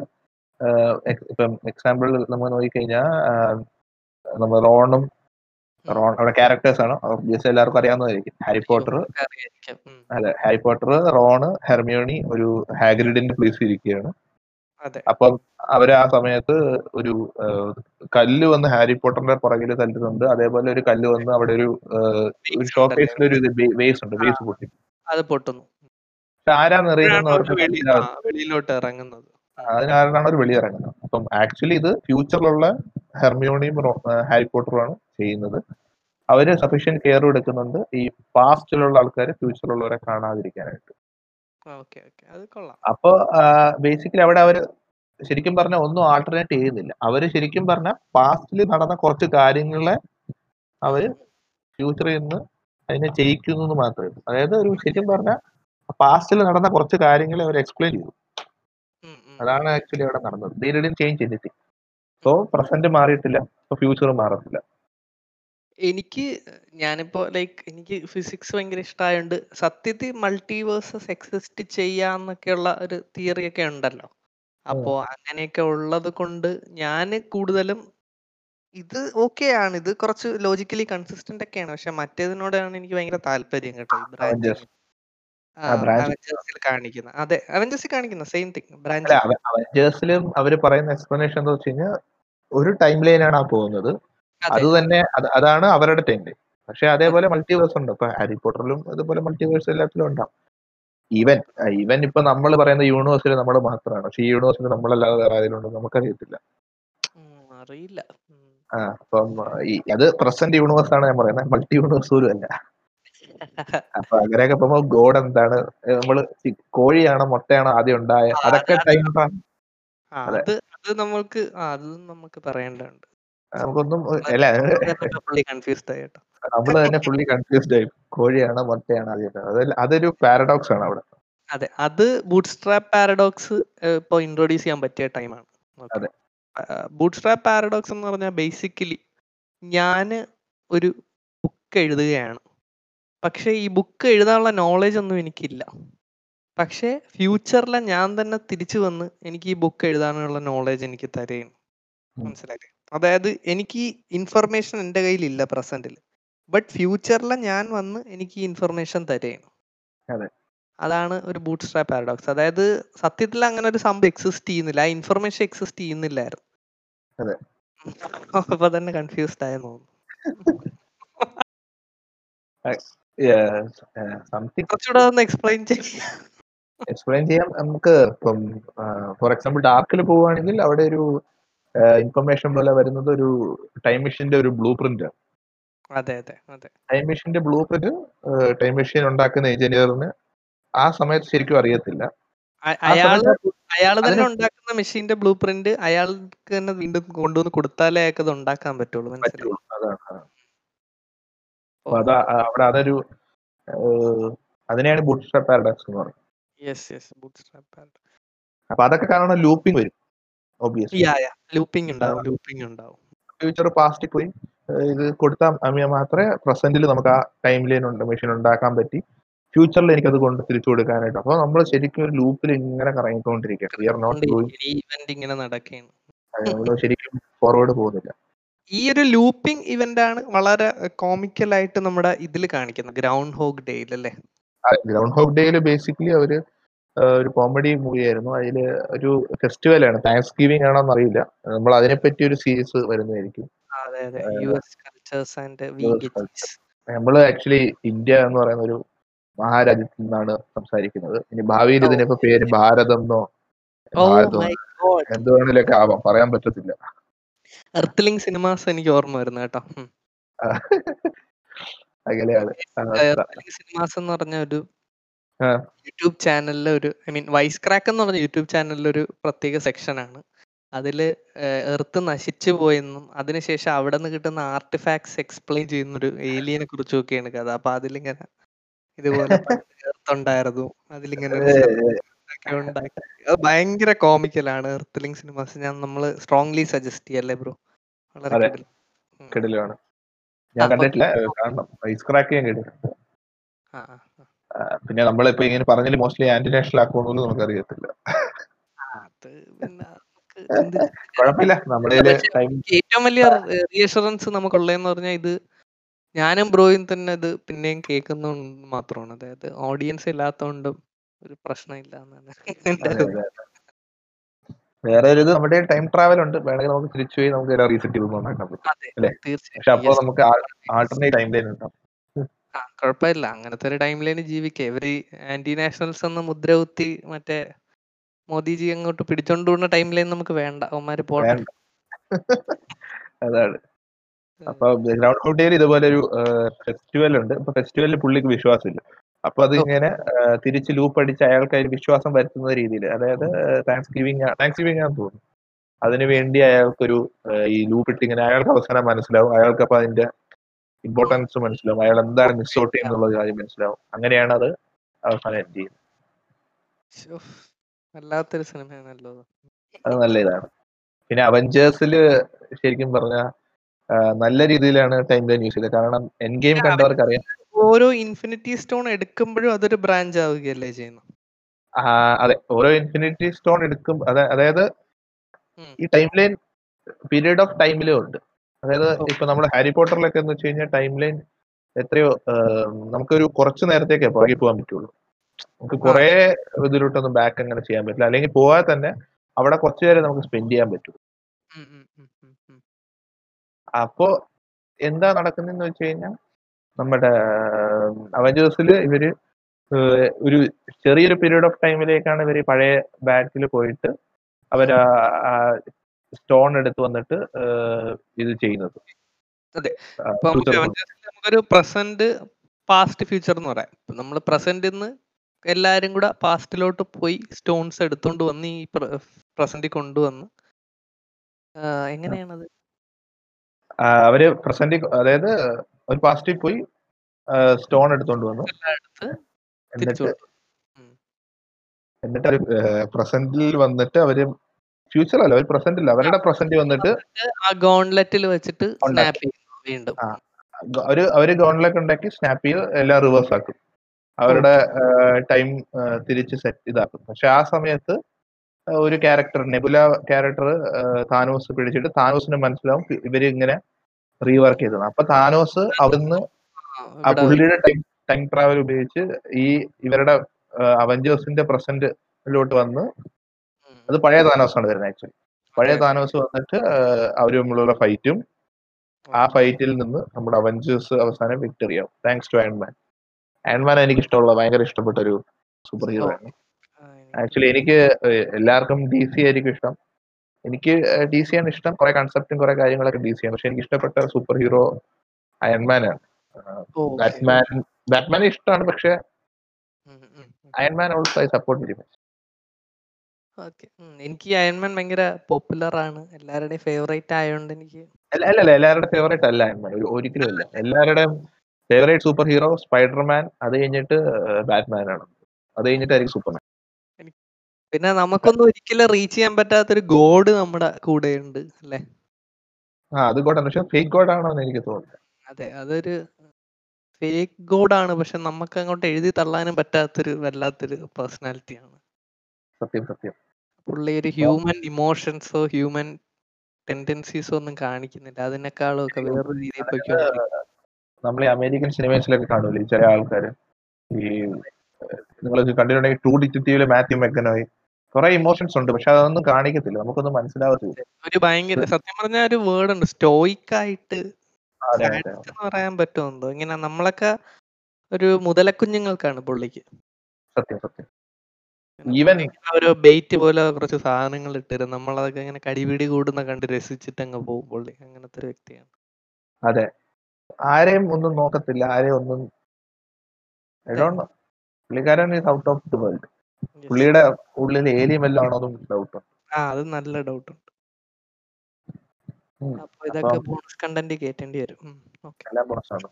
ഇപ്പം എക്സാമ്പിൾ നമ്മൾ നോക്കിക്കഴിഞ്ഞാൽ നമ്മൾ റോണും അവിടെ ക്യാരക്ടേഴ്സ് ആണ്. ഒബ്വിയസ് എല്ലാവർക്കും അറിയാവുന്നതായിരിക്കും. Harry Potter. അതെ ഹാരി പോട്ടർ റോണ് ഹെർമിയോണി ഒരു ഹാഗ്രിഡിന്റെ പ്ലേസിൽ ഇരിക്കുകയാണ്. അപ്പം അവർ ആ സമയത്ത് ഒരു കല്ല് വന്ന് ഹാരി പോട്ടറിന്റെ പുറകിൽ തല്ലുന്നുണ്ട്. അതേപോലെ ഒരു കല്ല് വന്ന് അവിടെ ഒരു ഷോക്കേസിൽ ഒരു വേസ് ഉണ്ട്. വേസ് പൊട്ടി. അത് പൊട്ടുന്നു. ആരാ ആരാന്ന് അറിയുന്നത് അപ്പോഴാണ് അവർക്ക് അവർ വെളി- ആ, മനസ്സിലാവും വെളിയിലോട്ട് ഇറങ്ങുന്നത്. അതിനാരാണ് വെളി വെളിയിറങ്ങുന്നത് അപ്പം ആക്ച്വലി ഇത് ഫ്യൂച്ചറിലുള്ള ഹെർമിയോണിയും റോ- ഹാരി പോട്ടറുമാണ് ചെയ്യുന്നത്. അവർ സഫീഷ്യന്റ് കെയർ എടുക്കുന്നുണ്ട്. ഈ പാസ്റ്റിലുള്ള ആൾക്കാർ ഫ്യൂച്ചറിലുള്ളവരെ കാണാതിരിക്കാനായിട്ട്. അപ്പൊ ബേസിക്കലി അവിടെ അവർ ശരിക്കും പറഞ്ഞ ഒന്നും ആൾട്ടർനേറ്റ് ചെയ്യുന്നില്ല. അവർ ശരിക്കും പറഞ്ഞ പാസ്റ്റിൽ നടന്ന കുറച്ച് കാര്യങ്ങളെ അവർ ഫ്യൂച്ചറിൽ നിന്ന് അതിനെ ചെയ്യിക്കുന്നു മാത്രമേ ഉള്ളൂ. അതായത് ഒരു ശരിക്കും പറഞ്ഞ പാസ്റ്റിൽ നടന്ന കുറച്ച് കാര്യങ്ങളെ അവർ എക്സ്പ്ലെയിൻ ചെയ്തു. അതാണ് ആക്ച്വലി അവിടെ നടന്നത്. They change anything so present മാറിയിട്ടില്ല. സോ ഫ്യൂച്ചർ മാറത്തില്ല. എനിക്ക് ഞാനിപ്പോ ലൈക്ക് എനിക്ക് ഫിസിക്സ് ഭയങ്കര ഇഷ്ടമായോണ്ട് സത്യത്തിൽ മൾട്ടിവേഴ്സസ് എക്സിസ്റ്റ് ചെയ്യാന്നൊക്കെയുള്ള ഒരു തിയറി ഒക്കെ ഉണ്ടല്ലോ. അപ്പോ അങ്ങനെയൊക്കെ ഉള്ളത് കൊണ്ട് ഞാൻ കൂടുതലും ഇത് ഓക്കെ ആണ്. ഇത് കുറച്ച് ലോജിക്കലി കൺസിസ്റ്റന്റ് ഒക്കെയാണ്. പക്ഷെ മറ്റേതിനോടാണ് എനിക്ക് ഭയങ്കര താല്പര്യം കേട്ടോ ആ. അവഞ്ചേഴ്സിൽ കാണിക്കുന്ന. അതെ അവഞ്ചേഴ്സിൽ കാണിക്കുന്ന സെയിം തിങ് അല്ല ബ്രാഞ്ച് അവഞ്ചേഴ്സിലും അവർ പറയുന്ന എക്സ്പ്ലനേഷൻ എന്താ വെച്ച് കഴിഞ്ഞാൽ ഒരു ടൈം ആണ് ആ പോകുന്നത്. അത്. തന്നെ അത് അതാണ് അവരുടെ ടൈം ലൈൻ പക്ഷെ അതേപോലെ മൾട്ടിവേഴ്സ് ഉണ്ട്. ഇപ്പൊ ഹാരി പോട്ടറിലും അതുപോലെ മൾട്ടിവേഴ്സ് എല്ലാത്തിലും ഉണ്ടാവും. ഈവൻ ഈവൻ ഇപ്പൊ നമ്മൾ പറയുന്ന യൂണിവേഴ്സിൽ നമ്മൾ മാത്രമാണ്. പക്ഷെ ഈ യൂണിവേഴ്സിൽ നമ്മളല്ലാതെ വേറെ ആരെങ്കിലും ഉണ്ടോ നമുക്കറിയത്തില്ല. അറിയില്ല. ഉം. ആ അപ്പം ഈ അത് പ്രസന്റ് യൂണിവേഴ്സ് ആണ് ഞാൻ പറയുന്നത്. മൾട്ടി യൂണിവേഴ്സ് പോലും അല്ല. അപ്പൊ അങ്ങനെയൊക്കെ പോകുമ്പോ ഗോഡ് എന്താണ്? നമ്മൾ കോഴിയാണോ മുട്ടയാണോ ആദ്യം ഉണ്ടായ? അതൊക്കെ ടൈം അത്. അത് നമ്മൾക്ക് അത് നമുക്ക് പറയേണ്ടതുണ്ട്. നമുക്കൊന്നും അല്ല കൺഫ്യൂസ്ഡ് ആയി കേട്ടോ. നമ്മൾ തന്നെ ഫുള്ളി കൺഫ്യൂസ്ഡ് ആയി. കോഴിയാണോ മുട്ടയാണോ ആദ്യം? അതൊരു പാരഡോക്സ് ആണ് അവിടെ. അതെ അത് ബൂട്ട്സ്ട്രാപ്പ് പാരഡോക്സ് ഇപ്പോൾ ഇൻട്രോഡ്യൂസ് ചെയ്യാൻ പറ്റിയ ടൈമാണ് അതെ. ബൂട്ട് സ്ട്രാപ്പ് പാരഡോക്സ് എന്ന് പറഞ്ഞാൽ ബേസിക്കലി ഞാൻ ഒരു ബുക്ക് എഴുതുകയാണ്. പക്ഷേ ഈ ബുക്ക് എഴുതാനുള്ള നോളേജ് ഒന്നും എനിക്കില്ല. പക്ഷേ ഫ്യൂച്ചറിൽ ഞാൻ തന്നെ തിരിച്ചു വന്ന് എനിക്ക് ഈ ബുക്ക് എഴുതാനുള്ള നോളേജ് എനിക്ക് തരുകയാണ് മനസ്സിലായി മനസ്സിലായില്ലേ? അതായത് എനിക്ക് ഇൻഫർമേഷൻ എന്റെ കയ്യിലില്ല പ്രസന്റിൽ ബട്ട് ഫ്യൂച്ചറിൽ ഞാൻ വന്ന് എനിക്ക് ഈ ഇൻഫർമേഷൻ അതെ. അതാണ് ഒരു ബൂട്ട് സ്ട്രാപ്പ് പാരഡോക്സ് അതായത് സത്യത്തിൽ അങ്ങനെ ഒരു സംഭവം എക്സിസ്റ്റ് ചെയ്യുന്നില്ല. ആ ഇൻഫർമേഷൻ എക്സിസ്റ്റ് ചെയ്യുന്നില്ലായിരുന്നു. അപ്പൊ തന്നെ കൺഫ്യൂസ്ഡ് ആയെന്ന് തോന്നുന്നു. സംതിങ് കുറച്ചുകൂടെ ഒന്ന് എക്സ്പ്ലെയിൻ ചെയ്യാം. എക്സ്പ്ലെയിൻ നമുക്ക് ഇപ്പം ഫോർ എക്സാമ്പിൾ ഡാർക്കിൽ പോവുകയാണെങ്കിൽ അവിടെ ഒരു ഇൻഫർമേഷൻ പോലെ വരുന്നത് ഒരു ടൈം മെഷീന്റെ ഒരു ബ്ലൂ പ്രിന്റ് അതെ അതെ അതെ. ടൈം മെഷീന്റെ ബ്ലൂ പ്രിന്റ് ടൈം മെഷീൻ ഉണ്ടാക്കുന്ന എഞ്ചിനീയറിന് ആ സമയത്ത് ശരിക്കും അറിയത്തില്ല. അയാൾ തന്നെ ഉണ്ടാക്കുന്ന മെഷീന്റെ ബ്ലൂ പ്രിന്റ് അയാൾക്ക് തന്നെ വീണ്ടും കൊണ്ടുവന്ന് കൊടുത്താലേ അയാൾക്ക് അത് ഉണ്ടാക്കാൻ പറ്റുള്ളൂ. മനസ്സിലായി. അപ്പൊ അത് അവിടെ അതൊരു അതിനെയാണ് ബുട്ട് സ്ട്രാപ്പ് പാരഡോക്സ് എന്ന് പറയുന്നത് അപ്പൊ അതൊക്കെ കാരണം ലൂപ്പിംഗ് വരും ലൂപ്പിംഗ് ഉണ്ടാവും ലൂപ്പിംഗ് ഉണ്ടാവും. ഫ്യൂച്ചർ പാസ്റ്റിൽ പോയി ഇത് കൊടുത്താൽ മാത്രമേ പ്രസന്റിൽ നമുക്ക് ആ ടൈം ലൈൻ ഉണ്ട് മെഷീൻ ഉണ്ടാക്കാൻ പറ്റി. ഫ്യൂച്ചറിൽ എനിക്ക് അത് കൊണ്ട് തിരിച്ചു കൊടുക്കാനായിട്ട്. അപ്പൊ നമ്മൾ ശരിക്കും ഒരു ലൂപ്പിൽ ഇങ്ങനെ കറങ്ങിക്കൊണ്ടിരിക്കുക വി ആർ നോട്ട് ഈ ഇവന്റ് ഇങ്ങനെ നടക്കുകയാണ്. നമ്മൾ ശരിക്കും ഫോർവേഡ് പോകുന്നില്ല. ഈ ഒരു ലൂപ്പിംഗ് ഇവന്റ് ആണ് വളരെ കോമിക്കൽ ആയിട്ട് നമ്മുടെ ഇതിൽ കാണിക്കുന്നത്. ഗ്രൗണ്ട് ഹോഗ് ഡേയിൽ അല്ലേ? ഗ്രൗണ്ട് ഹോക്ക് ഡേയിൽ ബേസിക്കലി അവർ ഒരു കോമഡി മൂവി ആയിരുന്നു. അതിൽ ഒരു ഫെസ്റ്റിവൽ ആണ്. താങ്ക്സ് ഗിവിംഗ് ആണോന്ന് അറിയില്ല. നമ്മൾ അതിനെപ്പറ്റി ഒരു സീരീസ് വരുന്നതായിരിക്കും. നമ്മൾ ആക്ച്വലി ഇന്ത്യ എന്ന് പറയുന്ന ഒരു മഹാരാജ്യത്തിൽ നിന്നാണ് സംസാരിക്കുന്നത്. ഇനി ഭാവിയിൽ ഇതിനൊക്കെ പേര് ഭാരതം എന്നോ ഗോഡ് എന്ത് വേണേലൊക്കെ ആവാം. പറയാൻ പറ്റത്തില്ല. എർത്തലിംഗ് സിനിമാസ് എനിക്ക് ഓർമ്മ വരുന്നു കേട്ടോ. അങ്ങനെയാണ് സിനിമാസ് എന്ന് പറഞ്ഞ ഒരു യൂട്യൂബ് ചാനലിലെ ഒരു ഐ മീൻ വൈസ് ക്രാക്ക് എന്ന് പറഞ്ഞ യൂട്യൂബ് ചാനലിലെ ഒരു പ്രത്യേക സെക്ഷനാണ് ആണ്. അതിൽ എർത്ത് നശിച്ചു പോയെന്നും അതിനുശേഷം അവിടെ നിന്ന് കിട്ടുന്ന ആർട്ട് ഫാക്ട്സ് എക്സ്പ്ലെയിൻ ചെയ്യുന്ന ഒരു ഏലിയനെ കുറിച്ചൊക്കെയാണ് കഥ. അപ്പൊ അതിലിങ്ങനെ ഇതുപോലെ എർത്ത് ഉണ്ടായിരുന്നു. അതിലിങ്ങനെ ഭയങ്കര കോമിക്കലാണ് എർത്തലിംഗ് സിനിമാസ് ഞാൻ നമ്മൾ സ്ട്രോങ്ലി സജസ്റ്റ് ചെയ്യല്ലേ ബ്രോ വളരെ. കിടിലാണ് ഞാൻ കണ്ടിട്ടില്ല. ഐസ് ക്രാക്ക് ഞാൻ കേട്ടിട്ടുണ്ട്. പിന്നെ നമ്മളിപ്പോ ഇങ്ങനെ പറഞ്ഞാൽ മോസ്റ്റ്ലി ആന്റി നാഷണൽ ആക്കുമെന്നൊന്നും നമുക്ക് അറിയത്തില്ല *laughs* കുഴപ്പമില്ല. നമ്മുടെ ഏറ്റവും വലിയ റീഅഷുറൻസ് നമുക്കുള്ളതെന്ന് പറഞ്ഞാൽ ഇത് ഞാനും ബ്രോയും തന്നെ ഇത് പിന്നെയും കേൾക്കുന്നു മാത്രമാണ്. അതായത് ഓഡിയൻസ് ഇല്ലാത്തതുകൊണ്ടും ഒരു പ്രശ്നമില്ല വേറെ *laughs* ഒരു നമ്മുടെ ടൈം ട്രാവൽ ഉണ്ട്. വേണമെങ്കിൽ നമുക്ക് തിരിച്ചു പോയി നമുക്ക് റീസെറ്റ് ചെയ്ത് ഉണ്ടാക്കാൻ പറ്റും. അല്ലേ? പക്ഷെ അപ്പോൾ നമുക്ക് ആൾട്ടർനേറ്റ് ടൈം ലൈൻ ഉണ്ടാവും. കുഴപ്പമില്ല. അങ്ങനത്തെ ഒരു ടൈമിലേന് ജീവിക്കാം. ഇവർ ആന്റി നാഷണൽസ് എന്ന മുദ്ര കുത്തി മറ്റേ മോദിജി അങ്ങോട്ട് പിടിച്ചോണ്ട് പോകുന്ന ലൈൻ നമുക്ക് വേണ്ട. അവന്മാര് പോകണ്ട അതാണ്. അപ്പൊ ഗ്രൗണ്ട് ഹൗട്ടയിൽ ഇതുപോലെ ഒരു ഫെസ്റ്റിവൽ ഉണ്ട്. അപ്പൊ ഫെസ്റ്റിവലിൽ പുള്ളിക്ക് വിശ്വാസമില്ല. അപ്പൊ അത് ഇങ്ങനെ തിരിച്ച് ലൂപ്പ് അടിച്ച് അയാൾക്ക് അതിൽ വിശ്വാസം വരുത്തുന്ന രീതിയിൽ അതായത് താങ്ക്സ് ഗിവിംഗ് താങ്ക്സ് ഗിവിംഗ് ആണെന്ന് തോന്നുന്നു. അതിനു വേണ്ടി അയാൾക്കൊരു ഈ ലൂപ്പ് ഇട്ട് ഇങ്ങനെ അയാൾക്ക് അവസാനം മനസ്സിലാവും. അയാൾക്ക് അപ്പൊ അതിന്റെ ഇമ്പോർട്ടൻസ് മനസ്സിലാവും. അയാൾ എന്താണ് മിസ് ഔട്ട് ചെയ്യുന്നുള്ള കാര്യം മനസ്സിലാവും. അങ്ങനെയാണ് അത് അവസാനം എൻഡ് ചെയ്യുന്നത്. അത് നല്ല ഇതാണ്. പിന്നെ അവഞ്ചേഴ്സിൽ ശരിക്കും പറഞ്ഞ നല്ല രീതിയിലാണ് ടൈം ലൈൻ യൂസ് ചെയ്തത്. കാരണം എൻ ഗെയിം കണ്ടവർക്ക് അറിയാം. ഓരോ ഇൻഫിനിറ്റി സ്റ്റോൺ എടുക്കുമ്പോഴും അതൊരു ബ്രാഞ്ച് ആവുകയല്ലേ ചെയ്യുന്നത് അതെ. ഓരോ ഇൻഫിനിറ്റി സ്റ്റോൺ എടുക്കും അതായത് ഈ ടൈം ലൈൻ പീരീഡ് ഓഫ് ടൈമിലും ഉണ്ട്. അതായത്. ഇപ്പൊ നമ്മുടെ ഹാരി പോട്ടറിലൊക്കെ എന്ന് വെച്ച് കഴിഞ്ഞാൽ ടൈം ലൈൻ എത്രയോ നമുക്കൊരു കുറച്ച് നേരത്തേക്കേ പുറകെ പോകാൻ പറ്റുള്ളൂ. നമുക്ക് കുറെ ഇതിലോട്ടൊന്നും ബാക്ക് അങ്ങനെ ചെയ്യാൻ പറ്റില്ല. അല്ലെങ്കിൽ പോയാൽ തന്നെ അവിടെ കുറച്ചു നേരം നമുക്ക് സ്പെൻഡ് ചെയ്യാൻ പറ്റും. അപ്പോ എന്താ നടക്കുന്നെന്ന് വെച്ച് കഴിഞ്ഞാൽ നമ്മുടെ അവഞ്ചേഴ്സിൽ ഇവർ ഒരു ചെറിയൊരു പീരീഡ് ഓഫ് ടൈമിലേക്കാണ് ഇവർ പഴയ ബാറ്റിൽ പോയിട്ട് അവർ സ്റ്റോൺ എടുത്ത് വന്നിട്ട് ഇത് ചെയ്യുന്നത്. അതെ. നമുക്കൊരു പ്രസന്റ് പാസ്റ്റ് ഫ്യൂച്ചർ എന്ന് പറയാം. നമ്മൾ പ്രസന്റിന്ന് എല്ലാരും കൂടെ പാസ്റ്റിലോട്ട് പോയി സ്റ്റോൺസ് എടുത്തോണ്ട് വന്ന് ഈ പ്രസന്റിൽ കൊണ്ടുവന്ന് എങ്ങനെയാണത്? അവർ പ്രസന്റ് അതായത് ഒരു പാസ്റ്റിൽ പോയി സ്റ്റോൺ എടുത്തോണ്ട് വന്നു. എന്നിട്ട് എന്നിട്ട് പ്രസന്റിൽ വന്നിട്ട് അവർ ഫ്യൂച്ചർ അല്ല അവർ പ്രസന്റിൽ അവരുടെ പ്രസന്റ് വന്നിട്ട് ആ ഗോൺലെറ്റിൽ വെച്ചിട്ട് സ്നാപ്പ് ഉണ്ടാക്കി. ചെയ്യുന്നു വീണ്ടും. അവർ അവർ ഗോൺലെറ്റ് ഉണ്ടാക്കി സ്നാപ്പ് ചെയ്ത് എല്ലാം റിവേഴ്സ് ആക്കും. അവരുടെ ടൈം തിരിച്ച് സെറ്റ് ഇതാക്കും. പക്ഷെ ആ സമയത്ത് ഒരു ക്യാരക്ടർ നെബുല ക്യാരക്ടർ താനോസ് പിടിച്ചിട്ട് താനോസിന് മനസ്സിലാവും ഇവർ ഇങ്ങനെ റീവർക്ക് ചെയ്തത് അപ്പൊ താനോസ് അവിടുന്ന് ആ, പുള്ളിയുടെ ടൈം ടൈം ട്രാവൽ ഉപയോഗിച്ച് ഈ ഇവരുടെ അവഞ്ചേഴ്സിന്റെ പ്രസന്റിലോട്ട് വന്ന് അത് പഴയ താനോസ് ആണ് വരുന്നത് ആക്ച്വലി പഴയ താനോസ് വന്നിട്ട് അവർ തമ്മിലുള്ള ഫൈറ്റും ആ ഫൈറ്റിൽ നിന്ന് നമ്മുടെ അവഞ്ചേഴ്സ് അവസാനം വിക്ടറി ആവും. താങ്ക്സ് ടു ആൻഡ്മാൻ ആൻഡ്മാൻ എനിക്ക് ഇഷ്ടമുള്ള ഭയങ്കര ഇഷ്ടപ്പെട്ട ഒരു സൂപ്പർ ഹീറോ ആണ്. ആക്ച്വലി എനിക്ക് എല്ലാവർക്കും ഡി സി ആയിരിക്കും ഇഷ്ടം. എനിക്ക് ഡി സി ആണ് ഇഷ്ടം. കുറെ കൺസെപ്റ്റും കുറെ കാര്യങ്ങളൊക്കെ ഡി സി ആണ്. പക്ഷെ എനിക്ക് ഇഷ്ടപ്പെട്ട സൂപ്പർ ഹീറോ അയൺമാൻ ആണ്. ബാറ്റ്മാൻ ബാറ്റ്മാൻ ഇഷ്ടമാണ് പക്ഷെ. Iron Man also I support very much എനിക്ക് അയൺമാൻ ഭയങ്കര പോപ്പുലർ ആണ്. എല്ലാവരുടെയും ഫേവറേറ്റ് ആയതുകൊണ്ട് എനിക്ക് അല്ല അല്ല എല്ലാവരുടെ ഫേവറേറ്റ് അല്ല അയൺമാൻ ഒരു ഒരിക്കലും അല്ല. എല്ലാവരുടെയും ഫേവറേറ്റ് സൂപ്പർ ഹീറോ സ്പൈഡർമാൻ അത് കഴിഞ്ഞിട്ട് ബാറ്റ്മാൻ ആണ്. അത് കഴിഞ്ഞിട്ടായിരിക്കും സൂപ്പർമാൻ പിന്നെ നമുക്കൊന്നും ഒരിക്കലും റീച്ച് ചെയ്യാൻ പറ്റാത്ത ഒരു ഗോഡ് നമ്മുടെ കൂടെയുണ്ട് അല്ലെ? ആ അത് ഗോഡാണ് പക്ഷെ ഫേക്ക് എന്ന് എനിക്ക് തോന്നുന്നത് അതെ അതൊരു ഫേക്ക് ഗോഡാണ് പക്ഷെ നമുക്ക് അങ്ങോട്ട് എഴുതി തള്ളാനും പറ്റാത്തൊരു വല്ലാത്തൊരു പേഴ്സണാലിറ്റിയാണ് സത്യം സത്യം. പുള്ളി ഒരു ഹ്യൂമൻ ഇമോഷൻസോ ഹ്യൂമൻ ടെൻഡൻസീസോ ഒന്നും കാണിക്കുന്നില്ല. അതിനേക്കാളും ഒക്കെ വേറൊരു രീതിയിൽ പോയിക്കൊണ്ടിരിക്കും നമ്മൾ അമേരിക്കൻ സിനിമയിലൊക്കെ കാണൂലേ ചില ആൾക്കാര്. ഈ നിങ്ങൾ കണ്ടിട്ടുണ്ടെങ്കിൽ ടു ഡിറ്റക്റ്റീവിൽ മാത്യു മെക്കനോയ് കുറെ ഇമോഷൻസ് ഉണ്ട് പക്ഷെ അതൊന്നും കാണിക്കത്തില്ല. നമുക്കൊന്നും മനസ്സിലാവത്തില്ല. ഒരു ഭയങ്കര സത്യം പറഞ്ഞ ഒരു വേർഡ് ഉണ്ട് സ്റ്റോയിക് എന്ന് പറയാൻ പറ്റുമെന്തോ ഇങ്ങനെ നമ്മളൊക്കെ ഒരു മുതലക്കുഞ്ഞുങ്ങൾക്കാണ് പുള്ളിക്ക്. സത്യം സത്യം. ഈവൻ ഒരു ബെയ്റ്റ് പോലെ കുറച്ച് സാധനങ്ങൾ ഇട്ടിരും നമ്മളതൊക്കെ ഇങ്ങനെ കടിപിടി കൂടുന്ന കണ്ട് രസിച്ചിട്ട് അങ്ങ് പോകും പുള്ളി. അങ്ങനത്തെ ഒരു വ്യക്തിയാണ്. അതെ. ആരെയും ഒന്നും നോക്കത്തില്ല ആരെയും ഒന്നും ഐ ഡോണ്ട് നോ പുള്ളിക്കാരൻ ഔട്ട് ഓഫ് ദി വേൾഡ്. പുള്ളിയുടെ ഉള്ളിൽ ഏലിയം വല്ലതും ആണോ എന്നും ഡൗട്ട് ആ അത് നല്ല ഡൗട്ട് ഉണ്ട്. അപ്പോൾ അപ്പൊ ഇതൊക്കെ ബോണസ് കണ്ടന്റ് കേറ്റേണ്ടി വരും. ഓക്കേ എല്ലാം ആണ്.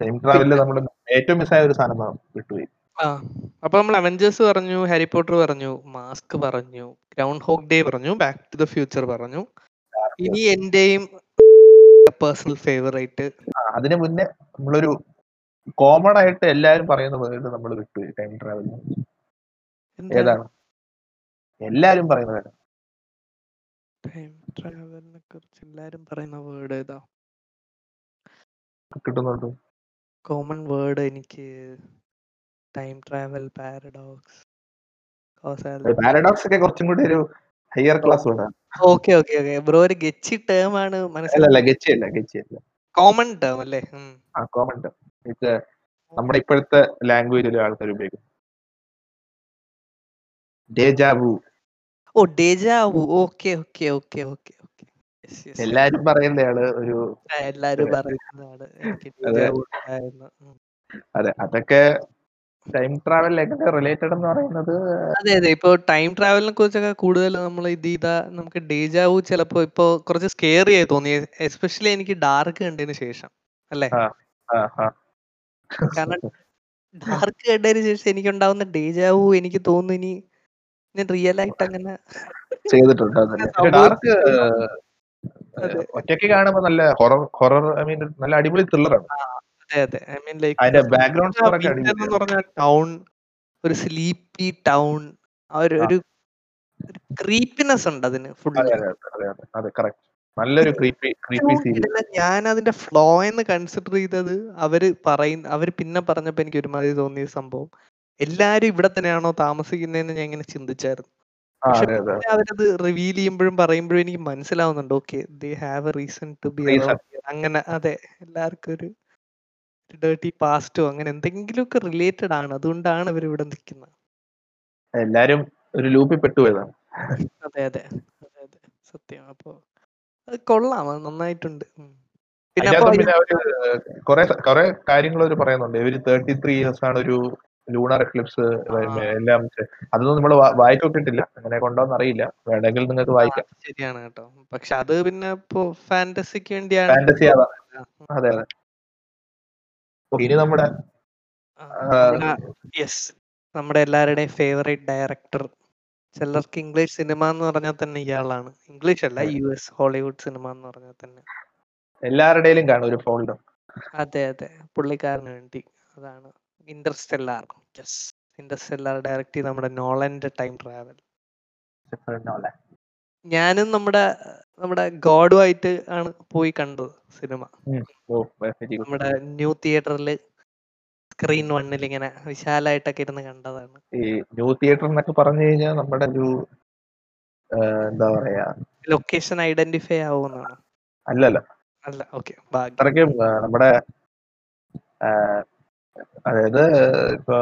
ടൈം ട്രാവലിൽ നമ്മൾ ഏറ്റവും ആയ ഒരു സാധനം വിട്ടുപോയി. ആ അപ്പൊ നമ്മൾ അവഞ്ചേഴ്സ് പറഞ്ഞു ഹാരി പോട്ടർ പറഞ്ഞു മാസ്ക് പറഞ്ഞു ഗ്രൗണ്ട് ഹോക്ക് ഡേ പറഞ്ഞു ബാക്ക് ടു ദ ഫ്യൂച്ചർ പറഞ്ഞു. ഇനി എന്റെയും പേഴ്സണൽ ഫേവറേറ്റ് അതിനു മുന്നേ നമ്മളൊരു കോമൺ ആയിട്ട് എല്ലാവരും പറയുന്ന വേർഡ് നമ്മൾ വിട്ടുപോയി ടൈം ട്രാവലിന് ഏതാണ്? എല്ലാരും പറയുന്നത് ടൈം ട്രാവലിനെ കുറിച്ച് എല്ലാരും പറയുന്ന വേർഡ് ഏതാ? കിട്ടുന്നുണ്ട്? കോമൺ വേർഡ് എനിക്ക് ടൈം ട്രാവൽ പാരഡോക്സ് പാരഡോക്സ് ഒക്കെ കുറച്ചും കൂടി ഒരു ഹയർ ക്ലാസ് വേർഡാണ് ഓക്കെ ഓക്കെ ഓക്കെ ബ്രോ ഒരു ഗെച്ചി ടേം ആണ് മനസ്സിലല്ല ഗെച്ചി അല്ല ഗെച്ചി അല്ല. കോമൺ ടേം അല്ലേ? ആ കോമൺ ടേം ഇത് നമ്മുടെ ഇപ്പോഴത്തെ ലാംഗ്വേജിൽ ആൾക്കാർ ഉപയോഗിക്കും. Deja vu oh deja vu okay okay okay okay okay എല്ലാരും പറയുന്നതാണ് ഒരു എല്ലാരും പറയുന്നതാണ്. അതെ. അതൊക്കെ ടൈം ട്രാവലിലേക്ക് റിലേറ്റഡ് എന്ന് പറയുന്നത് അതെ അതെ. ഇപ്പൊ ടൈം ട്രാവലിനെ കുറിച്ചൊക്കെ കൂടുതൽ നമ്മൾ ഇത് ചെയ്താ നമുക്ക് ഡേജാവു ചിലപ്പോ ഇപ്പൊ കുറച്ച് സ്കേറി ആയി തോന്നി. എസ്പെഷ്യലി എനിക്ക് ഡാർക്ക് കണ്ടതിന് ശേഷം. അല്ലേ. കാരണം ഡാർക്ക് കണ്ടതിന് ശേഷം എനിക്ക് ഉണ്ടാവുന്ന ഡേജാവു എനിക്ക് തോന്നുന്നു ഇനി ഞാൻ റിയൽ ആയിട്ട് അങ്ങനെ ചെയ്തിട്ടുണ്ട്. ഡാർക്ക്. ഒറ്റയ്ക്ക് കാണുമ്പോൾ നല്ല ഹൊറർ ഹൊറർ ഐ മീൻ നല്ല അടിപൊളി ത്രില്ലറാണ് അതെ അതെ. ഐ മീൻ ലൈക്ക് അതിന്റെ ബാക്ക്ഗ്രൗണ്ട് എന്ന് പറഞ്ഞാൽ ടൗൺ ഒരു സ്ലീപ്പി ടൗൺ ഒരു ഒരു ക്രീപ്പിനെസ് ഉണ്ട് അതിന് ഫുൾ അതെ അതെ അതെ അതെ അതെ. അതെ കറക്റ്റ് നല്ലൊരു ക്രീപ്പി ക്രീപ്പി സീരീസ് ഞാൻ അതിന്റെ ഫ്ലോ എന്ന് കൺസിഡർ ചെയ്തത് അവർ പറയുന്ന അവർ പിന്നെ പറഞ്ഞപ്പോ എനിക്ക് ഒരുമാതിരി തോന്നിയ സംഭവം. എല്ലാരും ഇവിടെ തന്നെയാണോ താമസിക്കുന്നതെന്ന് ഞാൻ ഇങ്ങനെ ചിന്തിച്ചായിരുന്നു. പക്ഷെ അവരത് റിവീൽ ചെയ്യുമ്പോഴും പറയുമ്പോഴും എനിക്ക് മനസ്സിലാവുന്നുണ്ട്. Okay they have a reason to be. അങ്ങനെ അതെ എല്ലാവർക്കും ഒരു ഡേർട്ടി പാസ്റ്റോ അങ്ങനെ എന്തെങ്കിലുമൊക്കെ റിലേറ്റഡ് ആണ്. അതുകൊണ്ടാണ് ഇവർ ഇവിടെ നിൽക്കുന്നത്. എല്ലാരും ഒരു ലൂപ്പിൽ പെട്ടുപോയതാണ് അതെ അതെ അതെ അതെ. സത്യം. അപ്പൊ അത് കൊള്ളാം. അത് നന്നായിട്ടുണ്ട്. പിന്നെ കുറെ കുറെ കാര്യങ്ങൾ അവർ പറയുന്നുണ്ട്. ഇവർ തേർട്ടി ത്രീ ഇയേഴ്സ് ആണ് ഒരു ലൂണർ എക്ലിപ്സ് എല്ലാം അതൊന്നും നമ്മൾ വായിക്കൊണ്ടിട്ടില്ല അങ്ങനെ കൊണ്ടോന്ന് അറിയില്ല. വേണമെങ്കിൽ നിങ്ങൾക്ക് വായിക്കാം. ശരിയാണ് കേട്ടോ. പക്ഷെ അത് പിന്നെ ഇപ്പോ ഫാന്റസിക്ക് വേണ്ടിയാണ്. ഫാന്റസി ആവാം. അതെ അതെ. ഇനി നമ്മുടെ യെസ് നമ്മുടെ എല്ലാവരുടെയും ഫേവറേറ്റ് ഡയറക്ടർ ചിലർക്ക് ഇംഗ്ലീഷ് സിനിമ എന്ന് പറഞ്ഞാൽ തന്നെ ഇയാളാണ്. ഇംഗ്ലീഷ് അല്ല യു എസ് ഹോളിവുഡ് സിനിമ എന്ന് പറഞ്ഞാൽ തന്നെ. എല്ലാവരുടെയും കാണും ഒരു ഫോൾഡർ അതെ അതെ. പുള്ളിക്കാരന് വേണ്ടി. അതാണ്. ഇന്റർസ്റ്റെല്ലാർ ഇന്റർസ്റ്റെല്ലാർ ഡയറക്റ്റ് നമ്മുടെ നോളന്റെ ടൈം ട്രാവൽ ഞാനും നമ്മുടെ നമ്മുടെ ഗോഡുമായിട്ട് ആണ് പോയി കണ്ടത് സിനിമ. നമ്മുടെ ന്യൂ തിയേറ്ററിൽ സ്ക്രീൻ വണ്ണിൽ ഇങ്ങനെ വിശാലായിട്ടൊക്കെ ഇരുന്ന് കണ്ടതാണ്. ഈ ന്യൂ തിയേറ്റർ എന്നൊക്കെ പറഞ്ഞു കഴിഞ്ഞാൽ നമ്മുടെ ഒരു എന്താ പറയാ? ലൊക്കേഷൻ ഐഡന്റിഫൈ ആവുന്നതാണ് അല്ലല്ല. അല്ല ഓക്കെ നമ്മുടെ അതായത് ഇപ്പൊ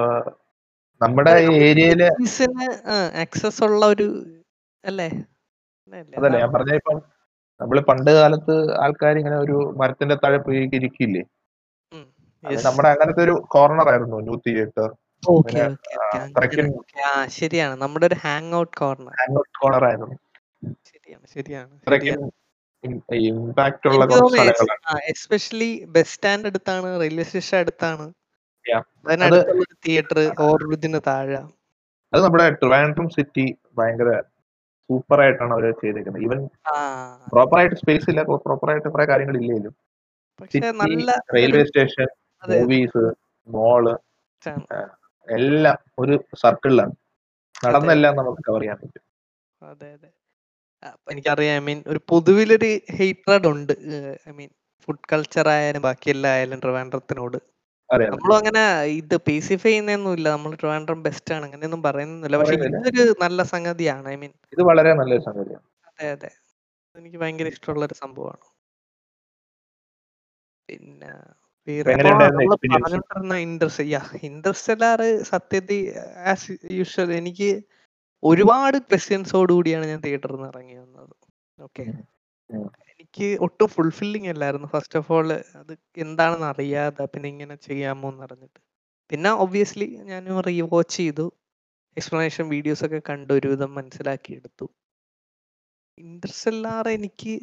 നമ്മുടെ ഏരിയയിൽ ആക്സസ് ഉള്ള ഒരു അല്ലേ? അതല്ലേ ഞാൻ പറഞ്ഞ ഇപ്പം നമ്മൾ പണ്ട് കാലത്ത് ആൾക്കാർ ഇങ്ങനെ ഒരു മരത്തിന്റെ താഴെ പോയി ഇരിക്കില്ലേ നമ്മുടെ അങ്ങനത്തെ ഒരു കോർണർ ആയിരുന്നു ന്യൂ തിയേറ്റർ ശരിയാണ്. നമ്മുടെ ഒരു hang out corner hang out corner ആയിരുന്നു ശരിയാണ്. ശരിയാണ് ഇമ്പാക്ട് ഉള്ള എസ്പെഷ്യലി ബസ് സ്റ്റാൻഡ് അടുത്താണ് റെയിൽവേ സ്റ്റേഷൻ അടുത്താണ്. തിയേറ്റർ താഴെ. അത് നമ്മുടെ ട്രിവാൻഡ്രം സിറ്റി ഭയങ്കര സൂപ്പർ ആയിട്ടാണ് അവർ ചെയ്തേക്കുന്നത്. ഈവൻ പ്രോപ്പർ ആയിട്ട് സ്പേസ് ഇല്ല പ്രോപ്പർ ആയിട്ട് കുറെ കാര്യങ്ങൾ നല്ല റെയിൽവേ സ്റ്റേഷൻ മൂവീസ് മോൾ എല്ലാം ഒരു സർക്കിളിലാണ് നടന്നെല്ലാം നമുക്ക് കവർ ചെയ്യാൻ പറ്റും. അതെ അതെ. എനിക്കറിയാം ഐ മീൻ ഒരു പൊതുവിലൊരു ഹെയ്റ്റഡ് ഉണ്ട്. ഐ മീൻ ഫുഡ് കൾച്ചർ ആയാലും ബാക്കി എല്ലാ ആയാലും ട്രിവാൻഡ്രത്തിനോട് അതെ അതെ നമ്മളും അങ്ങനെ ഇത് പേസിഫൈ ചെയ്യുന്നൊന്നുമില്ല നമ്മൾ ട്രിവാൻഡ്രം ബെസ്റ്റ് ആണ്. അങ്ങനെയൊന്നും പറയുന്നില്ല പക്ഷെ പറയുന്നില്ല. ഇതൊരു നല്ല സംഗതിയാണ്. ഐ മീൻ ഇത് വളരെ നല്ലൊരു സംഗതിയാണ്. അതെ അതെ. എനിക്ക് ഭയങ്കര ഇഷ്ടമുള്ള ഒരു സംഭവമാണ്. പിന്നെ വേറെ എങ്ങനെ അപ്പൊ ഉണ്ടായിരുന്നു നമ്മൾ experience? പറഞ്ഞോണ്ടിരുന്ന ഇൻട്രസ്റ്റ് യാ ഇന്റർസ്റ്റെല്ലാർ സത്യത്തിൽ ആസ് യൂഷ്വൽ എനിക്ക് ഒരുപാട് ക്വസ്റ്റ്യൻസോട് കൂടിയാണ് ഞാൻ തിയേറ്ററിൽ നിന്ന് ഇറങ്ങി വന്നത്. ഓക്കെ. എനിക്ക് ഒട്ടും ഫുൾഫില്ലിംഗ് അല്ലായിരുന്നു. ഫസ്റ്റ് ഓഫ് ഓൾ അത് എന്താണെന്ന് അറിയാതെ പിന്നെ ഇങ്ങനെ ചെയ്യാമോ എന്ന് അറിഞ്ഞിട്ട്. പിന്നെ ഒബ്വിയസ്ലി ഞാൻ റീവാച്ച് ചെയ്തു. എക്സ്പ്ലനേഷൻ വീഡിയോസ് ഒക്കെ കണ്ട് ഒരുവിധം മനസ്സിലാക്കി എടുത്തു. ഇന്റർസ്റ്റെല്ലാർ എനിക്ക്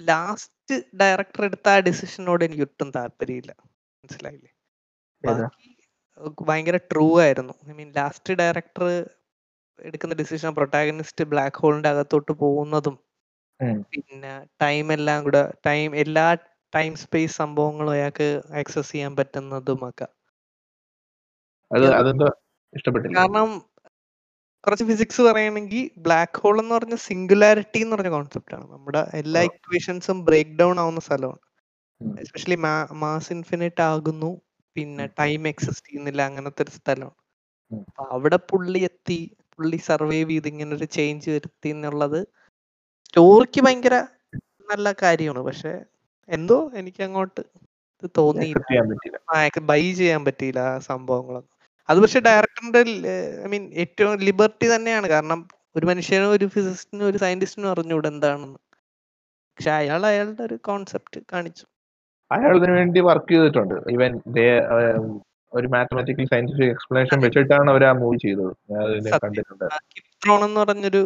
ലാസ്റ്റ് ഡയറക്ടർ എടുത്ത ആ ഡിസിഷനോട് എനിക്ക് ഒട്ടും താല്പര്യമില്ല. മനസ്സിലായില്ലേ? ഭയങ്കര ട്രൂ ആയിരുന്നു. ഐ മീൻ ലാസ്റ്റ് ഡയറക്ടർ എടുക്കുന്ന ഡിസിഷൻ പ്രൊട്ടാഗനിസ്റ്റ് ബ്ലാക്ക് ഹോളിന്റെ അകത്തോട്ട് പോകുന്നതും ഉം. പിന്നെ ടൈം എല്ലാം കൂടെ ടൈം എല്ലാ ടൈം സ്പേസ് സംഭവങ്ങളും അയാൾക്ക് ആക്സസ് ചെയ്യാൻ പറ്റുന്നതും ഒക്കെ അത് അത് അതെന്തോ ഇഷ്ടപ്പെട്ടില്ല കാരണം കുറച്ച് ഫിസിക്സ് പറയുകയാണെങ്കിൽ ബ്ലാക്ക് ഹോൾ എന്ന് പറഞ്ഞ സിംഗുലാരിറ്റി എന്ന് പറഞ്ഞ കോൺസെപ്റ്റ് ആണ് നമ്മുടെ എല്ലാ. ഇക്വേഷൻസും ബ്രേക്ക് ഡൗൺ ആവുന്ന സ്ഥലമാണ് ഉം. എസ്പെഷ്യലി മാസ് ഇൻഫിനിറ്റ് ആകുന്നു പിന്നെ ഉം. ടൈം എക്സിസ്റ്റ് ചെയ്യുന്നില്ല അങ്ങനത്തെ ഒരു സ്ഥലമാണ് ഉം. അപ്പൊ അവിടെ പുള്ളി എത്തി പുള്ളി സർവൈവ് ചെയ്ത് ഇങ്ങനെ ഒരു ചേഞ്ച് വരുത്തി എന്നുള്ളത് സ്റ്റോറിക്ക് ഭയങ്കര നല്ല കാര്യമാണ്. പക്ഷെ എന്തോ എനിക്ക് അങ്ങോട്ട് ഇത് തോന്നിയില്ല. ചെയ്യാൻ പറ്റില്ല ബൈ ചെയ്യാൻ പറ്റിയില്ല ആ സംഭവങ്ങളൊന്നും. അത് പക്ഷെ ഡയറക്ടറിന്റെ ഐ മീൻ ഏറ്റവും ലിബർട്ടി തന്നെയാണ്. കാരണം ഒരു മനുഷ്യനും ഒരു ഫിസിസ്റ്റിനും ഒരു സയന്റിസ്റ്റിനും അറിഞ്ഞൂടെ എന്താണെന്ന്. പക്ഷെ അയാൾ അയാളുടെ ഒരു കോൺസെപ്റ്റ് കാണിച്ചു. അയാൾ ഇതിനു വേണ്ടി വർക്ക് ചെയ്തിട്ടുണ്ട്. ഈവൻ ഒരു മാത്തമാറ്റിക്കൽ സയന്റിഫിക് എക്സ്പ്ലനേഷൻ വെച്ചിട്ടാണ് അവർ ആ മൂവി ചെയ്തത്. ഞാൻ അതിനെ കണ്ടിട്ടുണ്ട്. എന്ന് പറഞ്ഞൊരു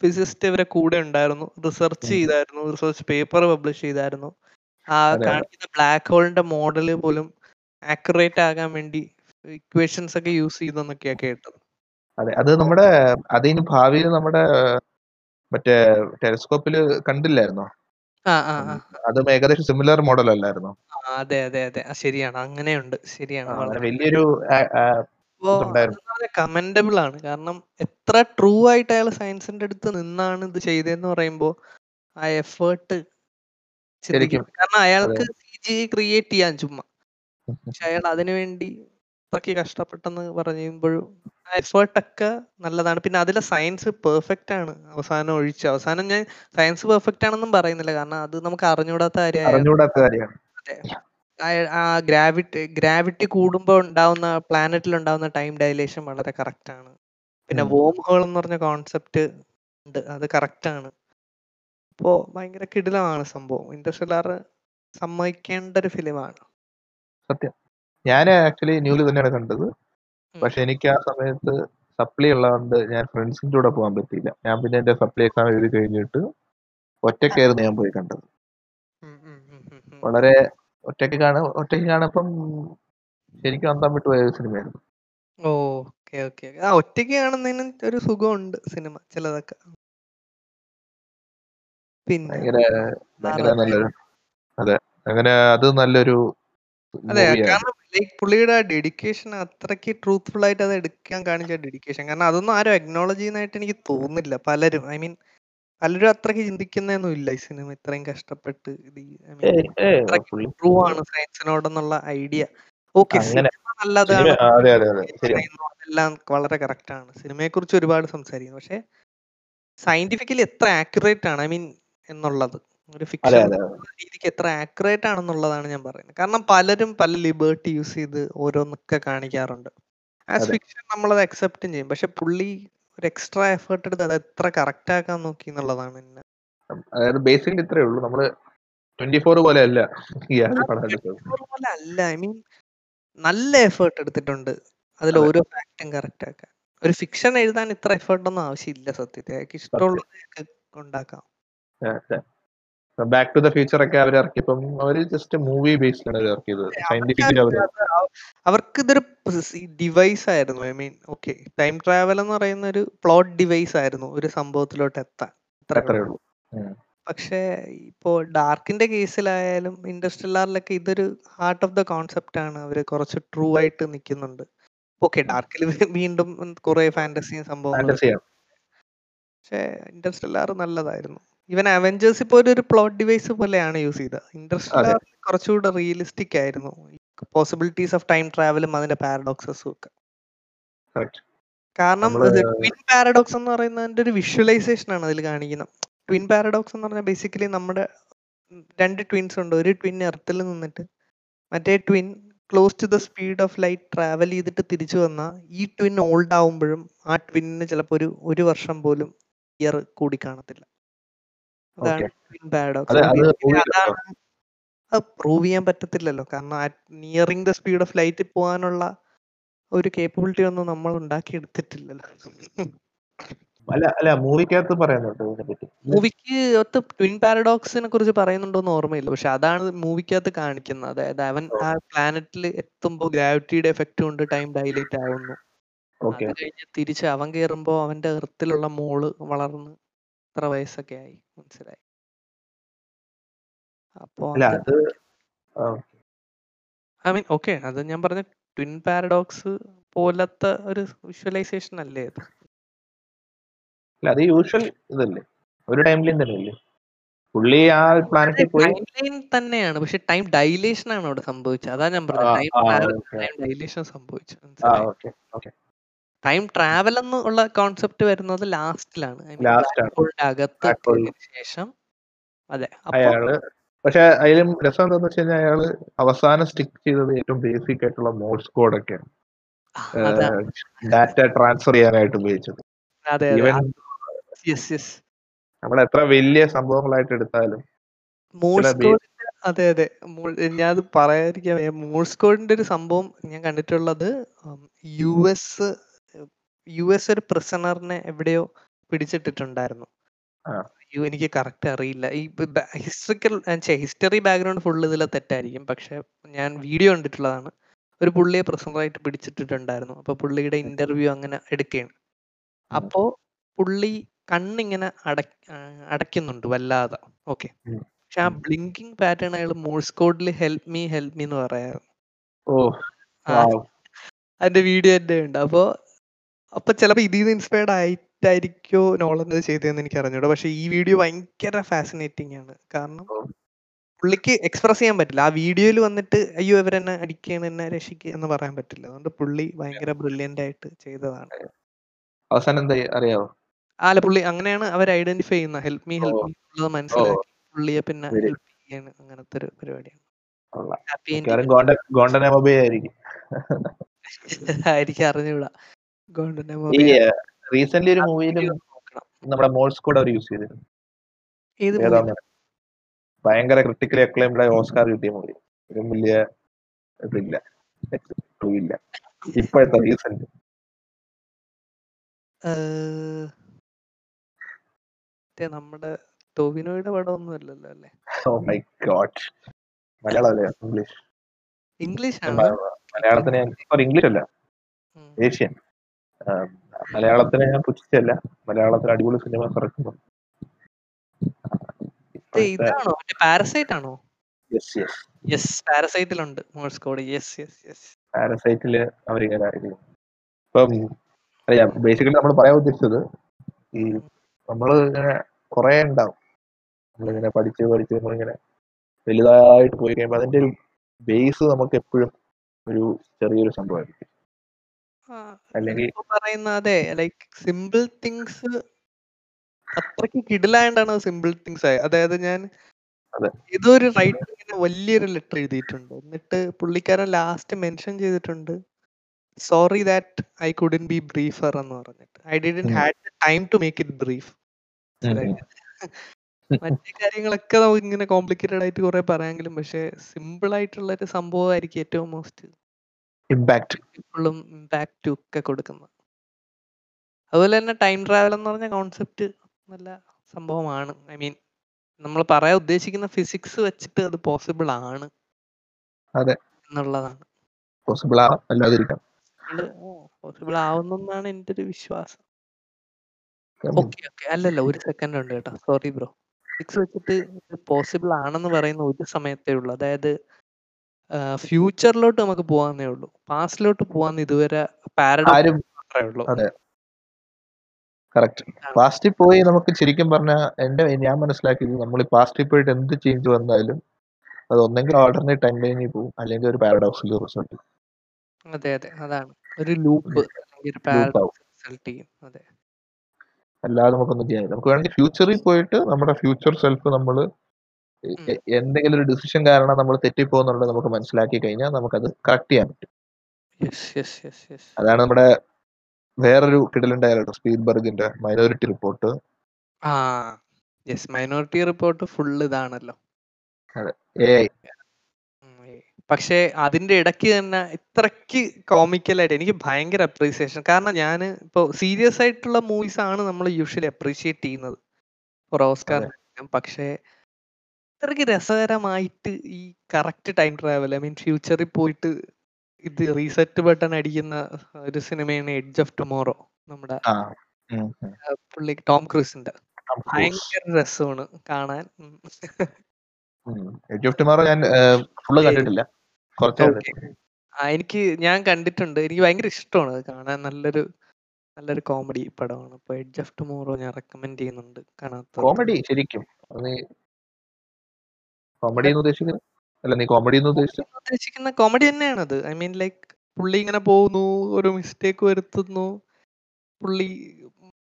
ഫിസിസ്റ്റ് ഇവരെ കൂടെ ഉണ്ടായിരുന്നു. റിസർച്ച്. ചെയ്തായിരുന്നു. റിസർച്ച് പേപ്പർ പബ്ലിഷ് ചെയ്തായിരുന്നു. ആ. കാണിക്കുന്ന ബ്ലാക്ക് ഹോളിന്റെ മോഡൽ പോലും ആക്യുറേറ്റ് ആകാൻ വേണ്ടി ഇക്വേഷൻസ് ഒക്കെ യൂസ് ചെയ്തെന്നൊക്കെയാ കേട്ടത്. അതെ അത് നമ്മുടെ അതിന് ഭാവിയിൽ നമ്മുടെ മറ്റേ ടെലിസ്കോപ്പിൽ കണ്ടില്ലായിരുന്നോ? ആ ആ ആ അതും ഏകദേശം സിമിലർ മോഡൽ അല്ലായിരുന്നോ? അതെ അതെ അതെ. ശരിയാണ്. അങ്ങനെയുണ്ട്. ശരിയാണ്. വലിയൊരു ആ, കമന്റബിൾ ആണ്. കാരണം എത്ര ട്രൂ ആയിട്ട് അയാൾ സയൻസിന്റെ അടുത്ത് നിന്നാണ് ഇത് ചെയ്തതെന്ന് പറയുമ്പോ ആ എഫേർട്ട്. കാരണം അയാൾക്ക് സി ജി ക്രിയേറ്റ് ചെയ്യാൻ ചുമ്മാ. പക്ഷെ അയാൾ അതിനുവേണ്ടി അത്രയ്ക്ക് കഷ്ടപ്പെട്ടെന്ന് പറയുമ്പോഴും ആ എഫേർട്ടൊക്കെ നല്ലതാണ്. പിന്നെ അതിലെ സയൻസ് പെർഫെക്റ്റ് ആണ്. അവസാനം ഒഴിച്ച്. അവസാനം ഞാൻ സയൻസ് പെർഫെക്റ്റ് ആണെന്നും പറയുന്നില്ല. കാരണം അത് നമുക്ക് അറിഞ്ഞുകൂടാത്ത കാര്യമാണ്. ആ ഗ്രാവിറ്റി ഗ്രാവിറ്റി കൂടുമ്പോൾ ഉണ്ടാവുന്ന പ്ലാനറ്റിൽ ഉണ്ടാവുന്ന ടൈം ഡയലേഷൻ വളരെ കറക്റ്റ് ആണ്. പിന്നെ ഉം. വോം ഹോൾ എന്ന് പറഞ്ഞ കോൺസെപ്റ്റ് ഉണ്ട്. അത് കറക്റ്റ് ആണ്. അപ്പോ ഭയങ്കര കിടിലമാണ് സംഭവം. ഇന്റർസ്റ്റെല്ലാർ സമ്മതിക്കേണ്ട ഒരു ഫിലിമാണ് സത്യം. ഞാൻ ആക്ച്വലി ന്യൂലി തന്നെയാണ് കണ്ടത്. പക്ഷെ എനിക്ക് ആ സമയത്ത് സപ്ലി ഉള്ളതുകൊണ്ട് ഞാൻ ഫ്രണ്ട്സിന്റെ കൂടെ പോകാൻ പറ്റിയില്ല. ഞാൻ പിന്നെ എന്റെ സപ്ലി എക്സാം എഴുതി കഴിഞ്ഞിട്ട് ഒറ്റയ്ക്കായിരുന്നു ഞാൻ പോയി കണ്ടത്. വളരെ ഒറ്റയ്ക്ക് കാണ ഒറ്റയ്ക്ക് കാണപ്പം ശരിക്കും അന്തം വിട്ടു പോയ സിനിമ സിനിമയായിരുന്നു. ഓക്കെ ഓക്കെ ആ ഒറ്റയ്ക്ക് കാണുന്നതിന് ഒരു സുഖമുണ്ട് സിനിമ ചിലതൊക്കെ. പിന്നെ. നല്ലൊരു അതെ അങ്ങനെ അത് നല്ലൊരു അതെ കാരണം ലൈക്ക് പുള്ളിയുടെ ഡെഡിക്കേഷൻ അത്രയ്ക്ക് ട്രൂത്ത്ഫുൾ ആയിട്ട് അത് എടുക്കാൻ കാണിച്ച ഡെഡിക്കേഷൻ കാരണം അതൊന്നും ആരും അക്നോളജ് ചെയ്യുന്നതായിട്ട് എനിക്ക് തോന്നുന്നില്ല പലരും. ഐ മീൻ പലരും അത്രയ്ക്ക് ചിന്തിക്കുന്നൊന്നും ഇല്ല ഈ സിനിമ ഇത്രയും കഷ്ടപ്പെട്ട് ഇമ്പ്രൂവ് ആണ് സയൻസിനോടെന്നുള്ള ഐഡിയ. ഓക്കെ നല്ലതാണ്. പറയുന്നു, വളരെ കറക്റ്റ് ആണ്. സിനിമയെ കുറിച്ച് ഒരുപാട് സംസാരിക്കുന്നു. പക്ഷെ സയന്റിഫിക്കലി എത്ര ആക്യുറേറ്റ് ആണ് ഐ മീൻ എന്നുള്ളത്. ഒരു ഫിക്ഷൻ രീതിക്ക് എത്ര ആക്യുറേറ്റ് ആണെന്നുള്ളതാണ് ഞാൻ പറയുന്നത്. കാരണം പലരും പല ലിബേർട്ടി യൂസ് ചെയ്ത് ഓരോന്നൊക്കെ കാണിക്കാറുണ്ട്. ആസ് ഫിക്ഷൻ നമ്മളത് അക്സെപ്റ്റും ചെയ്യും. പക്ഷെ പുള്ളി ഒരു എക്സ്ട്രാ എഫേർട്ട് എടുത്ത് അത് എത്ര കറക്റ്റ് ആക്കാൻ നോക്കി എന്നുള്ളതാണ് എന്നെ അതായത് ബേസിക്കലി ഇത്രേ ഉള്ളൂ. നമ്മൾ ട്വന്റി ഫോർ പോലെ അല്ല പോലെ അല്ല. ഐ മീൻ നല്ല എഫേർട്ട് എടുത്തിട്ടുണ്ട്. അതിൽ ഓരോ ഫാക്ടും കറക്റ്റ് ആക്കാൻ. ഒരു ഫിക്ഷൻ എഴുതാൻ ഇത്ര എഫേർട്ട് ഒന്നും ആവശ്യമില്ല സത്യത്തിൽ. അയാൾക്ക് ഇഷ്ടമുള്ളത് ഉണ്ടാക്കാം. ബാക്ക് ടു ദ ഫ്യൂച്ചർ ഒക്കെ അവർ ഇറക്കിയപ്പം അവർ ജസ്റ്റ് മൂവി ബേസ്ഡ് ആണ് ഇറക്കിയത്. സയന്റിഫിക്കലി അവർ അവർക്ക് ഇതൊരു ഡിവൈസ് ആയിരുന്നു. I mean okay time travel എന്ന് പറയുന്ന ഒരു പ്ലോട്ട് ഡിവൈസ് ആയിരുന്നു ഒരു സംഭവത്തിലോട്ട് എത്താൻ. അത്രേ ഉള്ളൂ. പക്ഷേ ഇപ്പോ ഡാർക്കിന്റെ കേസിലായാലും ഇൻഡസ്ട്രിയലാറിലൊക്കെ ഇതൊരു ഹാർട്ട് ഓഫ് ദ കോൺസെപ്റ്റ് ആണ്. അവർ കുറച്ച് ട്രൂ ആയിട്ട് നിൽക്കുന്നുണ്ട് ഓക്കെ ഡാർക്കിൽ *laughs* വീണ്ടും കുറെ ഫാന്റസിയും സംഭവം. പക്ഷേ ഇൻഡസ്ട്രിയലാർ നല്ലതായിരുന്നു. ഈവൻ അവഞ്ചേഴ്സ് ഇപ്പോൾ ഒരു പ്ലോട്ട് ഡിവൈസ് പോലെയാണ് യൂസ് ചെയ്തത്. ഇൻട്രസ്റ്റ് കുറച്ചുകൂടെ റിയലിസ്റ്റിക് ആയിരുന്നു. പോസിബിലിറ്റീസ് ഓഫ് ടൈം ട്രാവലും അതിന്റെ പാരഡോക്സസും ഒക്കെ. കാരണം ട്വിൻ പാരഡോക്സ് എന്ന് പറയുന്നതിന്റെ ഒരു വിഷ്വലൈസേഷൻ ആണ് അതിൽ കാണിക്കുന്നത്. ട്വിൻ പാരഡോക്സ് എന്ന് പറഞ്ഞാൽ ബേസിക്കലി നമ്മുടെ രണ്ട് ട്വിൻസ് ഉണ്ട്. ഒരു ട്വിൻ എർത്തിൽ നിന്നിട്ട് മറ്റേ twin close to the speed of light travel ചെയ്തിട്ട് തിരിച്ചു വന്നാൽ ഈ ട്വിൻ ഓൾഡ് ആവുമ്പോഴും ആ ട്വിന്നിന് ചിലപ്പോൾ ഒരു ഒരു വർഷം പോലും ഇയർ കൂടി കാണത്തില്ല അതാണ് Okay. ട്വിൻ പാരഡോക്സ് അത് പ്രൂവ് ചെയ്യാൻ പറ്റത്തില്ലല്ലോ. കാരണം nearing the speed of light പോകാനുള്ള ഒരു കേപ്പബിലിറ്റി ഒന്നും നമ്മൾ ഉണ്ടാക്കിയെടുത്തിട്ടില്ലല്ലോ. അല്ല അല്ല മൂവിക്കകത്ത് പറയുന്നുണ്ട് ഇതിനെപ്പറ്റി മൂവിക്ക് ഒത്ത് ട്വിൻ പാരഡോക്സിനെ കുറിച്ച് പറയുന്നുണ്ടോന്ന് ഓർമ്മയില്ല. പക്ഷെ അതാണ് മൂവിക്കകത്ത് കാണിക്കുന്നത്. അതായത് അവൻ ആ പ്ലാനറ്റിൽ എത്തുമ്പോൾ ഗ്രാവിറ്റിയുടെ എഫക്റ്റ് കൊണ്ട് ടൈം ഡൈലേറ്റ് ആവുന്നു. അത് കഴിഞ്ഞ് തിരിച്ച് അവൻ കയറുമ്പോൾ അവന്റെ എർത്തിലുള്ള മോൾ വളർന്ന് ഇത്ര വയസ്സൊക്കെ ആയി. മനസ്സിലായി. അപ്പോ അല്ല അത് ആ, ഐ മീൻ ഓക്കെ അത് ഞാൻ പറഞ്ഞ ട്വിൻ പാരഡോക്സ് പോലത്തെ ഒരു വിഷ്വലൈസേഷൻ അല്ലേ അത്? അല്ല അത് യൂഷ്വൽ ഇതല്ലേ? ഒരു ടൈംലൈൻ തന്നെയല്ലേ പുള്ളി ആ പ്ലാനറ്റിൽ പോയി ടൈം ലൈൻ തന്നെയാണ് പക്ഷെ ടൈം ഡൈലേഷൻ ആണ് അവിടെ സംഭവിച്ചത്. അതാ ഞാൻ ആ, പറഞ്ഞത് ടൈം ആ. ടൈം ഡൈലേഷൻ സംഭവിച്ചു ആ ഓക്കെ ഓക്കെ. ടൈം ട്രാവൽ എന്നുള്ള ഉള്ള കോൺസെപ്റ്റ് വരുന്നത് ലാസ്റ്റിലാണ്. അകത്ത് ശേഷം. അതെ അയാൾ പക്ഷെ അതിലും രസം എന്താന്ന് വെച്ച് കഴിഞ്ഞാൽ അയാൾ അവസാനം സ്റ്റിക്ക് ചെയ്തത് ഏറ്റവും ബേസിക് ആയിട്ടുള്ള മോഡ്സ് കോഡ് ഒക്കെയാണ്. ഡാറ്റ ട്രാൻസ്ഫർ ചെയ്യാനായിട്ട് ഉപയോഗിച്ചത്. നമ്മൾ എത്ര വലിയ സംഭവങ്ങളായിട്ട് എടുത്താലും അതെ അതെ. ഞാൻ പറയാതിരിക്കാൻ. മോഴ്സ് കോഡിന്റെ ഒരു സംഭവം ഞാൻ കണ്ടിട്ടുള്ളത് യു എസ് യു എസ് ഒരു പ്രിസണറിനെ എവിടെയോ പിടിച്ചിട്ടിട്ടുണ്ടായിരുന്നു. ആ. യു എനിക്ക് കറക്റ്റ് അറിയില്ല. ഈ ഹിസ്റ്ററിക്കൽ ഹിസ്റ്ററി ബാക്ക്ഗ്രൗണ്ട് ഫുൾ ഇതിലെ തെറ്റായിരിക്കും. പക്ഷെ ഞാൻ വീഡിയോ കണ്ടിട്ടുള്ളതാണ്. ഒരു പുള്ളിയെ പ്രസംഗമായിട്ട് പിടിച്ചിട്ടിട്ടുണ്ടായിരുന്നു. അപ്പൊ പുള്ളിയുടെ ഇന്റർവ്യൂ അങ്ങനെ എടുക്കുകയാണ് അപ്പോ പുള്ളി കണ്ണിങ്ങനെ അട അടയ്ക്കുന്നുണ്ട് വല്ലാതെ. ഓക്കെ. പക്ഷെ ആ ബ്ലിങ്കിങ് പാറ്റേൺ അയാൾ മോഴ്സ് കോഡിൽ ഹെൽപ്പ് മീ ഹെൽപ്പ് മീ എന്ന് ആ, അതിന്റെ വീഡിയോ എന്റെ ഉണ്ട്. അപ്പോ അപ്പൊ ചിലപ്പോ ഇതിൽ നിന്ന് ഇൻസ്പയർഡ് ആയിട്ടായിരിക്കോ നോളൻ ചെയ്തതെന്ന് എനിക്ക് അറിഞ്ഞൂടാ. പക്ഷെ ഈ വീഡിയോ ഭയങ്കര ഫാസിനേറ്റിംഗ് ആണ്. കാരണം പുള്ളിക്ക് എക്സ്പ്രസ് ചെയ്യാൻ പറ്റില്ല. ആ വീഡിയോയിൽ വന്നിട്ട് അയ്യോ ഇവരെന്നെ അടിക്കുകയാണ് എന്നെ രക്ഷിക്കുക എന്ന് പറയാൻ പറ്റില്ല. അതുകൊണ്ട് പുള്ളി ഭയങ്കര ബ്രില്യന്റ് ആയിട്ട് ചെയ്തതാണ്. അവസാനം എന്താ അറിയാവോ? അല്ല പുള്ളി അങ്ങനെയാണ് അവർ ഐഡന്റിഫൈ ചെയ്യുന്നത് ഹെൽപ്പ് മീ ഹെൽപ്പ്. മീ ഉള്ളത് മനസ്സിലാക്കി. പുള്ളിയെ പിന്നെ. ഹെൽപ്പ് ചെയ്യാണ് അങ്ങനത്തെ ഒരു പരിപാടിയാണ്. ആയിരിക്കും. അറിഞ്ഞൂടാ ഈ റീസെന്റ് ഒരു മൂവിയിലും നമ്മുടെ മോൾസ് കോഡ് അവർ യൂസ് ചെയ്തിരുന്നു? ഭയങ്കര ക്രിട്ടിക്കലി അക്ലൈംഡ് ഓസ്കാർ കിട്ടിയ മൂവി ഒരു വലിയ ഇതില്ല. ഇല്ല. ഇപ്പോഴത്തെ റീസെന്റ് നമ്മുടെ ടോവിനോയുടെ പടം ഒന്നും അല്ലല്ലോ അല്ലേ? ഓ മൈ ഗോഡ് മലയാളം അല്ലേ ഇംഗ്ലീഷ് ഇംഗ്ലീഷ് മലയാളത്തിന് ഇംഗ്ലീഷ് അല്ല. ഏഷ്യൻ മലയാളത്തിന് ഞാൻ പുച്ഛിച്ചല്ല. മലയാളത്തിൽ അടിപൊളി സിനിമ ഇറക്കുന്നു ഇത് ഇതാണോ? പാരസൈറ്റ് ആണോ? Yes yes yes പാരസൈറ്റിലുണ്ട് Morse code yes yes yes പാരസൈറ്റിൽ അവരിങ്ങനെ ആയിരിക്കും ഇപ്പം അറിയാം ബേസിക്കലി നമ്മൾ പറയാൻ ഉദ്ദേശിച്ചത് ഈ നമ്മൾ ഇങ്ങനെ കുറെ ഉണ്ടാവും. നമ്മളിങ്ങനെ പഠിച്ച് പഠിച്ച് നമ്മളിങ്ങനെ വലുതായിട്ട് പോയി കഴിയുമ്പോൾ അതിന്റെ ഒരു ബേസ് നമുക്ക് എപ്പോഴും ഒരു ചെറിയൊരു സംഭവമായിരിക്കും. അല്ലെങ്കിൽ- ഇപ്പൊ പറയുന്ന അതെ ലൈക് സിമ്പിൾ തിങ്സ് അത്രയ്ക്ക് കിടിലായോണ്ടാണ് സിമ്പിൾ തിങ്സ് ആയത് അതായത് ഞാൻ അതെ. ഏതോ ഒരു റൈറ്റർ ഇങ്ങനെ വലിയൊരു ലെറ്റർ എഴുതിയിട്ടുണ്ട്. എന്നിട്ട് പുള്ളിക്കാരൻ ലാസ്റ്റ് മെൻഷൻ ചെയ്തിട്ടുണ്ട് sorry that I couldn't be briefer എന്ന് പറഞ്ഞിട്ട്. I didn't um. Had time to make it brief മറ്റേ കാര്യങ്ങളൊക്കെ നമുക്ക് ഇങ്ങനെ കോംപ്ലിക്കേറ്റഡ് ആയിട്ട് കുറെ പറയാമെങ്കിലും പക്ഷെ സിമ്പിൾ ആയിട്ടുള്ള ഒരു സംഭവമായിരിക്കും ഏറ്റവും മോസ്റ്റ് ഇമ്പാക്ട് പീപ്പിളും ഇമ്പാക്റ്റും ഒക്കെ കൊടുക്കുന്നത് അതുപോലെ തന്നെ ടൈം ട്രാവൽ എന്ന് പറഞ്ഞ കോൺസെപ്റ്റ് നല്ല സംഭവമാണ്. ഐ മീൻ നമ്മൾ പറയാൻ ഉദ്ദേശിക്കുന്ന ഫിസിക്സ് വെച്ചിട്ട് അത് പോസിബിൾ ആണ്. അതെ. എന്നുള്ളതാണ്. പോസിബിൾ ആവാം അല്ലാതിരിക്കാം. പോസിബിൾ ആവുന്നെന്നാണ് എന്റെ ഒരു വിശ്വാസം. ഓക്കെ ഓക്കെ അല്ലല്ല ഒരു സെക്കൻഡ് ഉണ്ട് കേട്ടോ. സോറി ബ്രോ ഫിസിക്സ് വെച്ചിട്ട് പോസിബിൾ ആണെന്ന് പറയുന്ന ഒരു സമയത്തേ ഉള്ളൂ. അതായത് ഫ്യൂച്ചറിലോട്ട് നമുക്ക് പോകാന്നേ ഉള്ളൂ. പാസ്റ്റിലോട്ട് പോകാൻ ഇതുവരെ മാത്രമേ ഉള്ളൂ. കറക്റ്റ് പാസ്റ്റിൽ പോയി നമുക്ക് ശരിക്കും പറഞ്ഞാൽ എന്റെ ഞാൻ മനസ്സിലാക്കിയത് നമ്മൾ ഈ പാസ്റ്റിൽ പോയിട്ട് എന്ത് ചേഞ്ച് വന്നാലും അത് ഒന്നെങ്കിൽ ഓൾട്ടർനേറ്റ് ടൈം ലൈനിൽ പോകും അല്ലെങ്കിൽ ഒരു പാരഡോക്സിൽ റിസൾട്ട് അതെ അതെ. അതാണ്. ഒരു ലൂപ്പ് റിസൾട്ട് ചെയ്യും. അതെ. അല്ലാതെ നമുക്കൊന്നും ചെയ്യാൻ നമുക്ക് വേണമെങ്കിൽ ഫ്യൂച്ചറിൽ പോയിട്ട് നമ്മുടെ ഫ്യൂച്ചർ സെൽഫ് നമ്മൾ എന്തെങ്കിലും ഒരു ഡിസിഷൻ കാരണം നമ്മൾ തെറ്റിപ്പോന്നുള്ളത് നമുക്ക് മനസ്സിലാക്കി കഴിഞ്ഞാൽ നമുക്കത് കറക്റ്റ് ചെയ്യാൻ പറ്റും. അതാണ് നമ്മുടെ വേറൊരു കിടലൻ ഡയറക്ടർ സ്പീൽബർഗിന്റെ മൈനോറിറ്റി റിപ്പോർട്ട് ആ യെസ് മൈനോറിറ്റി റിപ്പോർട്ട് ഫുൾ ഇതാണല്ലോ. പക്ഷേ അതിന്റെ ഇടയ്ക്ക് തന്നെ ഇത്രയ്ക്ക് കോമിക്കലായിട്ട് എനിക്ക് ഭയങ്കര അപ്രീസിയേഷൻ കാരണം ഞാൻ ഇപ്പോൾ സീരിയസ് ആയിട്ടുള്ള മൂവീസ് ആണ് നമ്മൾ യൂഷ്വലി അപ്രീഷിയേറ്റ് ചെയ്യുന്നത്. ഓസ്കാർ പക്ഷേ ഇത്രയ്ക്ക് രസകരമായിട്ട് ഈ correct time travel I mean ഫ്യൂച്ചറിൽ പോയിട്ട് ഇത് റീസെറ്റ് ബട്ടൺ അടിക്കുന്ന ഒരു സിനിമയാണ് എഡ്ജ് ഓഫ് ടുമോറോ നമ്മുടെ പുള്ളി ടോം ക്രൂസിന്റെ. ഭയങ്കര രസമാണ് കാണാൻ. എഡ്ജ് ഓഫ് ടുമോറോ ഞാൻ ഫുള്ള് കണ്ടിട്ടില്ല. എനിക്ക് ഞാൻ കണ്ടിട്ടുണ്ട്. എനിക്ക് ഭയങ്കര ഇഷ്ടമാണ് കാണാൻ. നല്ലൊരു നല്ലൊരു കോമഡി പടമാണ്. അപ്പൊ എഡ്ജ് ഓഫ് ടുമോറോ ഞാൻ റെക്കമെൻഡ് ചെയ്യുന്നുണ്ട് കാണാത്ത കോമഡി ശരിക്കും. കോമഡി എന്ന് ഉദ്ദേശിക്കുന്നത് അല്ല നീ കോമഡി എന്ന് ഉദ്ദേശിക്കുന്ന കോമഡി തന്നെയാണത്. ഐ മീൻ ലൈക്ക് പുള്ളി ഇങ്ങനെ പോകുന്നു ഒരു മിസ്റ്റേക്ക് വരുത്തുന്നു പുള്ളി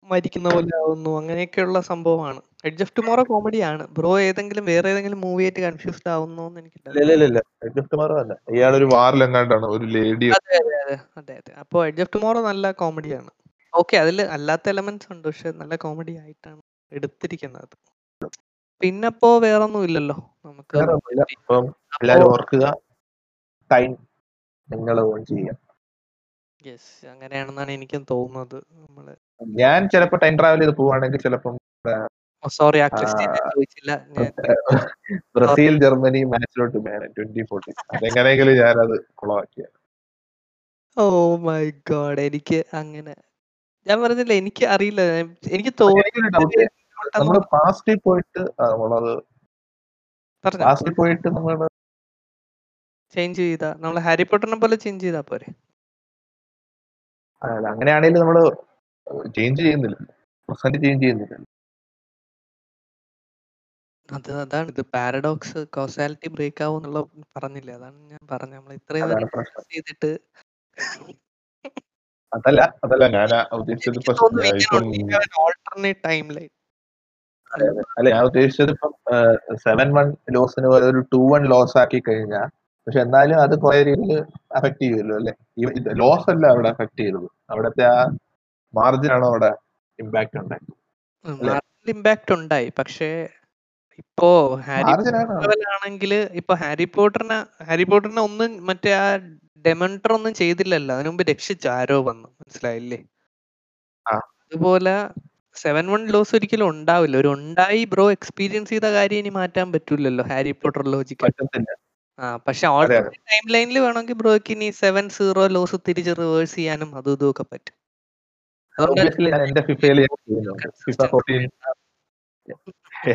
മരിക്കുന്ന പോലെ ആവുന്നു അങ്ങനെയൊക്കെയുള്ള സംഭവമാണ്. എഡ്ജ് ഓഫ് ടുമോറോ കോമഡിയാണ് ബ്രോ ഏതെങ്കിലും വേറെ ഏതെങ്കിലും മൂവി ആയിട്ട് കൺഫ്യൂസ്ഡ് ആവുന്നു അല്ല. വാറിലെങ്ങാണ്ടാണ് ഒരു ലേഡി അതെ അതെ അതെ അതെ അതെ അപ്പൊ എഡ്ജ് ഓഫ് ടുമോറോ നല്ല കോമഡിയാണ് ഓക്കെ അതിൽ അല്ലാത്ത എലമെന്റ്സ് ഉണ്ട് പക്ഷെ നല്ല കോമഡി ആയിട്ടാണ് എടുത്തിരിക്കുന്നത്. പിന്നപ്പോ വേറൊന്നും ഇല്ലല്ലോ നമുക്ക് അപ്പം എല്ലാരും ഓർക്കുക ടൈം നിങ്ങൾ ഓൺ ചെയ്യുക. യെസ് അങ്ങനെയാണെന്നാണ് എനിക്കും തോന്നുന്നത്. നമ്മൾ ഞാൻ ചിലപ്പോ ടൈം ട്രാവൽ ചെയ്ത് പോവാണെങ്കിൽ ചിലപ്പം സോറി ആ ചോദിച്ചില്ല. ബ്രസീൽ ജർമ്മനി മാച്ചിലോട്ട് ട്വന്റി ഫോർട്ടി അതെങ്ങനെയെങ്കിലും ഞാനത് കുളമാക്കിയ. ഓ മൈ ഗോഡ് എനിക്ക് അങ്ങനെ ഞാൻ പറഞ്ഞില്ല എനിക്ക് അറിയില്ല. എനിക്ക് തോന്നുന്നു നമ്മൾ പാസ്റ്റിൽ പോയിട്ട് നമ്മളത് പാസ്റ്റിൽ പോയിട്ട് നമ്മൾ ചേഞ്ച് ചെയ്താ. നമ്മൾ ഹാരി പോട്ടറിനെ പോലെ ചേഞ്ച് ചെയ്താ പോരെ. അങ്ങനെയാണെങ്കിൽ നമ്മൾ ചേഞ്ച് ചെയ്യുന്നില്ല. പ്രസന്റ് ചേഞ്ച് ചെയ്യുന്നില്ല. അത് അതാണ്. ഇത് പാരഡോക്സ് കോസാലിറ്റി ബ്രേക്ക് ആവും എന്നുള്ള പറഞ്ഞില്ലേ? അതാണ് ഞാൻ പറഞ്ഞത്. നമ്മൾ ഇത്രയും ചെയ്തിട്ട് അതല്ല അതല്ല. ഞാൻ ഓൾട്ടർനേറ്റ് ടൈം ലൈൻ അല്ല? ഞാൻ ഉദ്ദേശിച്ചത് ഇപ്പം സെവൻ വൺ ലോസിന് ഒരു ടു വൺ ലോസ് ആക്കി കഴിഞ്ഞാൽ പക്ഷെ എന്നാലും അത് കുറെ രീതിയിൽ അഫക്ട് ചെയ്യുമല്ലോ അല്ലെ? ലോസ് അല്ല അവിടെ അഫക്ട് ചെയ്തത് അവിടത്തെ ആ മാർജിൻ ആണോ അവിടെ ഇമ്പാക്ട് ഉണ്ടായത്? ഇമ്പാക്ട് ഉണ്ടായി. പക്ഷേ ഇപ്പോ ഹാരി ആണെങ്കിൽ ഇപ്പൊ ഹാരി പോട്ടറിനെ ഹാരി പോട്ടറിനെ ഒന്നും മറ്റേ ആ ഡെമണ്ടർ ഒന്നും ചെയ്തില്ലല്ലോ. അതിനു മുമ്പ് രക്ഷിച്ചു ആരോ വന്നു. മനസ്സിലായില്ലേ. അതുപോലെ സെവൻ വൺ ലോസ് ഒരിക്കലും ഉണ്ടാവില്ല. ഒരു ഉണ്ടായി ബ്രോ എക്സ്പീരിയൻസ് ചെയ്ത കാര്യം ഇനി മാറ്റാൻ പറ്റൂലല്ലോ. ഹാരി പോട്ടർ ലോജിക്ക് ആ പക്ഷെ ടൈം ലൈനിൽ വേണമെങ്കിൽ ബ്രോയ്ക്ക് ഇനി സെവൻ സീറോ ലോസ് തിരിച്ച് റിവേഴ്സ് ചെയ്യാനും അതും ഇതും ഒക്കെ പറ്റും.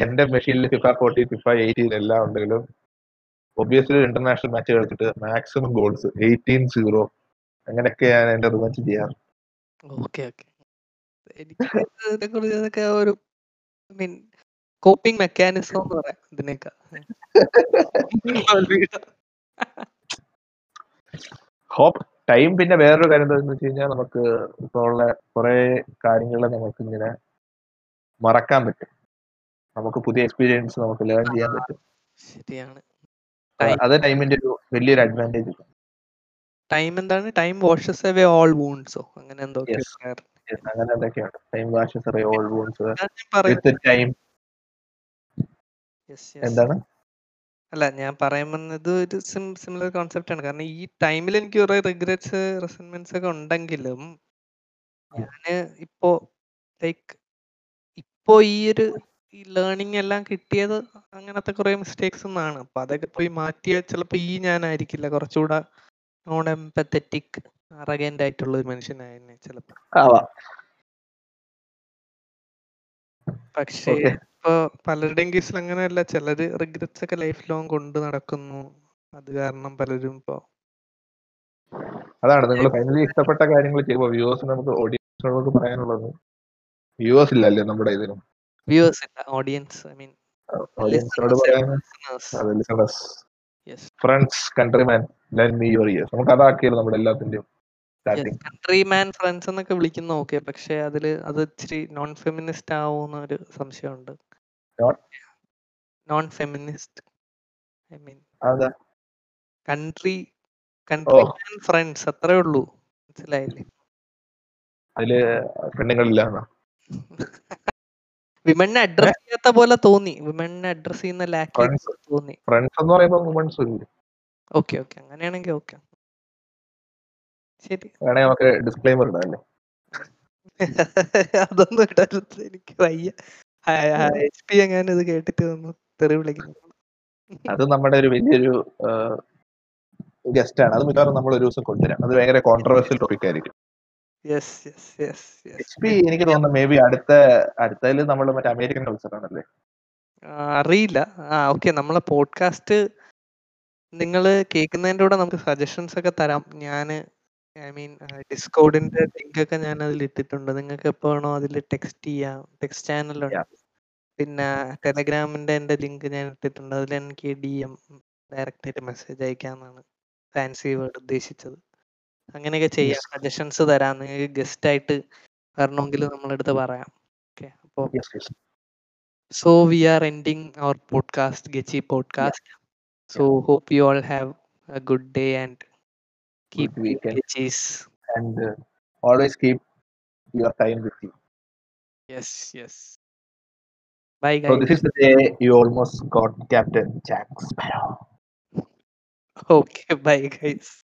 എന്റെ മെഷീനിൽ ഫിഫ ഫോർട്ടീൻ ഫിഫ എയ്റ്റീൻ എല്ലാം ഉണ്ടെങ്കിലും ഒബ്വിയസ്ലി ഇന്റർനാഷണൽ മാച്ച് കളിച്ചിട്ട് മാക്സിമം ഗോൾസ് എയ്റ്റീൻ സീറോ അങ്ങനെയൊക്കെ ഞാൻ എന്റെ റിമച്ച് ചെയ്യാറ്. ഓക്കെ ഓക്കെ എനിക്ക് ഇതൊക്കെ ഒരു മീൻ കോപ്പിംഗ് മെക്കാനിസം എന്ന് പറയാം ഇതിനേക്കാ ഹോപ്പ് ടൈം പിന്നെ വേറൊരു കാര്യം എന്താണെന്ന് വെച്ച് കഴിഞ്ഞാൽ നമുക്ക് ഇപ്പോൾ ഉള്ള കുറെ കാര്യങ്ങൾ നമുക്ക് ഇങ്ങനെ മറക്കാൻ പറ്റും. നമുക്ക് പുതിയ എക്സ്പീരിയൻസ് നമുക്ക് ലേൺ ചെയ്യാൻ പറ്റും. ശരിയാണ്. അത് ടൈമിന്റെ ഒരു വലിയൊരു അഡ്വാന്റേജ് ടൈം എന്താണ്? ടൈം വാഷസ് അവേ ഓൾ വൂൺസോ അങ്ങനെ എന്തോ. അങ്ങനെ എന്തൊക്കെയുണ്ട് time washes all wounds with time. എന്താണ്? അല്ല ഞാൻ പറയാൻ വന്നത് ഒരു സിമിലർ കോൺസെപ്റ്റ് ആണ്. കാരണം ഈ ടൈമിൽ എനിക്ക് കുറെ റിഗ്രറ്റ്സ് റെസൻമെന്റ്സ് ഒക്കെ ഉണ്ടെങ്കിലും ഞാൻ ഇപ്പോ ലൈക്ക് ഇപ്പോ ഈ ഒരു ഈ ലേണിംഗ് എല്ലാം കിട്ടിയത് അങ്ങനത്തെ കുറെ മിസ്റ്റേക്സ് എന്നാണ് അപ്പൊ അതൊക്കെ പോയി മാറ്റിയാൽ ചിലപ്പോൾ ഈ ഞാനായിരിക്കില്ല. കുറച്ചുകൂടെ നോൺ എംപത്തറ്റിക് അറഗന്റ് ആയിട്ടുള്ള ഒരു മനുഷ്യനായിരുന്നു ചിലപ്പോ. ആവാം. പക്ഷേ ഇപ്പോ പലരുടെയും കേസിൽ അങ്ങനെയല്ല. ചിലര് റിഗ്രറ്റ്സ് ഒക്കെ ലൈഫ് ലോങ് കൊണ്ട് നടക്കുന്നു. അത് കാരണം പലരും ഇപ്പൊ അതാണ് നിങ്ങൾ ഫൈനലി ഇഷ്ടപ്പെട്ട കാര്യങ്ങൾ ചെയ്യുമ്പോൾ വ്യൂവേഴ്സ് നമുക്ക് ഓഡിയൻസ് നമുക്ക് പറയാനുള്ളത്. വ്യൂവേഴ്സ് ഇല്ലല്ലേ നമ്മുടെ ഇതിനും വ്യൂവേഴ്സ് ഇല്ല. ഓഡിയൻസ് ഐ മീൻ ഓഡിയൻസിനോട് പറയാൻ yes friends countrymen lend me your ears നമുക്ക് അതാക്കിയല്ലോ നമ്മുടെ എല്ലാത്തിന്റെയും. കൺട്രി മാൻ ഫ്രണ്ട്സ് എന്നൊക്കെ വിളിക്കുന്ന ഓക്കെ പക്ഷെ അതിൽ അത് ഇച്ചിരി നോൺ ഫെമിനിസ്റ്റ് ആവുന്ന ഒരു സംശയമുണ്ട്. Non feminist I mean country country man friends അത്രേ ഉള്ളൂ. മനസ്സിലായില്ലേ? അതിൽ പെണ്ണുങ്ങളില്ല വിമണിനെ അഡ്രസ് ചെയ്യാത്ത പോലെ തോന്നി. വിമണിനെ അഡ്രസ് ചെയ്യുന്ന ലാക്ക് തോന്നി. ഫ്രണ്ട്സ് എന്ന് പറയുമ്പോൾ വുമൺസ് ഓക്കെ ഓക്കെ അങ്ങനെയാണെങ്കിൽ ഓക്കെ ശരി. വേണേ നമുക്ക് ഡിസ്ക്ലൈമർ ഇടാം അല്ലേ? *laughs* അതൊന്നും ഇടരുത്. എനിക്ക് വയ്യ. എച്ച് പി എങ്ങാനും ഇത് കേട്ടിട്ട് ഒന്ന് തെറി വിളിക്കുന്നു അത് നമ്മുടെ ഒരു വലിയൊരു ഗസ്റ്റ് ആണ്. അത് മിക്കവാറും നമ്മൾ ഒരു ദിവസം കൊണ്ടുവരാം. അത് ഭയങ്കര കോൺട്രവേഴ്സ്യൽ ടോപ്പിക് ആയിരിക്കും. എച്ച് പി എനിക്ക് തോന്നുന്നു മേ ബി അടുത്ത അടുത്തതിൽ നമ്മൾ മറ്റേ അമേരിക്കൻ കൾച്ചർ ആണല്ലേ? അറിയില്ല. ആ ഓക്കെ നമ്മളെ പോഡ്കാസ്റ്റ് നിങ്ങൾ കേൾക്കുന്നതിന്റെ കൂടെ നമുക്ക് സജഷൻസ് ഒക്കെ തരാം. ഞാൻ ഐ മീൻ ഡിസ്കോഡിന്റെ ലിങ്ക് ഒക്കെ ഞാൻ അതിൽ ഇട്ടിട്ടുണ്ട്. നിങ്ങൾക്ക് എപ്പോ വേണോ അതിൽ ടെക്സ്റ്റ് ചെയ്യാം. ടെക്സ്റ്റ് ചാനലുണ്ട് ഉണ്ട്. പിന്നെ ടെലഗ്രാമിന്റെ എന്റെ ലിങ്ക് ഞാൻ ഇട്ടിട്ടുണ്ട്. അതിൽ എനിക്ക് ഡി എം ഡയറക്റ്റ് ആയിട്ട് മെസ്സേജ് അയക്കാന്നാണ് ഫാൻസി വേർഡ് ഉദ്ദേശിച്ചത്. അങ്ങനെയൊക്കെ ചെയ്യാം. സജഷൻസ് തരാം. നിങ്ങൾക്ക് ഗസ്റ്റ് ആയിട്ട് വരണമെങ്കിൽ നമ്മളെടുത്ത് പറയാം. ഓക്കെ അപ്പോ so we are ending our podcast ഗച്ചി podcast so hope you all have a good day and keep weekend. Gechis. And uh, always keep your time with you. Yes, yes. Bye guys. So this is the day you almost got Captain Jack Sparrow. Okay, *laughs* bye guys.